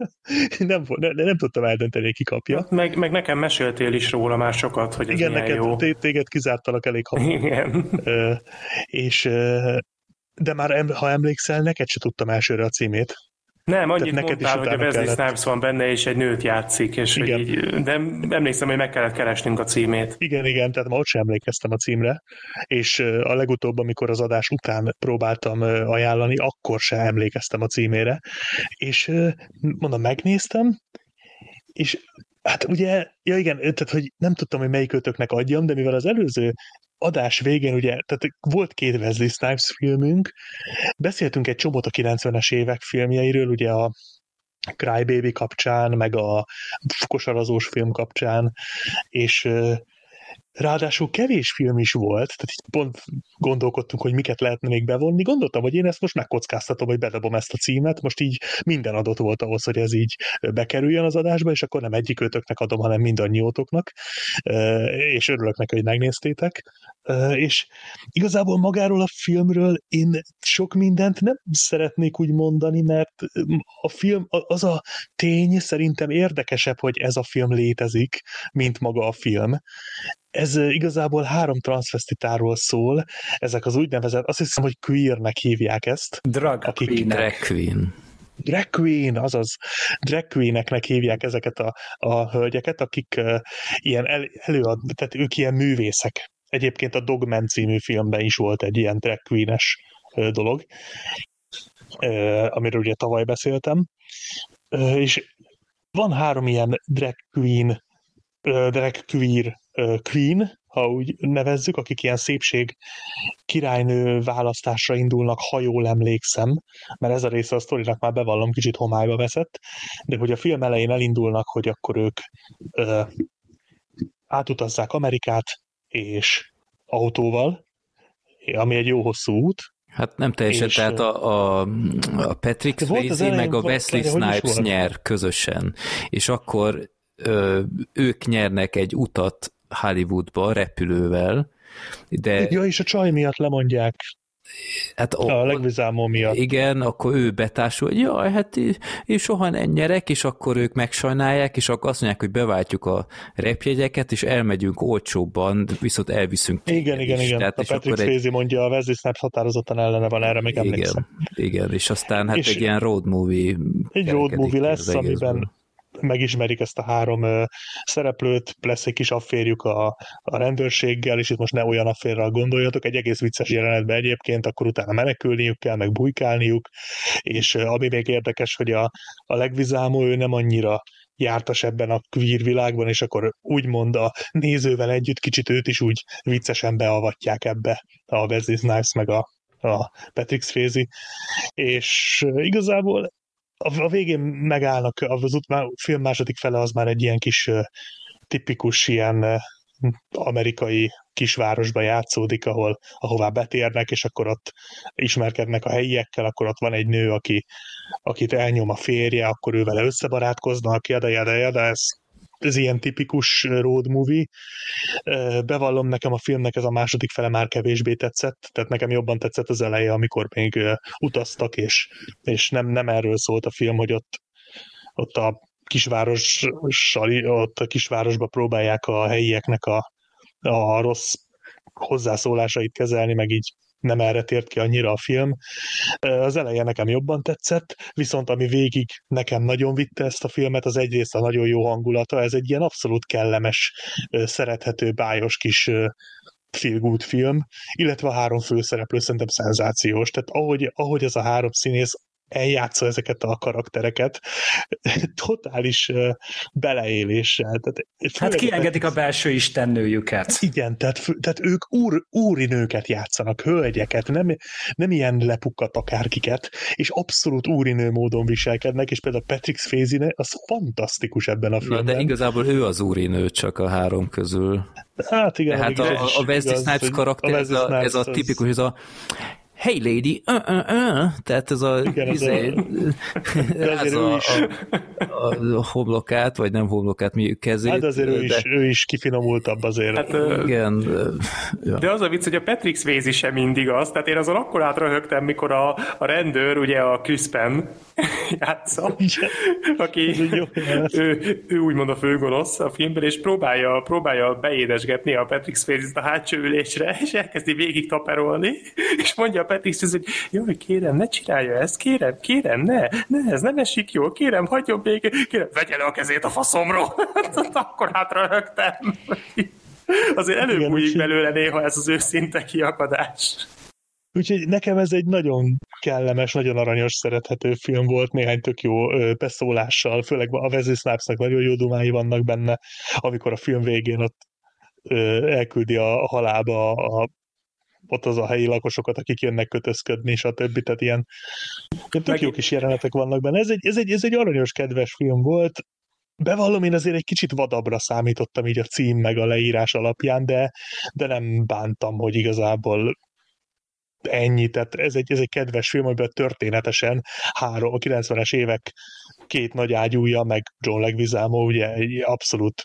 [LAUGHS] nem, nem, nem tudtam eldönteni, ki kapja. Hát meg, meg nekem meséltél is róla már sokat, hogy Igen, neked, jó. téged kizártalak elég hamar. Igen. Ö, és de már ha emlékszel, neked se tudtam elsőre a címét. Nem, annyit neked mondtál, hogy a Wesley Snipes van benne, és egy nőt játszik, és igen. Így, de emlékszem, hogy meg kellett keresnünk a címét. Igen, igen, tehát ma ott sem emlékeztem a címre, és a legutóbb, amikor az adás után próbáltam ajánlani, akkor sem emlékeztem a címére, és mondom, megnéztem, és Hát ugye, ja igen, tehát hogy nem tudtam, hogy melyik ötöknek adjam, de mivel az előző adás végén ugye, tehát volt két Wesley Snipes filmünk, beszéltünk egy csomót a 90-es évek filmjeiről, ugye a Crybaby kapcsán, meg a kosarazós film kapcsán, és Ráadásul kevés film is volt, tehát így pont gondolkodtunk, hogy miket lehetne még bevonni. Gondoltam, hogy én ezt most megkockáztatom, hogy bedobom ezt a címet. Most így minden adott volt ahhoz, hogy ez így bekerüljön az adásba, és akkor nem egyik őtöknek adom, hanem mindannyiótoknak. És örülök neki, hogy megnéztétek. És igazából magáról a filmről én sok mindent nem szeretnék úgy mondani, mert a film, az a tény szerintem érdekesebb, hogy ez a film létezik, mint maga a film ez igazából három transvestitáról szól, ezek az úgynevezett, azt hiszem, hogy queernek hívják ezt. Drag akik, Drag queen. Drag queen, azaz drag queeneknek hívják ezeket a, a hölgyeket, akik uh, ilyen el, előad, tehát ők ilyen művészek. Egyébként a Dogman című filmben is volt egy ilyen drag queen-es uh, dolog, uh, amiről ugye tavaly beszéltem. Uh, és van három ilyen drag queen, uh, drag queer Queen, ha úgy nevezzük, akik ilyen szépség királynő választásra indulnak, ha jól emlékszem, mert ez a része a sztorinak már bevallom, kicsit homályba veszett, de hogy a film elején elindulnak, hogy akkor ők ö, átutazzák Amerikát, és autóval, ami egy jó hosszú út, Hát nem teljesen, és, tehát a, a, a Patrick Swayze meg a Wesley Snipes nyer közösen, és akkor ö, ők nyernek egy utat Hollywoodba repülővel, de... Ja, és a csaj miatt lemondják. Hát a, a legvizámó miatt. Igen, akkor ő betársul, hogy jaj, hát én soha nem nyerek, és akkor ők megsajnálják, és akkor azt mondják, hogy beváltjuk a repjegyeket, és elmegyünk olcsóbban, viszont elviszünk. Igen, igen, is. igen. Tehát, a Patrick Swayze egy... mondja, a Wesley Snipes határozottan ellene van, erre még emlékszem. Igen, igen, és aztán hát és egy ilyen road movie. Egy road movie lesz, amiben megismerik ezt a három szereplőt, lesz egy kis afférjük a, a rendőrséggel, és itt most ne olyan afférral gondoljatok, egy egész vicces jelenetben egyébként, akkor utána menekülniük kell, meg bujkálniuk, és uh, ami még érdekes, hogy a, a legvizámú ő nem annyira jártas ebben a queer világban, és akkor úgymond a nézővel együtt kicsit őt is úgy viccesen beavatják ebbe a Wesley Snipes meg a, a Patrick Swayze, és igazából a, végén megállnak, az út, a film második fele az már egy ilyen kis tipikus ilyen amerikai kisvárosba játszódik, ahol, ahová betérnek, és akkor ott ismerkednek a helyiekkel, akkor ott van egy nő, aki, akit elnyom a férje, akkor ővel összebarátkoznak, jada, jada, jada, ez ez ilyen tipikus road movie. Bevallom, nekem a filmnek ez a második fele már kevésbé tetszett, tehát nekem jobban tetszett az eleje, amikor még utaztak, és, és nem, nem erről szólt a film, hogy ott, ott a kisvárossal, ott a kisvárosba próbálják a helyieknek a, a rossz hozzászólásait kezelni, meg így nem erre tért ki annyira a film. Az eleje nekem jobban tetszett, viszont ami végig nekem nagyon vitte ezt a filmet, az egyrészt a nagyon jó hangulata, ez egy ilyen abszolút kellemes, szerethető, bájos kis feel good film, illetve a három főszereplő szerintem szenzációs. Tehát ahogy, ahogy ez a három színész eljátsza ezeket a karaktereket [LAUGHS] totális beleéléssel. Tehát, hát kiengedik a belső istennőjüket. Igen, tehát, tehát ők úr, úri nőket játszanak, hölgyeket, nem, nem ilyen lepukkat akárkiket, és abszolút úri nő módon viselkednek, és például Patrick Swayze az fantasztikus ebben a filmben. Na, de igazából ő az úri nő csak a három közül. Hát igen. Tehát a, a Wesley Snipes karakter, a ez, a, ez a tipikus, ez a hey lady, uh, uh, uh. tehát ez a, Igen, izé, [LAUGHS] ez a, a, a, a homlokát, vagy nem homlokát, mi kezét. Hát azért de, ő, is, ő is kifinomultabb azért. Hát, Igen. Ja. De az a vicc, hogy a Patrick Swayze sem mindig az, tehát én azon akkor átröhögtem, mikor a, a rendőr, ugye a Crispin [LAUGHS] játsza, aki ő, ő úgymond a főgonosz a filmben, és próbálja, próbálja beédesgetni a Patrick Swayze-t a hátsó ülésre, és elkezdi végig taperolni, és mondja Patrick Swayze, hogy jaj, kérem, ne csinálja ezt, kérem, kérem, ne, ne, ez nem esik jól, kérem, hagyjon még, kérem, vegye le a kezét a faszomról. [LAUGHS] Akkor hátrahögtem. [LAUGHS] Azért előbújik belőle néha ez az őszinte kiakadás. Úgyhogy nekem ez egy nagyon kellemes, nagyon aranyos, szerethető film volt, néhány tök jó beszólással, főleg a Wesley Snipesnak nagyon jó dumái vannak benne, amikor a film végén ott elküldi a halába a ott az a helyi lakosokat, akik jönnek kötözködni, és a többi, tehát ilyen, tök jó kis jelenetek vannak benne. Ez egy, ez, egy, ez egy aranyos, kedves film volt, Bevallom, én azért egy kicsit vadabbra számítottam így a cím meg a leírás alapján, de, de nem bántam, hogy igazából ennyi, tehát ez egy, ez egy kedves film, amiben történetesen három, a 90-es évek két nagy ágyúja, meg John Leguizamo ugye egy abszolút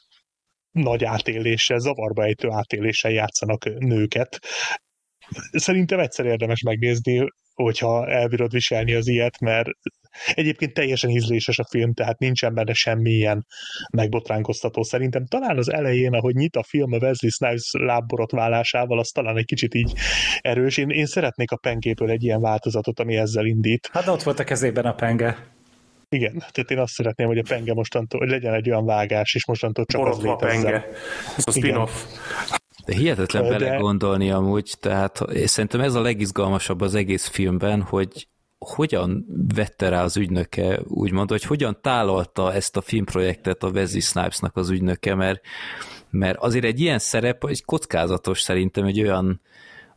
nagy átéléssel, zavarba ejtő átéléssel játszanak nőket. Szerintem egyszer érdemes megnézni, hogyha elbírod viselni az ilyet, mert egyébként teljesen ízléses a film, tehát nincsen benne semmilyen megbotránkoztató. Szerintem talán az elején, ahogy nyit a film a Wesley Snipes lábborotválásával, az talán egy kicsit így erős. Én, én szeretnék a pengéből egy ilyen változatot, ami ezzel indít. Hát ott volt a kezében a penge. Igen, tehát én azt szeretném, hogy a penge mostantól, hogy legyen egy olyan vágás, és mostantól csak Borotva az létezzen. penge. Ez a spin-off. De hihetetlen de... belegondolni amúgy, tehát szerintem ez a legizgalmasabb az egész filmben, hogy hogyan vette rá az ügynöke, úgymond, hogy hogyan tálalta ezt a filmprojektet a Wesley Snipesnak az ügynöke, mert mert azért egy ilyen szerep egy kockázatos szerintem egy olyan,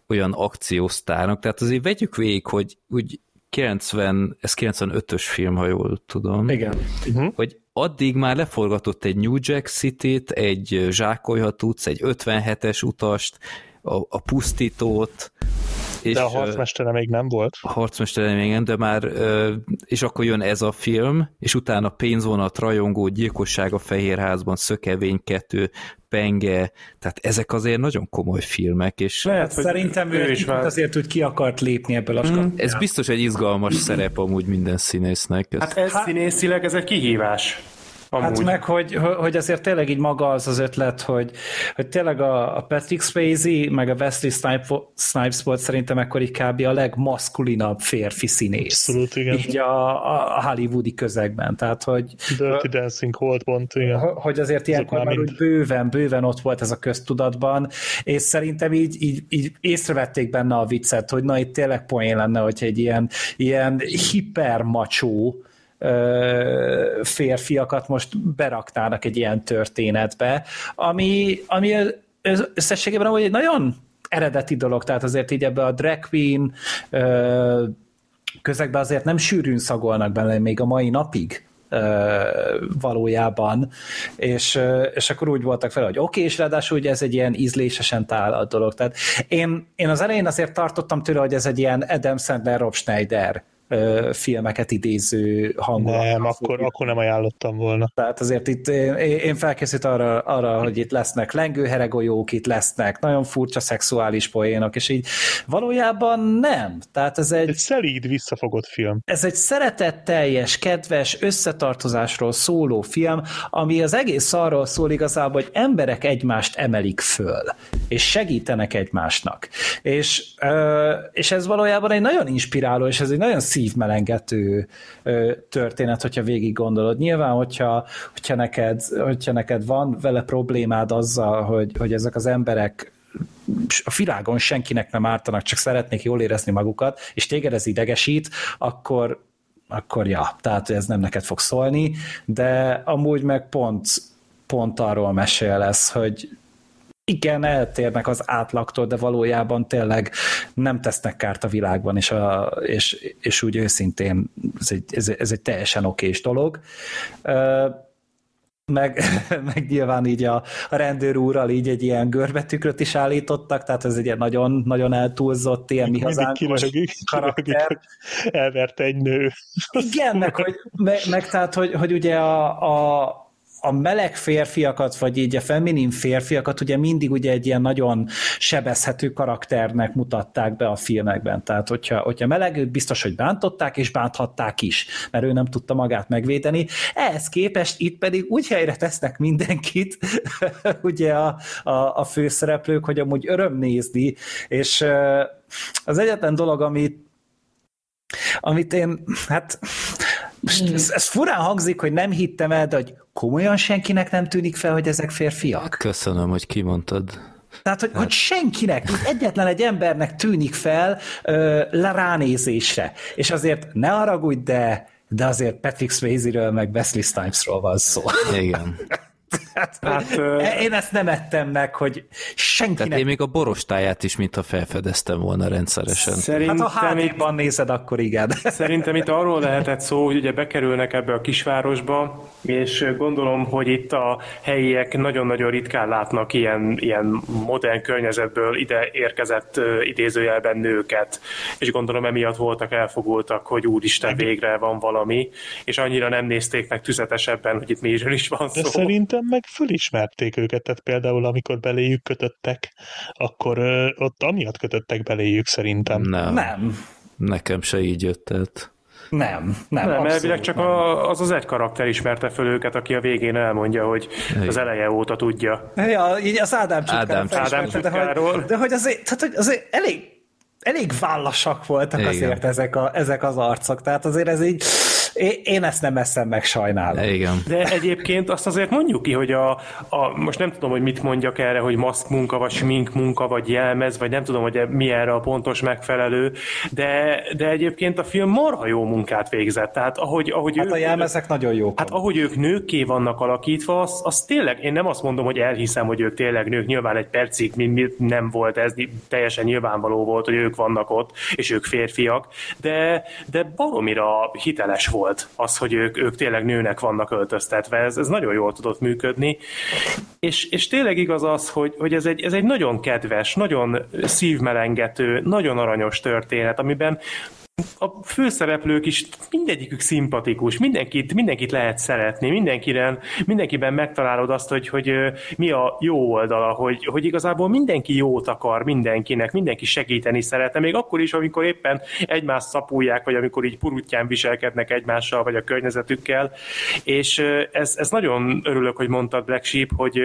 olyan akciósztárnak, tehát azért vegyük végig, hogy úgy 90, ez 95-ös film, ha jól tudom. Igen. Uh-huh. Hogy addig már leforgatott egy New Jack City-t, egy zsákolyhat utc, egy 57-es utast, a, a pusztítót, és, de a harcmestere még nem volt. A harcmestere még nem, de már, és akkor jön ez a film, és utána pénzvonat, rajongó, gyilkosság a Fehérházban, Szökevény 2, Penge, tehát ezek azért nagyon komoly filmek, és... Lehet, szerintem ő, ő is azért úgy ki akart lépni ebből a mm, Ez biztos egy izgalmas szerep amúgy minden színésznek. Hát ez hát, színészileg ez egy kihívás. Amúgy. Hát meg, hogy, hogy azért tényleg így maga az az ötlet, hogy, hogy tényleg a, a Patrick Swayze, meg a Wesley Snipes volt szerintem ekkor így kb. a legmaszkulinabb férfi színész. Abszolút, igen. Így a, a hollywoodi közegben. Tehát, hogy... Dirty Dancing volt pont, igen. Hogy azért ilyenkor már mind... úgy bőven, bőven ott volt ez a köztudatban, és szerintem így, így, így észrevették benne a viccet, hogy na itt tényleg poén lenne, hogy egy ilyen, ilyen hipermacsó férfiakat most beraknának egy ilyen történetbe, ami, ami összességében egy nagyon eredeti dolog, tehát azért így ebbe a drag queen közegben azért nem sűrűn szagolnak bele még a mai napig valójában, és, és akkor úgy voltak fel, hogy oké, okay, és ráadásul ugye ez egy ilyen ízlésesen a dolog. Tehát én, én az elején azért tartottam tőle, hogy ez egy ilyen Adam Sandler, Rob Schneider filmeket idéző hangulat. Nem, akkor, akkor nem ajánlottam volna. Tehát azért itt én, én felkészült arra, arra, hogy itt lesznek lengőheregolyók, itt lesznek nagyon furcsa szexuális poénok, és így valójában nem. Tehát ez egy... Egy szelíd, visszafogott film. Ez egy szeretetteljes, kedves, összetartozásról szóló film, ami az egész arról szól igazából, hogy emberek egymást emelik föl, és segítenek egymásnak. És, és ez valójában egy nagyon inspiráló, és ez egy nagyon szívmelengető történet, hogyha végig gondolod. Nyilván, hogyha, hogyha, neked, hogyha neked van vele problémád azzal, hogy, hogy ezek az emberek a világon senkinek nem ártanak, csak szeretnék jól érezni magukat, és téged ez idegesít, akkor, akkor ja, tehát ez nem neked fog szólni, de amúgy meg pont, pont arról mesél ez, hogy igen, eltérnek az átlagtól, de valójában tényleg nem tesznek kárt a világban, és, a, és, és úgy őszintén ez egy, ez, ez egy teljesen okés dolog. Meg, [LAUGHS] meg nyilván így a, a rendőr úrral így egy ilyen görbetükröt is állítottak, tehát ez egy ilyen nagyon, nagyon eltúlzott ilyen mi hazánkos karakter. Elverte egy nő. Igen, meg, hogy, meg, meg tehát, hogy, hogy ugye a, a a meleg férfiakat, vagy így a feminin férfiakat ugye mindig ugye egy ilyen nagyon sebezhető karakternek mutatták be a filmekben. Tehát, hogyha, hogyha meleg, biztos, hogy bántották, és bánthatták is, mert ő nem tudta magát megvédeni. Ehhez képest itt pedig úgy helyre tesznek mindenkit, [LAUGHS] ugye a, a, a főszereplők, hogy amúgy öröm nézni, és az egyetlen dolog, amit amit én, hát most ez, ez furán hangzik, hogy nem hittem el, de hogy komolyan senkinek nem tűnik fel, hogy ezek férfiak? Köszönöm, hogy kimondtad. Tehát, hogy, hát. hogy senkinek, egyetlen egy embernek tűnik fel ö, ránézésre. És azért ne haragudj, de, de azért Patrick Swayze-ről, meg Wesley Snipesról van szó. Igen. Hát, hát, én ezt nem ettem meg, hogy senkinek... Tehát én még a borostáját is, mintha felfedeztem volna rendszeresen. Szerintem hát ha HD-ban nézed, akkor igen. [LAUGHS] Szerintem itt arról lehetett szó, hogy ugye bekerülnek ebbe a kisvárosba, és gondolom, hogy itt a helyiek nagyon-nagyon ritkán látnak ilyen, ilyen modern környezetből ide érkezett idézőjelben nőket, és gondolom emiatt voltak elfogultak, hogy úristen, végre van valami, és annyira nem nézték meg tüzetesebben, hogy itt miről is van szó. De szerintem meg fölismerték őket, tehát például amikor beléjük kötöttek, akkor ö, ott amiatt kötöttek beléjük szerintem. Nem. Nem. Nekem se így jött, tehát... Nem, nem. Nem, elvileg csak A, az az egy karakter ismerte föl őket, aki a végén elmondja, hogy Igen. az eleje óta tudja. Ja, így az Ádám Ádám, Ádám de, hogy, de hogy azért, tehát, hogy azért elég elég vállasak voltak Igen. azért ezek, a, ezek az arcok, tehát azért ez így Én ezt nem eszem meg, sajnálom. Igen. De egyébként azt azért mondjuk ki, hogy a, a, most nem tudom, hogy mit mondjak erre, hogy maszk munka, vagy smink munka, vagy jelmez, vagy nem tudom, hogy mi erre a pontos megfelelő, de, de egyébként a film marha jó munkát végzett. Tehát ahogy, ahogy hát ők, a jelmezek nagyon jók. Hát ahogy ők nőkké vannak alakítva, az, az tényleg, én nem azt mondom, hogy elhiszem, hogy ők tényleg nők, nyilván egy percig nem volt ez, teljesen nyilvánvaló volt, hogy ők vannak ott, és ők férfiak, de, de baromira hiteles volt az, hogy ők, ők tényleg nőnek vannak öltöztetve, ez, ez nagyon jól tudott működni, és, és tényleg igaz az, hogy, hogy ez, egy, ez egy nagyon kedves, nagyon szívmelengető, nagyon aranyos történet, amiben a főszereplők is mindegyikük szimpatikus, mindenkit, mindenkit lehet szeretni, mindenkiben, mindenkiben megtalálod azt, hogy, hogy mi a jó oldala, hogy, hogy igazából mindenki jót akar mindenkinek, mindenki segíteni szeretne, még akkor is, amikor éppen egymást szapulják, vagy amikor így purutján viselkednek egymással, vagy a környezetükkel, és ez, ez nagyon örülök, hogy mondtad Black Sheep, hogy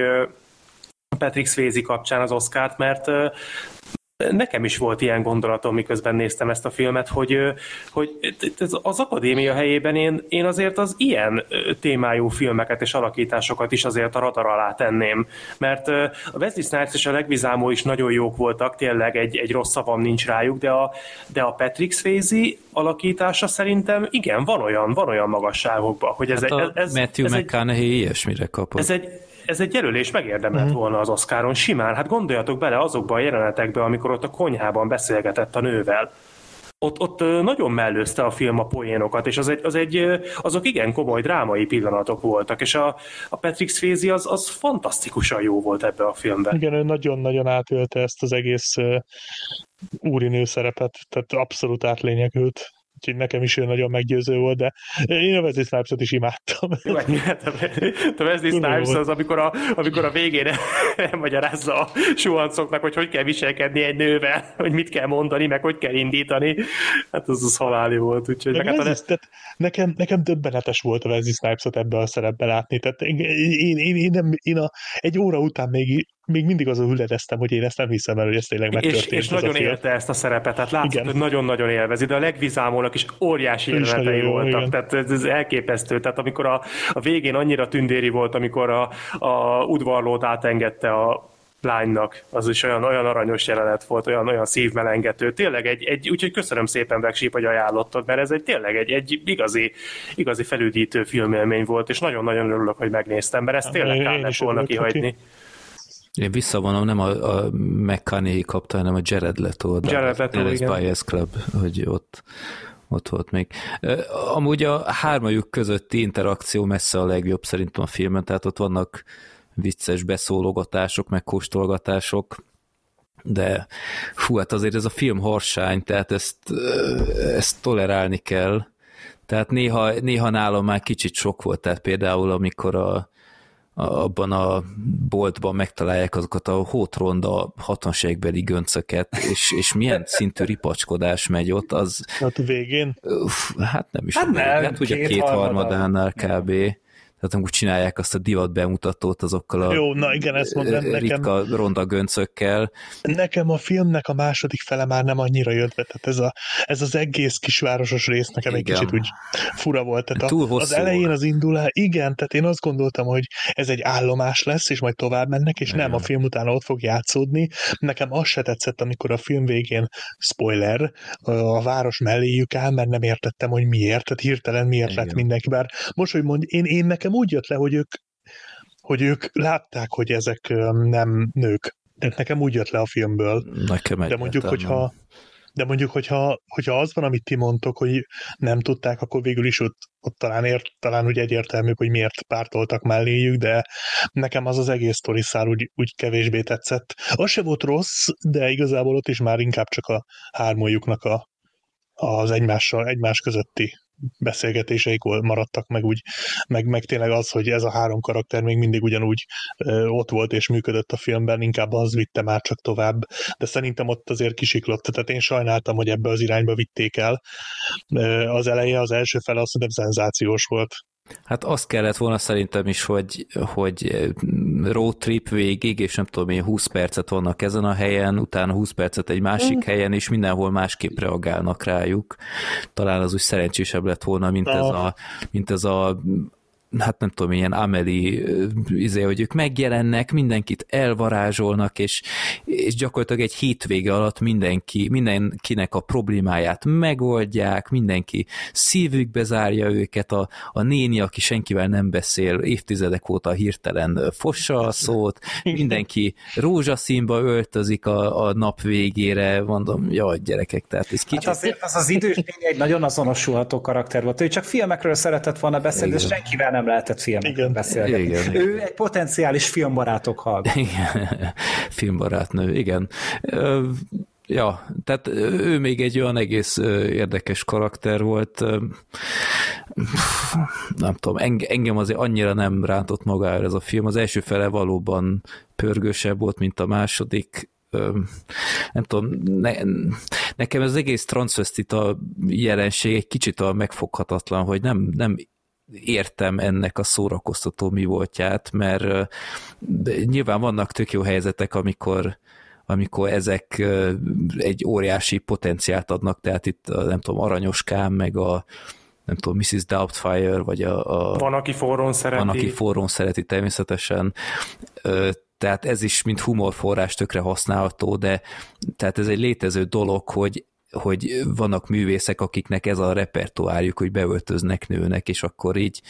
Patrick Swayze kapcsán az Oscárt, mert nekem is volt ilyen gondolatom, miközben néztem ezt a filmet, hogy, hogy az akadémia helyében én, én azért az ilyen témájú filmeket és alakításokat is azért a radar alá tenném. Mert a Wesley Snipes és a Legvizámó is nagyon jók voltak, tényleg egy, egy rossz szavam nincs rájuk, de a, de a Patrick Swayze alakítása szerintem igen, van olyan, van olyan magasságokban, hogy ez hát egy... Ez, Matthew ez McConaughey egy, ilyesmire kapott. Ez egy, ez egy jelölés megérdemelt mm. volna az Oscaron simán. Hát gondoljatok bele azokba a jelenetekbe, amikor ott a konyhában beszélgetett a nővel. Ott, ott nagyon mellőzte a film a poénokat, és az egy, az egy, azok igen komoly drámai pillanatok voltak, és a, a Patrick Swayze az, az fantasztikusan jó volt ebbe a filmben. Igen, ő nagyon-nagyon átölte ezt az egész úrinő szerepet, tehát abszolút átlényegült úgyhogy nekem is ő nagyon meggyőző volt, de én a Wesley Snipes-ot is imádtam. Jó, hát a Wesley Snipes az, amikor a, amikor a végén [LAUGHS] magyarázza a suhancoknak, hogy hogy kell viselkedni egy nővel, hogy mit kell mondani, meg hogy kell indítani. Hát az az haláli volt. Úgyhogy meg hát a... tehát nekem, nekem döbbenetes volt a Wesley Snipes-ot ebbe a szerepbe látni. Tehát én, én, én, én, nem, én a, egy óra után még még mindig azon hüledeztem, hogy én ezt nem hiszem el, hogy ez tényleg megtörtént. És, és nagyon élte ezt a szerepet, tehát látszott, igen. hogy nagyon-nagyon élvezi, de a legvizámónak is óriási jelenetei voltak, jó, tehát ez, elképesztő, tehát amikor a, a végén annyira tündéri volt, amikor a, a udvarlót átengedte a lánynak, az is olyan, olyan aranyos jelenet volt, olyan, olyan szívmelengető. Tényleg egy, egy úgyhogy köszönöm szépen Vegsíp, hogy ajánlottad, mert ez egy tényleg egy, egy igazi, igazi felüdítő filmélmény volt, és nagyon-nagyon örülök, hogy megnéztem, mert ezt tényleg kár lett volna kihagyni. Én visszavonom, nem a, a McConaughey kapta, hanem a Jared Leto. Jared Leto, Dallas igen. Bias Club, hogy ott, ott volt még. Amúgy a hármajuk közötti interakció messze a legjobb szerintem a filmen, tehát ott vannak vicces beszólogatások, meg kóstolgatások, de fú, hát azért ez a film harsány, tehát ezt, ezt tolerálni kell. Tehát néha, néha nálam már kicsit sok volt, tehát például amikor a, abban a boltban megtalálják azokat a hótronda hatonságbeli göncöket, és, és milyen szintű ripacskodás megy ott, az... Hát a végén? Hát nem is. Hát, nem, hát ugye két harmadánál kb. Tehát amikor csinálják azt a divat bemutatót azokkal a Jó, na igen, ezt mondom, ritka nekem, ronda göncökkel. Nekem a filmnek a második fele már nem annyira jött be, tehát ez, a, ez az egész kisvárosos rész nekem igen. egy kicsit úgy fura volt. Tehát Túl a, az elején az indulás, igen, tehát én azt gondoltam, hogy ez egy állomás lesz, és majd tovább mennek, és igen. nem, a film utána ott fog játszódni. Nekem az se tetszett, amikor a film végén, spoiler, a város melléjük áll, mert nem értettem, hogy miért, tehát hirtelen miért igen. lett mindenki, bár most, hogy mondj, én, én nekem úgy jött le, hogy ők, hogy ők látták, hogy ezek nem nők. Tehát nekem úgy jött le a filmből. Nekem De mondjuk, hogyha de mondjuk, hogyha, hogyha az van, amit ti mondtok, hogy nem tudták, akkor végül is ott, ott talán, ért, talán úgy egyértelmű, hogy miért pártoltak melléjük, de nekem az az egész sztoriszál úgy, úgy kevésbé tetszett. Az se volt rossz, de igazából ott is már inkább csak a hármójuknak a, az egymással, egymás közötti beszélgetéseik maradtak meg úgy, meg, meg tényleg az, hogy ez a három karakter még mindig ugyanúgy ö, ott volt és működött a filmben, inkább az vitte már csak tovább, de szerintem ott azért kisiklott, tehát én sajnáltam, hogy ebbe az irányba vitték el. Ö, az eleje, az első fele azt hiszem szenzációs volt, Hát azt kellett volna szerintem is, hogy, hogy road trip végig, és nem tudom én, 20 percet vannak ezen a helyen, utána 20 percet egy másik mm. helyen, és mindenhol másképp reagálnak rájuk. Talán az úgy szerencsésebb lett volna, mint, ez, a, mint ez a hát nem tudom, ilyen Ameli, izé, hogy ők megjelennek, mindenkit elvarázsolnak, és, és gyakorlatilag egy hétvége alatt mindenki, mindenkinek a problémáját megoldják, mindenki szívükbe zárja őket, a, a néni, aki senkivel nem beszél, évtizedek óta hirtelen fossa a szót, mindenki rózsaszínba öltözik a, a nap végére, mondom, jaj, gyerekek, tehát ez kicsit... Hát azért az az idős egy nagyon azonosulható karakter volt, ő csak filmekről szeretett volna beszélni, de senkivel nem nem lehetett filmekről beszélgetni. Igen, ő igen. egy potenciális filmbarátok hallgat. [LAUGHS] Igen. Filmbarátnő, igen. Ja, tehát ő még egy olyan egész érdekes karakter volt. Nem tudom, engem azért annyira nem rántott magára ez a film. Az első fele valóban pörgősebb volt, mint a második. Nem tudom, ne, nekem ez az egész transvestita jelenség egy kicsit a megfoghatatlan, hogy nem, nem értem ennek a szórakoztató mi voltját, mert nyilván vannak tök jó helyzetek, amikor amikor ezek egy óriási potenciált adnak, tehát itt nem tudom, Aranyoskám, meg a nem tudom, Mrs. Doubtfire, vagy a, a van, aki forrón szereti. Van, aki forrón szereti természetesen. Tehát ez is, mint humorforrás tökre használható, de tehát ez egy létező dolog, hogy hogy vannak művészek, akiknek ez a repertoárjuk, hogy beöltöznek nőnek, és akkor így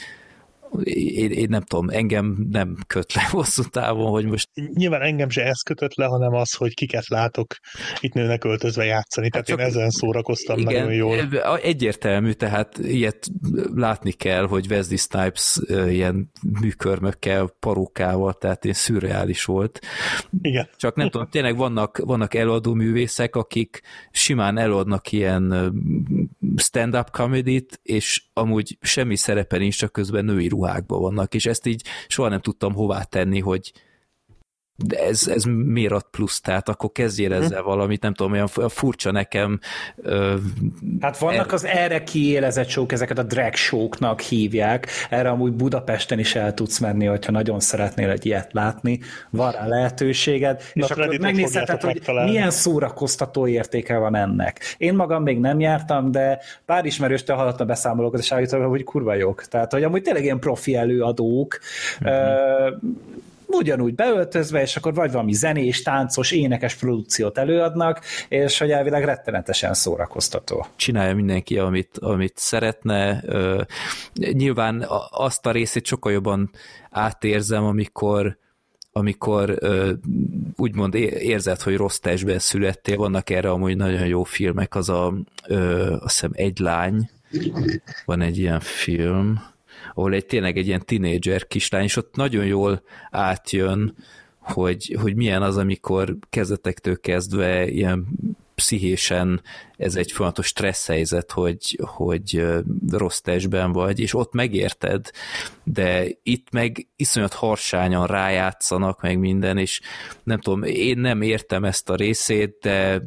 én, én nem tudom, engem nem köt le [LAUGHS] hosszú távon, hogy most... Nyilván engem se ez kötött le, hanem az, hogy kiket látok itt nőnek öltözve játszani, tehát hát én ezen szórakoztam igen, nagyon jól. Egyértelmű, tehát ilyet látni kell, hogy Wesley Snipes ilyen műkörmökkel, parókával, tehát én szürreális volt. Igen. Csak nem tudom, tényleg vannak, vannak előadó művészek, akik simán előadnak ilyen stand-up comedy és amúgy semmi szerepe nincs, csak közben női ruhákban vannak, és ezt így soha nem tudtam hová tenni, hogy de ez, ez miért ad plusz, tehát akkor kezdjél mhm. ezzel valamit, nem tudom, olyan furcsa nekem. hát vannak er... az erre kiélezett show ezeket a drag show-knak hívják, erre amúgy Budapesten is el tudsz menni, hogyha nagyon szeretnél egy ilyet látni, van rá lehetőséged, Na, és akkor megnézheted, hogy megtalálni. milyen szórakoztató értéke van ennek. Én magam még nem jártam, de pár ismerőstől hallottam beszámolókat, és állítom, hogy kurva jók. Tehát, hogy amúgy tényleg ilyen profi előadók, uh-huh ugyanúgy beöltözve, és akkor vagy valami zenés, táncos, énekes produkciót előadnak, és hogy elvileg rettenetesen szórakoztató. Csinálja mindenki, amit, amit szeretne. Nyilván azt a részét sokkal jobban átérzem, amikor amikor úgymond érzed, hogy rossz testben születtél, vannak erre amúgy nagyon jó filmek, az a, azt hiszem, Egy lány, van egy ilyen film, ahol egy tényleg egy ilyen tinédzser kislány, és ott nagyon jól átjön, hogy, hogy milyen az, amikor kezdetektől kezdve ilyen pszichésen ez egy folyamatos stressz helyzet, hogy, hogy rossz testben vagy, és ott megérted, de itt meg iszonyat harsányan rájátszanak meg minden, és nem tudom, én nem értem ezt a részét, de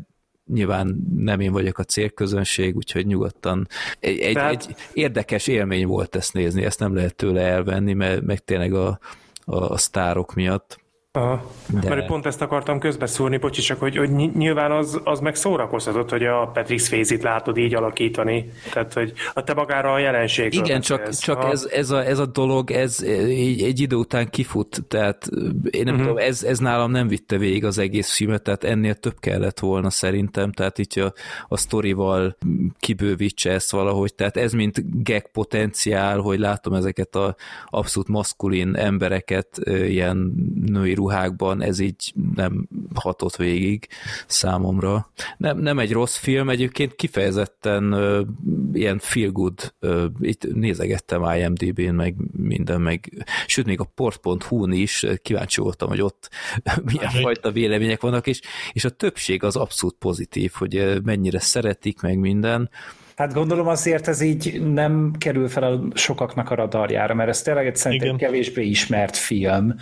nyilván nem én vagyok a célközönség, úgyhogy nyugodtan egy, egy, Tehát... egy érdekes élmény volt ezt nézni, ezt nem lehet tőle elvenni, mert meg tényleg a, a, a sztárok miatt. Aha. De... Mert pont ezt akartam közbeszúrni, bocsi, csak hogy, hogy nyilván az, az meg szórakoztatott, hogy a Patrick swayze látod így alakítani. Tehát, hogy a te magára a jelenség. Igen, csak, ez. csak ez, ez, a, ez a dolog, ez egy, egy idő után kifut, tehát én nem uh-huh. tudom, ez, ez nálam nem vitte végig az egész filmet, tehát ennél több kellett volna szerintem, tehát itt a, a sztorival kibővítse ezt valahogy, tehát ez mint gag potenciál, hogy látom ezeket a abszolút maszkulin embereket ilyen női ruhákban ez így nem hatott végig számomra. Nem, nem egy rossz film, egyébként kifejezetten uh, ilyen feel good, uh, itt nézegettem IMDb-n, meg minden, meg sőt, még a port.hu-n is kíváncsi voltam, hogy ott [LAUGHS] milyen fajta vélemények vannak, és, és a többség az abszolút pozitív, hogy mennyire szeretik, meg minden, Hát gondolom azért ez így nem kerül fel a sokaknak a radarjára, mert ez tényleg egy szerintem Igen. kevésbé ismert film.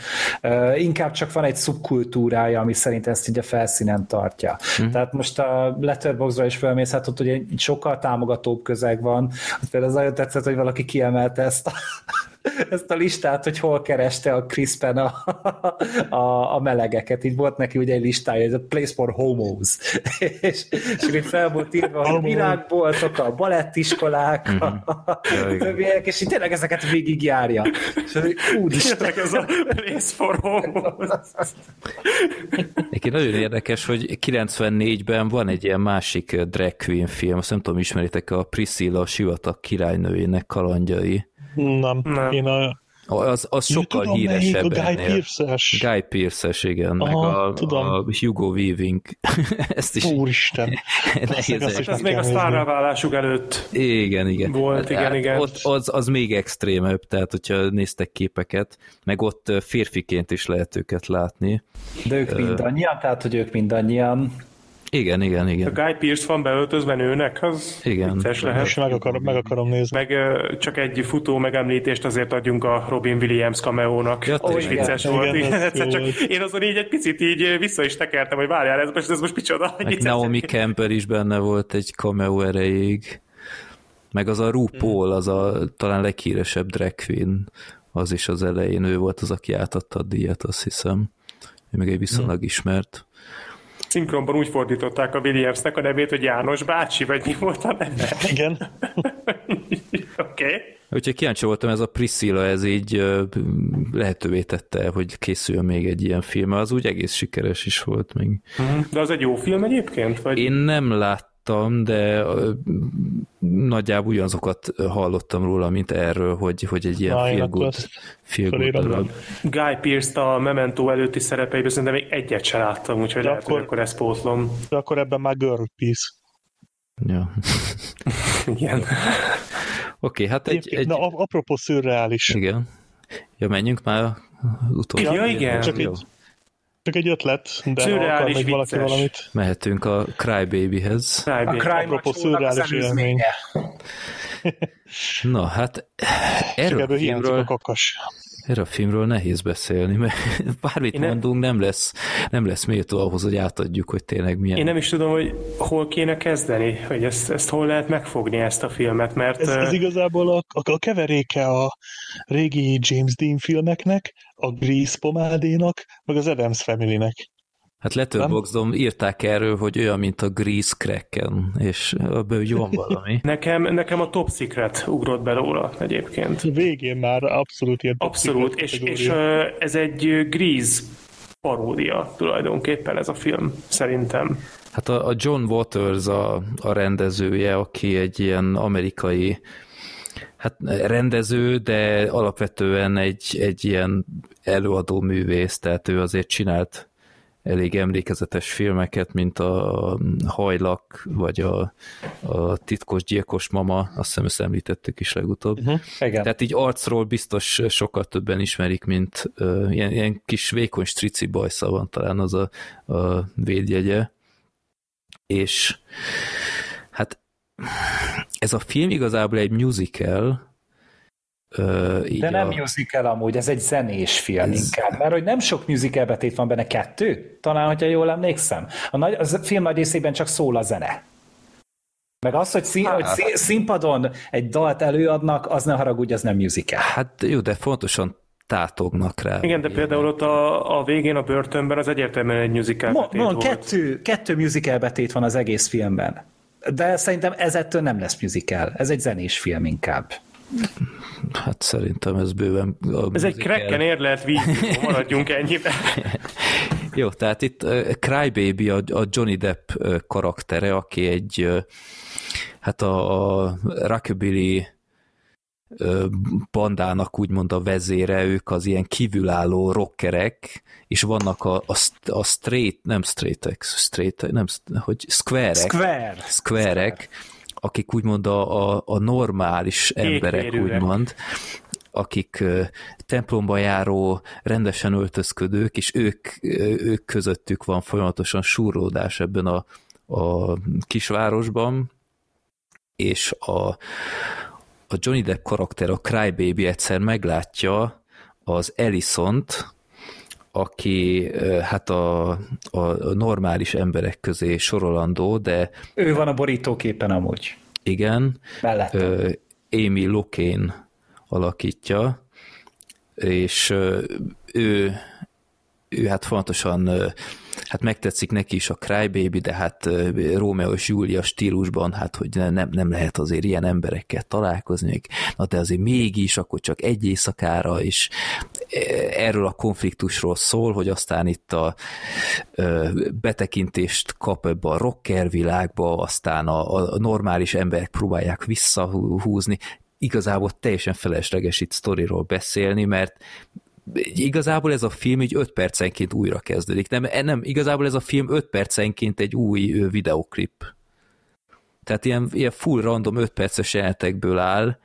Uh, inkább csak van egy szubkultúrája, ami szerint ezt így a felszínen tartja. Hmm. Tehát most a Letterboxdra is felmész, hát ott ugye sokkal támogatóbb közeg van. Például az nagyon tetszett, hogy valaki kiemelte ezt a ezt a listát, hogy hol kereste a Crispen a, a, a melegeket. Így volt neki ugye egy listája, ez a Place for Homos. és, és itt fel volt írva, hogy a virágboltok, a balettiskolák, mm-hmm. a, többiek, és így tényleg ezeket végigjárja. És az, úristen. ez a Place for Homos. Egyébként nagyon érdekes, hogy 94-ben van egy ilyen másik drag queen film, azt nem tudom, ismeritek a Priscilla, a sivatag királynőjének kalandjai. Nem. nem. Én a az, az sokkal tudom, híresebb. A Guy Pearce-es. Guy Pearce-es, igen. Aha, meg a, tudom. a Hugo Weaving. [LAUGHS] Ezt is Úristen. [LAUGHS] nehéz. Ezt ez még a sztárráválásuk előtt igen, igen. volt, igen, hát, igen. Ott az, az még extrémebb, tehát hogyha néztek képeket, meg ott férfiként is lehet őket látni. De ők mindannyian, tehát hogy ők mindannyian igen, igen, igen. A Guy Pearce van beöltözve nőnek, az igen. vicces lehet. És meg akarom, meg akarom nézni. Meg csak egy futó megemlítést azért adjunk a Robin Williams cameónak. Ja, oh, is vicces igen. volt. Igen, igen, csak én azon így egy picit így vissza is tekertem, hogy várjál, ez most, ez most micsoda. Meg Naomi Campbell is benne volt egy cameo erejéig. Meg az a RuPaul, az a talán leghíresebb drag queen, az is az elején, ő volt az, aki átadta a díjat, azt hiszem. Ő meg egy viszonylag hmm. ismert szinkronban úgy fordították a Williamsnek a nevét, hogy János bácsi, vagy mi volt a neve? [LAUGHS] Igen. [LAUGHS] Oké. okay. Úgyhogy kíváncsi voltam, ez a Priscilla, ez így lehetővé tette, hogy készüljön még egy ilyen film, az úgy egész sikeres is volt még. Mhm. De az egy jó film egyébként? Vagy? Én nem láttam hallottam, de nagyjából ugyanazokat hallottam róla, mint erről, hogy, hogy egy ilyen feel good, feel good darab. Guy Pearce a Memento előtti szerepeiben szerintem még egyet sem láttam, úgyhogy de lehet, akkor, hogy akkor ezt pótlom. De akkor ebben már Girl Peace. Ja. [LAUGHS] Igen. Oké, okay, hát egy, egy... Na, apropó szürreális. Igen. Ja, menjünk már utolsó. Ja, igen. Csak egy, csak egy ötlet, de Szürreális akar még valaki valamit. Mehetünk a Crybabyhez. Crybaby. A Cry szürreális élmény. Na, hát erről a filmről... a kakas. Erről a filmről nehéz beszélni, mert [LAUGHS] bármit Én mondunk, nem lesz, nem lesz méltó ahhoz, hogy átadjuk, hogy tényleg milyen. Én nem is tudom, hogy hol kéne kezdeni, hogy ezt, ezt hol lehet megfogni ezt a filmet, mert... Ez, ez igazából a, a, a keveréke a régi James Dean filmeknek, a Grease pomádénak, meg az Adams Family-nek. Hát Letterboxdom írták erről, hogy olyan, mint a Grease Kraken, és ebből jó van valami. [LAUGHS] nekem, nekem a Top Secret ugrott belőle egyébként. Végén már abszolút ilyen Abszolút, és, és ez egy Grease paródia tulajdonképpen ez a film, szerintem. Hát a, a John Waters a, a rendezője, aki egy ilyen amerikai hát rendező, de alapvetően egy, egy ilyen előadó művész, tehát ő azért csinált elég emlékezetes filmeket, mint a Hajlak, vagy a, a Titkos Gyilkos Mama, azt hiszem ezt említettük is legutóbb. Uh-huh. Igen. Tehát így arcról biztos sokkal többen ismerik, mint uh, ilyen, ilyen kis vékony strici bajsza van talán az a, a védjegye. És hát ez a film igazából egy musical, Uh, De nem a... musical amúgy, ez egy zenés film ez... inkább, mert hogy nem sok musical betét van benne, kettő? Talán, hogyha jól emlékszem. A, nagy, a film nagy részében csak szól a zene. Meg az, hogy, szín, hát. hogy színpadon egy dalt előadnak, az ne haragudj, az nem musical. Hát jó, de fontosan tátognak rá. Igen, de például ott a, a végén a börtönben az egyértelműen egy musical Mo, betét volt. Kettő, kettő musical betét van az egész filmben. De szerintem ez ettől nem lesz musical. Ez egy zenés film inkább. Hát szerintem ez bőven... Ez egy krekken érlelt vízió, maradjunk ennyiben. [LAUGHS] Jó, tehát itt Crybaby a, a Johnny Depp karaktere, aki egy hát a, a rockabilly bandának úgymond a vezére, ők az ilyen kívülálló rockerek, és vannak a, a, a straight, nem straightek, straight, nem, hogy square Square. Akik úgymond a, a, a normális emberek, Ékvérűek. úgymond, akik templomba járó, rendesen öltözködők, és ők, ők közöttük van folyamatosan súrlódás ebben a, a kisvárosban, és a, a Johnny Depp karakter, a Crybaby egyszer meglátja az Ellison-t, aki hát a, a normális emberek közé sorolandó, de... Ő van a borítóképen amúgy. Igen. Mellettem. Amy Locane alakítja, és ő, ő hát fontosan hát megtetszik neki is a Crybaby, de hát Rómeó és Júlia stílusban, hát hogy nem, nem lehet azért ilyen emberekkel találkozni, na de azért mégis, akkor csak egy éjszakára, és erről a konfliktusról szól, hogy aztán itt a betekintést kap ebbe a rocker világba, aztán a, a normális emberek próbálják visszahúzni, igazából teljesen felesleges itt sztoriról beszélni, mert igazából ez a film így 5 percenként újra kezdődik. Nem, nem, igazából ez a film 5 percenként egy új videoklip. Tehát ilyen, ilyen full random 5 perces jelenetekből áll,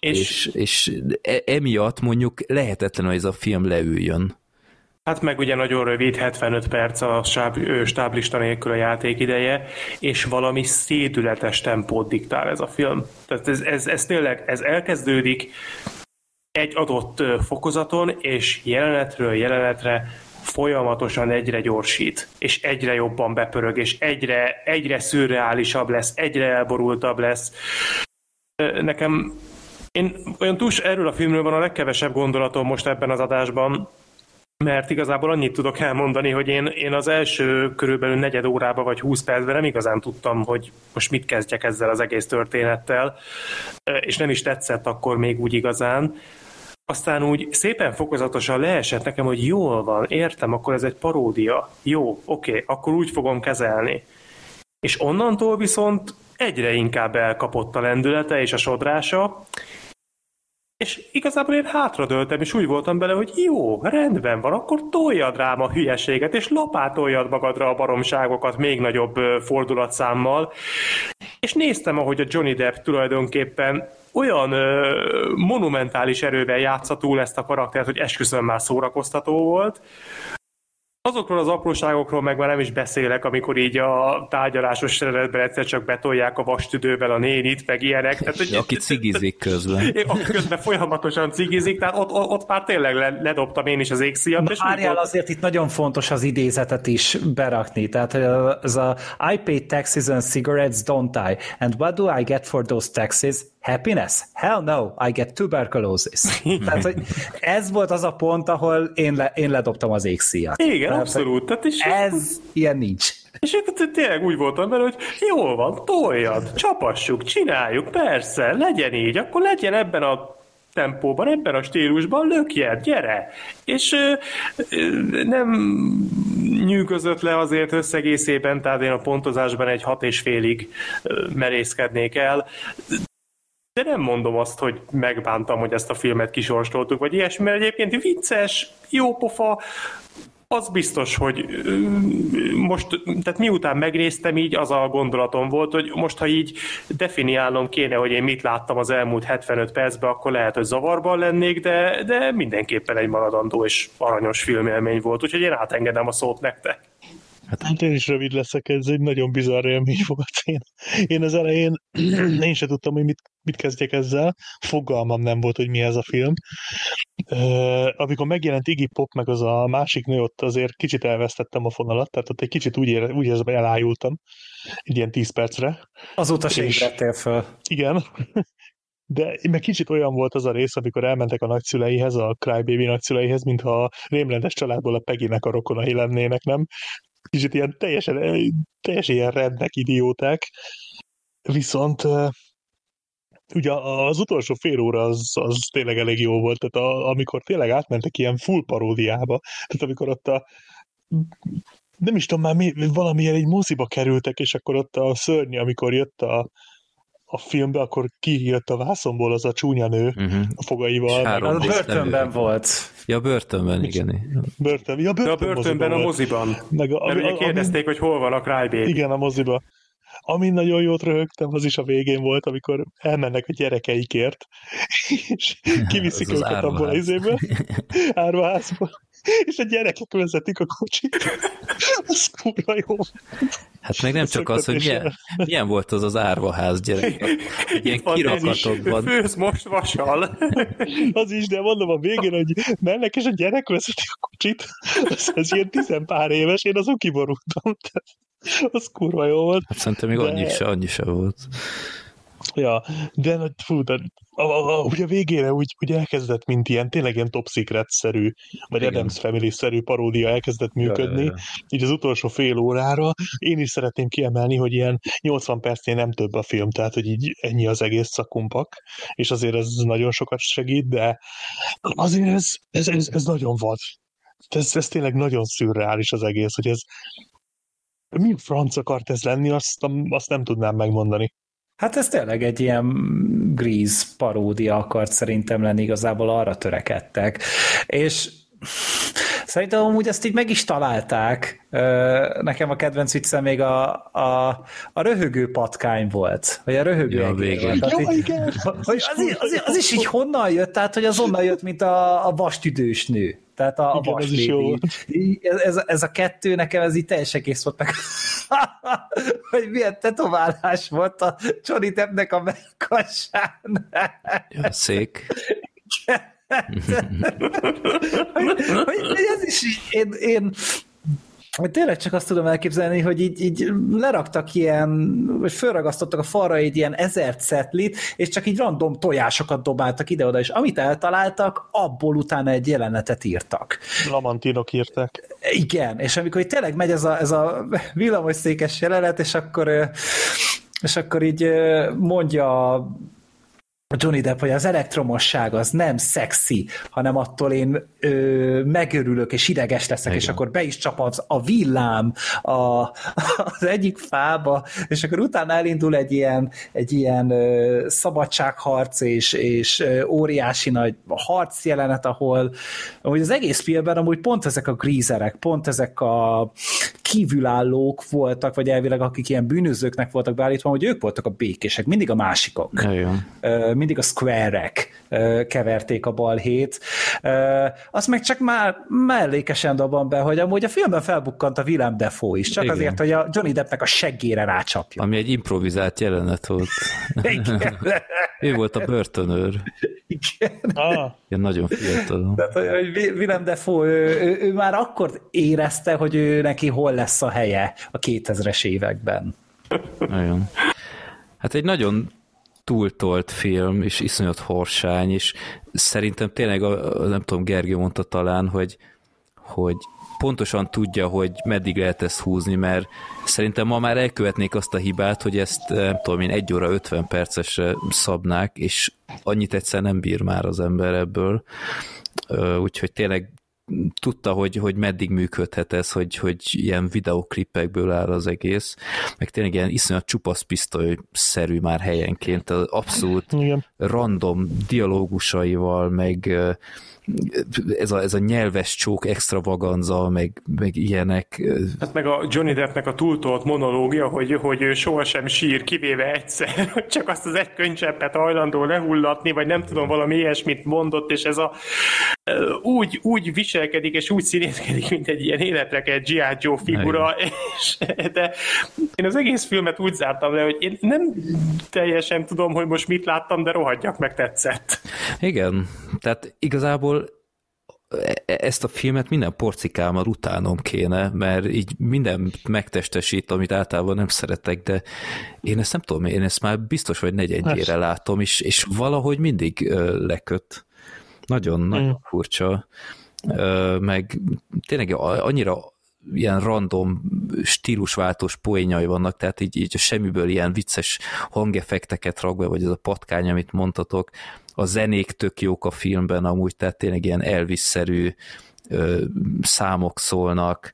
és, és, és e, emiatt mondjuk lehetetlen, hogy ez a film leüljön. Hát meg ugye nagyon rövid, 75 perc a stáb, stáblista nélkül a játék ideje, és valami szédületes tempót diktál ez a film. Tehát ez, ez, ez tényleg, ez elkezdődik, egy adott fokozaton, és jelenetről jelenetre folyamatosan egyre gyorsít, és egyre jobban bepörög, és egyre, egyre szürreálisabb lesz, egyre elborultabb lesz. Nekem én olyan túls erről a filmről van a legkevesebb gondolatom most ebben az adásban, mert igazából annyit tudok elmondani, hogy én, én az első körülbelül negyed órába vagy húsz percben nem igazán tudtam, hogy most mit kezdjek ezzel az egész történettel, és nem is tetszett akkor még úgy igazán. Aztán úgy szépen fokozatosan leesett nekem, hogy jól van, értem, akkor ez egy paródia. Jó, oké, okay, akkor úgy fogom kezelni. És onnantól viszont egyre inkább elkapott a lendülete és a sodrása, és igazából én hátradőltem, és úgy voltam bele, hogy jó, rendben van, akkor toljad rám a hülyeséget, és lapátoljad magadra a baromságokat még nagyobb fordulatszámmal. És néztem, ahogy a Johnny Depp tulajdonképpen olyan ö, monumentális erővel játsza túl ezt a karaktert, hogy esküszöm már szórakoztató volt. Azokról az apróságokról meg már nem is beszélek, amikor így a tárgyalásos szereletben egyszer csak betolják a vastüdővel a nénit, meg ilyenek. Tehát, hogy, aki cigizik közben. [LAUGHS] Aki közben folyamatosan cigizik, tehát ott, ott már tényleg ledobtam én is az égszíjat. És Várjál, azért itt nagyon fontos az idézetet is berakni. Tehát ez a I pay taxes on cigarettes, don't I? And what do I get for those taxes? Happiness? Hell no, I get tuberculosis. [LAUGHS] Tehát, hogy ez volt az a pont, ahol én, le, én ledobtam az égszíjat. Igen, Tehát, abszolút. Tehát és ez ilyen nincs. És itt tényleg úgy voltam vele, hogy jól van, toljad, csapassuk, csináljuk, persze, legyen így, akkor legyen ebben a tempóban, ebben a stílusban, lökjed, gyere! És ö, ö, nem nyűgözött le azért összegészében, tehát én a pontozásban egy hat és félig merészkednék el, de nem mondom azt, hogy megbántam, hogy ezt a filmet kisorstoltuk, vagy ilyesmi, mert egyébként vicces, jó pofa, az biztos, hogy most, tehát miután megnéztem így, az a gondolatom volt, hogy most, ha így definiálnom kéne, hogy én mit láttam az elmúlt 75 percben, akkor lehet, hogy zavarban lennék, de, de mindenképpen egy maradandó és aranyos filmélmény volt, úgyhogy én átengedem a szót nektek. Hát, hát én is rövid leszek, ez egy nagyon bizarr élmény volt. Én, én az elején [CLEARS THROAT] én sem tudtam, hogy mit, mit kezdjek ezzel. Fogalmam nem volt, hogy mi ez a film. Uh, amikor megjelent Iggy Pop, meg az a másik nő, ott azért kicsit elvesztettem a fonalat, tehát ott egy kicsit úgy, ér, úgy érzem, elájultam, egy ilyen 10 percre. Azóta se ébredtél föl. Igen. [LAUGHS] De meg kicsit olyan volt az a rész, amikor elmentek a nagyszüleihez, a Crybaby nagyszüleihez, mintha a rémlendes családból a Peginek a rokonai lennének, nem? Kicsit ilyen teljesen, eh, teljesen ilyen rendnek idióták. Viszont eh, ugye az utolsó fél óra az, az tényleg elég jó volt, tehát a, amikor tényleg átmentek ilyen full paródiába, tehát amikor ott a nem is tudom már mi, valamilyen egy moziba kerültek, és akkor ott a szörny, amikor jött a, a filmbe, akkor ki jött a vászomból az a csúnya nő uh-huh. a fogaival. Három a börtönben volt. Ja, börtönben, igen. Börtön, ja, börtön, ja, börtönben moziban a moziban. Meg a, Mert ugye kérdezték, hogy hol van a Crybaby. Igen, a moziba. Ami nagyon jót röhögtem, az is a végén volt, amikor elmennek a gyerekeikért, [LAUGHS] és [LAUGHS] kiviszik őket abból az izéből, [LAUGHS] árvaházból, és a gyerekek vezetik a kocsit. Az kurva jó. Hát meg nem csak az, hogy milyen, milyen volt az az árvaház gyerek. [LAUGHS] Egy ilyen kirakatokban. Főz most vasal. Az is, de mondom a végén, hogy mennek, és a gyerek vezeti a kocsit. Az, az ilyen tizenpár éves, én azon kiborultam. Az kurva jó volt. Hát szerintem még de... annyi se, annyi se volt. Ja, de fú, de a, a, a, ugye a végére úgy, úgy elkezdett, mint ilyen tényleg ilyen top secret-szerű, vagy Igen. Adams Family-szerű paródia elkezdett működni, ja, ja, ja. így az utolsó fél órára. Én is szeretném kiemelni, hogy ilyen 80 percnél nem több a film, tehát hogy így ennyi az egész szakumpak, és azért ez nagyon sokat segít, de azért ez, ez, ez, ez nagyon vad. Ez, ez tényleg nagyon szürreális az egész, hogy ez mi franc akart ez lenni, azt, azt nem tudnám megmondani. Hát ez tényleg egy ilyen Grease paródia akart szerintem lenni, igazából arra törekedtek. És Szerintem amúgy ezt így meg is találták. Nekem a kedvenc viccem még a, a, a röhögő patkány volt, vagy a röhögő ja, végén. Volt. Jó, így, [LAUGHS] az, az, az, is így honnan jött? Tehát, hogy az onnan jött, mint a, a vastüdős nő. Tehát a, Igen, a ez, is jó. Ez, ez, a kettő nekem ez így teljesen kész volt meg, [LAUGHS] hogy milyen tetoválás volt a Johnny Deppnek a melkasán. Ja, szék. Hogy, hogy ez is így, én, én tényleg csak azt tudom elképzelni, hogy így, így leraktak ilyen, vagy felragasztottak a falra egy ilyen ezer cetlit, és csak így random tojásokat dobáltak ide-oda, és amit eltaláltak, abból utána egy jelenetet írtak. Lamantinok írták. Igen, és amikor így tényleg megy ez a, ez a villamosszékes jelenet, és akkor és akkor így mondja Johnny Depp, hogy az elektromosság az nem szexi, hanem attól én ö, megörülök és ideges leszek, Igen. és akkor be is csap az, a villám a, az egyik fába, és akkor utána elindul egy ilyen, egy ilyen ö, szabadságharc és, és ö, óriási nagy harc jelenet, ahol amúgy az egész filmben amúgy pont ezek a grízerek, pont ezek a kívülállók voltak, vagy elvileg akik ilyen bűnözőknek voltak beállítva, hogy ők voltak a békések, mindig a másikok. Igen mindig a square-ek keverték a balhét. Azt meg csak már mellékesen dobom be, hogy amúgy a filmben felbukkant a Willem Defoe is, csak Igen. azért, hogy a Johnny Deppnek a seggére rácsapja. Ami egy improvizált jelenet volt. Igen. ő volt a börtönőr. Igen. Ah. Igen, nagyon fiatal. Tehát, hogy Willem Defoe, ő, ő, ő már akkor érezte, hogy ő neki hol lesz a helye a 2000-es években. Nagyon. Hát egy nagyon túltolt film, és iszonyat horsány, és szerintem tényleg, nem tudom, Gergő mondta talán, hogy, hogy pontosan tudja, hogy meddig lehet ezt húzni, mert szerintem ma már elkövetnék azt a hibát, hogy ezt nem tudom én, egy óra 50 percesre szabnák, és annyit egyszer nem bír már az ember ebből. Úgyhogy tényleg tudta, hogy, hogy meddig működhet ez, hogy, hogy ilyen videoklipekből áll az egész, meg tényleg ilyen iszonyat csupasz pisztoly-szerű már helyenként, az abszolút Igen. random dialógusaival, meg ez a, ez a nyelves csók extravaganza, meg, meg ilyenek. Hát meg a Johnny Deppnek a túltolt monológia, hogy, hogy ő sohasem sír, kivéve egyszer, [LAUGHS] hogy csak azt az egy könycseppet hajlandó lehullatni, vagy nem tudom, valami ilyesmit mondott, és ez a úgy, úgy viselkedik, és úgy színészkedik, mint egy ilyen életre egy G.I. Joe figura, és, de én az egész filmet úgy zártam le, hogy én nem teljesen tudom, hogy most mit láttam, de rohadjak meg tetszett. Igen, tehát igazából ezt a filmet minden porcikámmal utánom kéne, mert így minden megtestesít, amit általában nem szeretek, de én ezt nem tudom, én ezt már biztos, hogy negyedjére látom, és, és valahogy mindig leköt. Nagyon, mm. nagyon furcsa. Uh, meg tényleg annyira ilyen random stílusváltós poénjai vannak, tehát így, így a semmiből ilyen vicces hangeffekteket rak be, vagy ez a patkány, amit mondtatok, a zenék tök jók a filmben amúgy, tehát tényleg ilyen Elvis-szerű számok szólnak,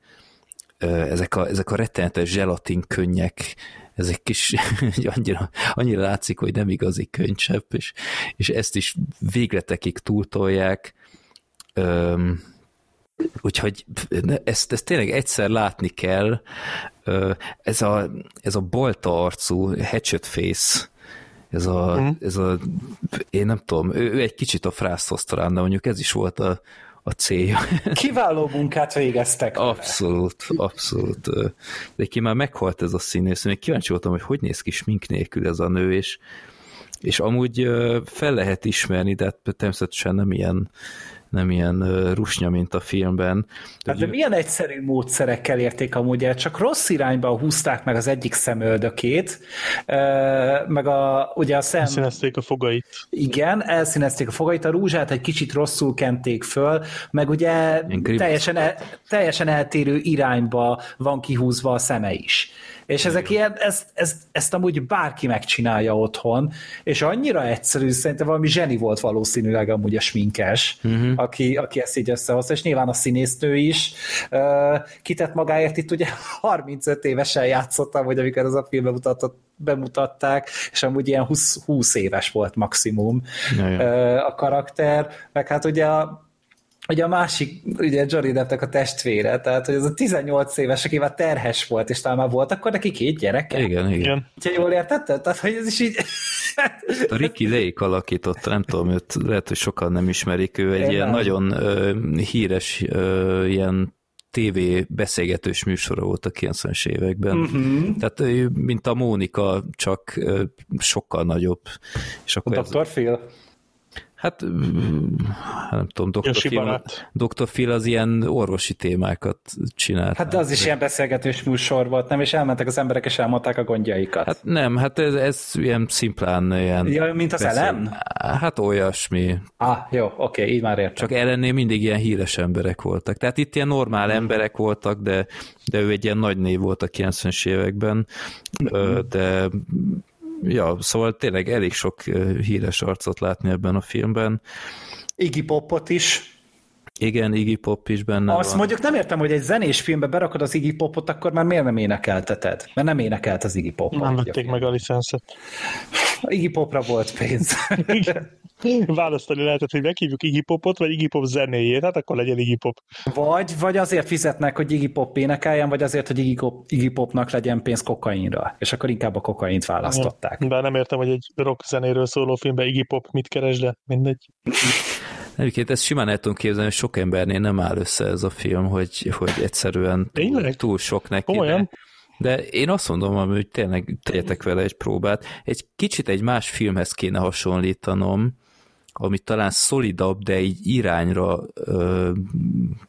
ö, ezek, a, ezek a rettenetes zselatin könnyek, ezek kis, [LAUGHS] annyira, annyira látszik, hogy nem igazi könycsepp, és, és ezt is végletekig túltolják. Ö, úgyhogy ezt, ezt tényleg egyszer látni kell. Ez a, ez a bolta arcú hatchet face, ez a, mm. ez a én nem tudom, ő, ő egy kicsit a frászt talán, de mondjuk ez is volt a, a célja. [LAUGHS] Kiváló munkát végeztek. Abszolút, abszolút. De ki már meghalt ez a színész, még kíváncsi voltam, hogy hogy néz ki smink nélkül ez a nő, és, és amúgy fel lehet ismerni, de hát természetesen nem ilyen nem ilyen rusnya, mint a filmben. Hát de milyen egyszerű módszerekkel érték amúgy el, csak rossz irányba húzták meg az egyik szemöldökét, meg a, ugye a szem... Elszínezték a fogait. Igen, elszínezték a fogait, a rúzsát egy kicsit rosszul kenték föl, meg ugye teljesen, el, teljesen eltérő irányba van kihúzva a szeme is. És ezek ilyen, ezt, ezt, ezt amúgy bárki megcsinálja otthon, és annyira egyszerű, szerintem valami zseni volt valószínűleg amúgy a sminkes, uh-huh. aki, aki ezt így összehozta, és nyilván a színésznő is. Uh, kitett magáért itt ugye [LAUGHS] 35 évesen játszottam, hogy amikor ez a film bemutatott, bemutatták, és amúgy ilyen 20, 20 éves volt maximum uh, a karakter, meg hát ugye a ugye a másik, ugye Johnny Deppnek a testvére, tehát hogy az a 18 éves, aki már terhes volt, és talán már volt, akkor neki két gyereke. Igen, igen. Úgyhogy jól értetted? Tehát, hogy ez is így... a Ricky Lake alakította, nem tudom, őt lehet, hogy sokan nem ismerik, ő egy Én ilyen nem. nagyon uh, híres uh, ilyen TV beszélgetős műsora volt a 90-es években. Uh-huh. Tehát mint a Mónika, csak uh, sokkal nagyobb. És akkor a Dr. Ez... Phil? Hát nem tudom, Dr. Phil, Dr. Phil az ilyen orvosi témákat csinált. Hát de az is ilyen beszélgetős műsor volt, nem? És elmentek az emberek, és elmondták a gondjaikat. Hát nem, hát ez, ez ilyen szimplán ilyen... Ja, mint az beszél... elem? Hát olyasmi. Ah, jó, oké, okay, így már értem. Csak ellennél mindig ilyen híres emberek voltak. Tehát itt ilyen normál hmm. emberek voltak, de, de ő egy ilyen nagy név volt a 90-es években, de ja, szóval tényleg elég sok híres arcot látni ebben a filmben. Iggy Popot is. Igen, Iggy Pop is benne Azt van. mondjuk nem értem, hogy egy zenés filmbe berakod az Iggy Popot, akkor már miért nem énekelteted? Mert nem énekelt az Iggy Pop. Nem vették meg a licenszet. Iggy Popra volt pénz. [LAUGHS] Választani lehetett, hogy meghívjuk Iggy Popot, vagy Iggy Pop zenéjét, hát akkor legyen Iggy Pop. Vagy, vagy azért fizetnek, hogy Iggy Pop énekeljen, vagy azért, hogy Iggy, Iggy Popnak legyen pénz kokainra. És akkor inkább a kokaint választották. De nem értem, hogy egy rock zenéről szóló filmben Iggy Pop mit keres, de mindegy. [LAUGHS] Egyébként ezt simán el tudom képzelni, hogy sok embernél nem áll össze ez a film, hogy, hogy egyszerűen túl, túl sok neki. Komolyan? De, de én azt mondom, hogy tényleg tegyetek vele egy próbát. Egy kicsit egy más filmhez kéne hasonlítanom, amit talán szolidabb, de így irányra ö,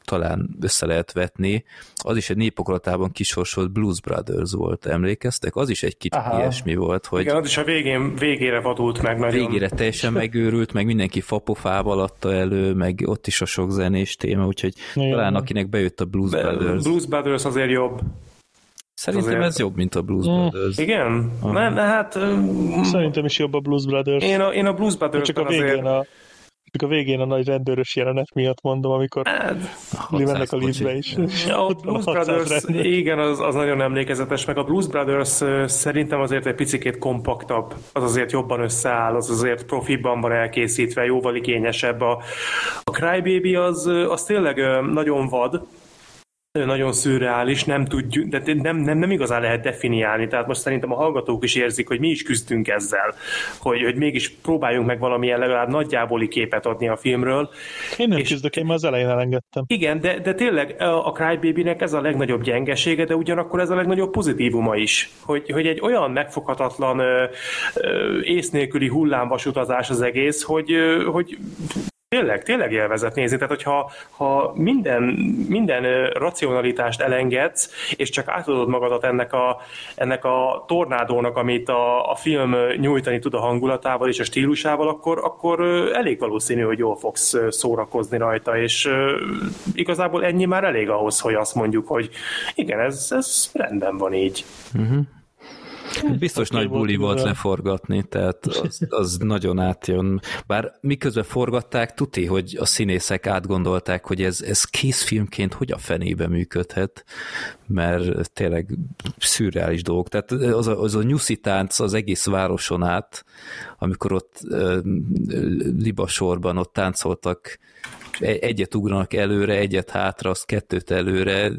talán össze lehet vetni. Az is egy népokolatában kisorsolt Blues Brothers volt, emlékeztek? Az is egy kicsit Aha. ilyesmi volt, hogy... Igen, az is a végén, végére vadult meg nagyon. Végére teljesen megőrült, meg mindenki fapofával adta elő, meg ott is a sok zenés téma, úgyhogy Igen. talán akinek bejött a Blues Be, Brothers. Blues Brothers azért jobb. Szerintem azért... ez jobb, mint a Blues mm. Brothers. Igen? Uh-huh. Ne, ne, hát... Szerintem is jobb a Blues Brothers. Én a, én a Blues Brothers csak a végén azért... a csak a végén a nagy rendőrös jelenet miatt mondom, amikor hát, mennek a liftbe is. Ja, a Blues Brothers, igen, az, az nagyon emlékezetes, meg a Blues Brothers szerintem azért egy picit kompaktabb, az azért jobban összeáll, az azért profibban van elkészítve, jóval igényesebb. A, a Crybaby az, az tényleg nagyon vad, nagyon szürreális, nem tudjuk, de nem, nem, nem igazán lehet definiálni, tehát most szerintem a hallgatók is érzik, hogy mi is küzdünk ezzel, hogy, hogy mégis próbáljunk meg valamilyen legalább nagyjáboli képet adni a filmről. Én nem és, küzdök, én már az elején elengedtem. Igen, de, de tényleg a Crybaby-nek ez a legnagyobb gyengesége, de ugyanakkor ez a legnagyobb pozitívuma is, hogy, hogy egy olyan megfoghatatlan ö, ö, ész nélküli hullámvasutazás az egész, hogy, ö, hogy Tényleg, tényleg élvezet nézni. Tehát, hogyha ha minden, minden racionalitást elengedsz, és csak átadod magadat ennek a, ennek a tornádónak, amit a, a film nyújtani tud a hangulatával és a stílusával, akkor, akkor elég valószínű, hogy jól fogsz szórakozni rajta, és igazából ennyi már elég ahhoz, hogy azt mondjuk, hogy igen, ez, ez rendben van így. Uh-huh. Biztos nagy buli volt, volt leforgatni, tehát az, az nagyon átjön. Bár miközben forgatták, tuti, hogy a színészek átgondolták, hogy ez, ez készfilmként hogy a fenébe működhet, mert tényleg szürreális dolgok. Tehát az a, az a nyuszi tánc az egész városon át, amikor ott libasorban ott táncoltak egyet ugranak előre, egyet hátra, az kettőt előre,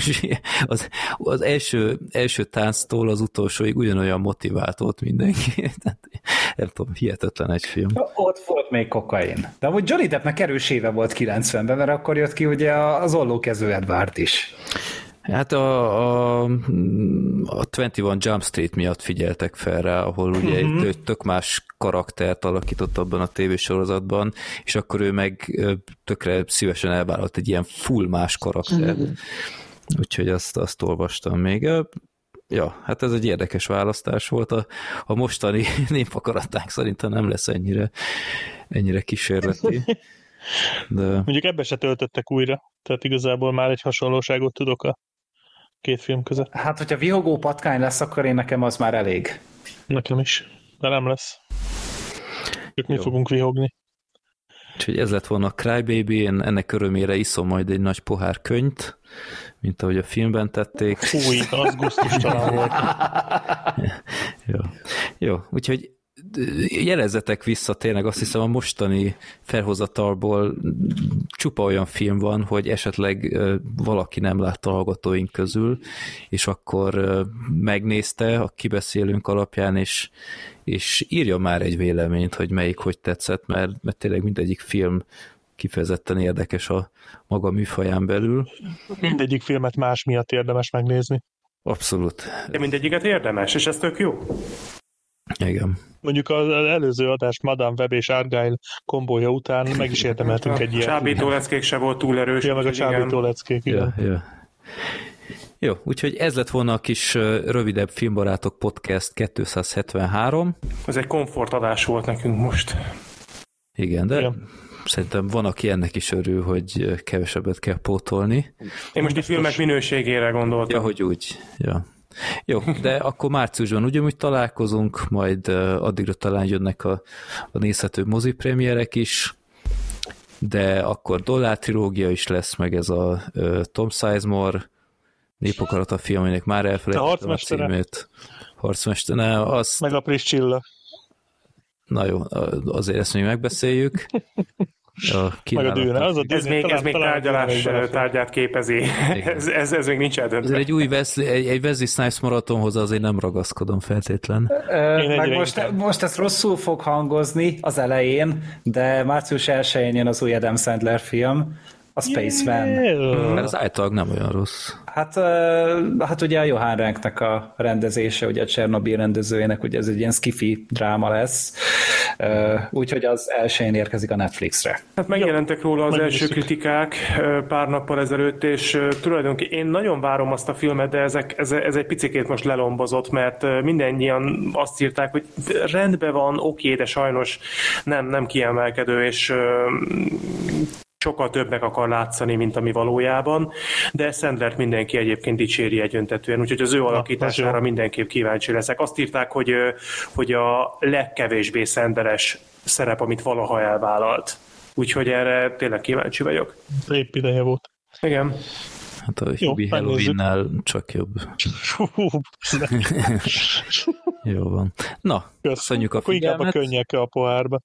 [LAUGHS] az, az első, első tánctól az utolsóig ugyanolyan motivált volt mindenki. [LAUGHS] nem tudom, hihetetlen egy film. Ott volt még kokain. De amúgy Johnny Deppnek erős éve volt 90-ben, mert akkor jött ki ugye az ollókező Edward is. Hát a, a, a 21 Jump Street miatt figyeltek fel rá, ahol ugye uh-huh. egy tök más karaktert alakított abban a tévésorozatban, és akkor ő meg tökre szívesen elvállalt egy ilyen full más karaktert. Uh-huh. Úgyhogy azt, azt olvastam még. Ja, hát ez egy érdekes választás volt. A, a mostani [LAUGHS] népakaratánk szerintem nem lesz ennyire, ennyire kísérleti. [LAUGHS] De... Mondjuk ebbe se töltöttek újra, tehát igazából már egy hasonlóságot tudok a két film között. Hát, hogyha vihogó patkány lesz, akkor én nekem az már elég. Nekem is, de nem lesz. Ők mi fogunk vihogni. Úgyhogy ez lett volna a Crybaby, én ennek örömére iszom majd egy nagy pohár könyt, mint ahogy a filmben tették. Fúj, az gusztustalan volt. [LAUGHS] Jó. Jó, úgyhogy jelezzetek vissza, tényleg azt hiszem a mostani felhozatalból csupa olyan film van, hogy esetleg valaki nem látta a hallgatóink közül, és akkor megnézte a kibeszélőnk alapján, és, és írja már egy véleményt, hogy melyik hogy tetszett, mert, mert tényleg mindegyik film kifejezetten érdekes a maga műfaján belül. Mindegyik filmet más miatt érdemes megnézni. Abszolút. De mindegyiket érdemes, és ez tök jó. Igen. Mondjuk az előző adás Madame Web és Argyle kombója után meg is érdemeltünk egy ilyen. Csábító leckék se volt túl erős. Ja, meg a csábító leckék, igen. Ja, ja. Jó, úgyhogy ez lett volna a kis rövidebb Filmbarátok Podcast 273. Ez egy komfortadás volt nekünk most. Igen, de igen. szerintem van, aki ennek is örül, hogy kevesebbet kell pótolni. Én most a filmek minőségére gondoltam. Ja, hogy úgy. Ja. Jó, de akkor márciusban ugyanúgy találkozunk, majd addigra talán jönnek a, a nézhető mozipremierek is, de akkor Dollár trilógia is lesz, meg ez a uh, Tom Sizemore népokarata film, aminek már elfelejtettem a címét. Harcmester, ne, az... Meg a Priscilla. Na jó, azért ezt még megbeszéljük. A Meg a dűne, az a ez még, ez még tárgyalás tárgyát képezi. ez, ez, ez még nincs eldöntve. Ez egy új Wesley, egy, egy Wesley Snipes maratonhoz azért nem ragaszkodom feltétlen. Ö, meg most, most ez rosszul fog hangozni az elején, de március 1-én jön az új Adam Sandler film, a Spaceman. Yeah. Mert az általában nem olyan rossz. Hát, hát ugye a Johan Renknek a rendezése, ugye a Csernobyl rendezőjének, ugye ez egy ilyen skifi dráma lesz, úgyhogy az elsőjén érkezik a Netflixre. Hát megjelentek róla az első kritikák pár nappal ezelőtt, és tulajdonképpen én nagyon várom azt a filmet, de ezek, ez, ez egy picikét most lelombozott, mert mindennyian azt írták, hogy rendben van, oké, de sajnos nem, nem kiemelkedő, és sokkal többnek akar látszani, mint ami valójában, de Sandlert mindenki egyébként dicséri egyöntetően, úgyhogy az ő alakítására Na, mindenképp kíváncsi leszek. Azt írták, hogy, hogy a legkevésbé szenderes szerep, amit valaha elvállalt. Úgyhogy erre tényleg kíváncsi vagyok. Épp ideje volt. Igen. Hát a Hubie Halloween-nál csak jobb. [LAUGHS] Jó van. Na, köszönjük a figyelmet. Inkább a könnyek a pohárba.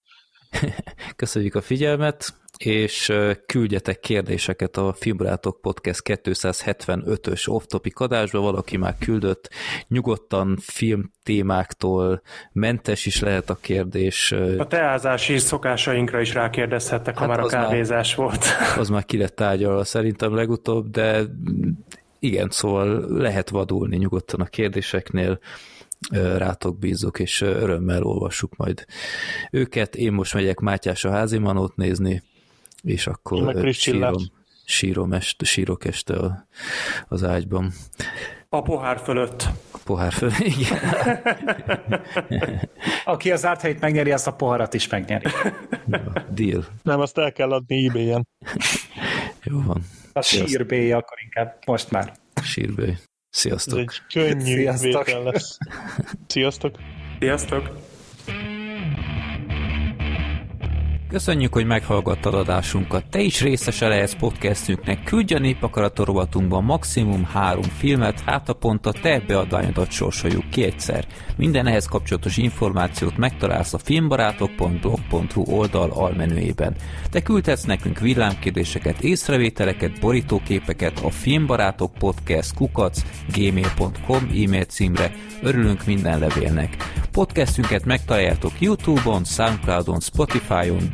[LAUGHS] Köszönjük a figyelmet és küldjetek kérdéseket a Filmbarátok Podcast 275-ös off-topic adásba, valaki már küldött, nyugodtan film témáktól mentes is lehet a kérdés. A teázási szokásainkra is rákérdezhettek, hát ha már a kávézás már, volt. [LAUGHS] Az már ki lett tárgyalva szerintem legutóbb, de igen, szóval lehet vadulni nyugodtan a kérdéseknél rátok bízok, és örömmel olvassuk majd őket. Én most megyek Mátyás a házimanót nézni, és akkor sírom, sírom este, sírok este a, az ágyban. A pohár fölött. A pohár fölött, [LAUGHS] igen. [LAUGHS] Aki az árt helyét megnyeri, azt a poharat is megnyeri. deal. Nem, azt el kell adni ebay-en. [LAUGHS] Jó van. A sírbély akkor inkább, most már. Sírbély. Sziasztok. Ez egy könnyű Sziasztok. lesz. Sziasztok. Sziasztok. Köszönjük, hogy meghallgattad adásunkat. Te is részese lehetsz podcastünknek. Küldj a népakaratorobatunkban maximum három filmet, hát a pont a te beadványodat sorsoljuk ki egyszer. Minden ehhez kapcsolatos információt megtalálsz a filmbarátok.blog.hu oldal almenüjében. Te küldhetsz nekünk villámkérdéseket, észrevételeket, borítóképeket a filmbarátok podcast kukac gmail.com e-mail címre. Örülünk minden levélnek. Podcastünket megtaláljátok Youtube-on, Soundcloud-on, Spotify-on,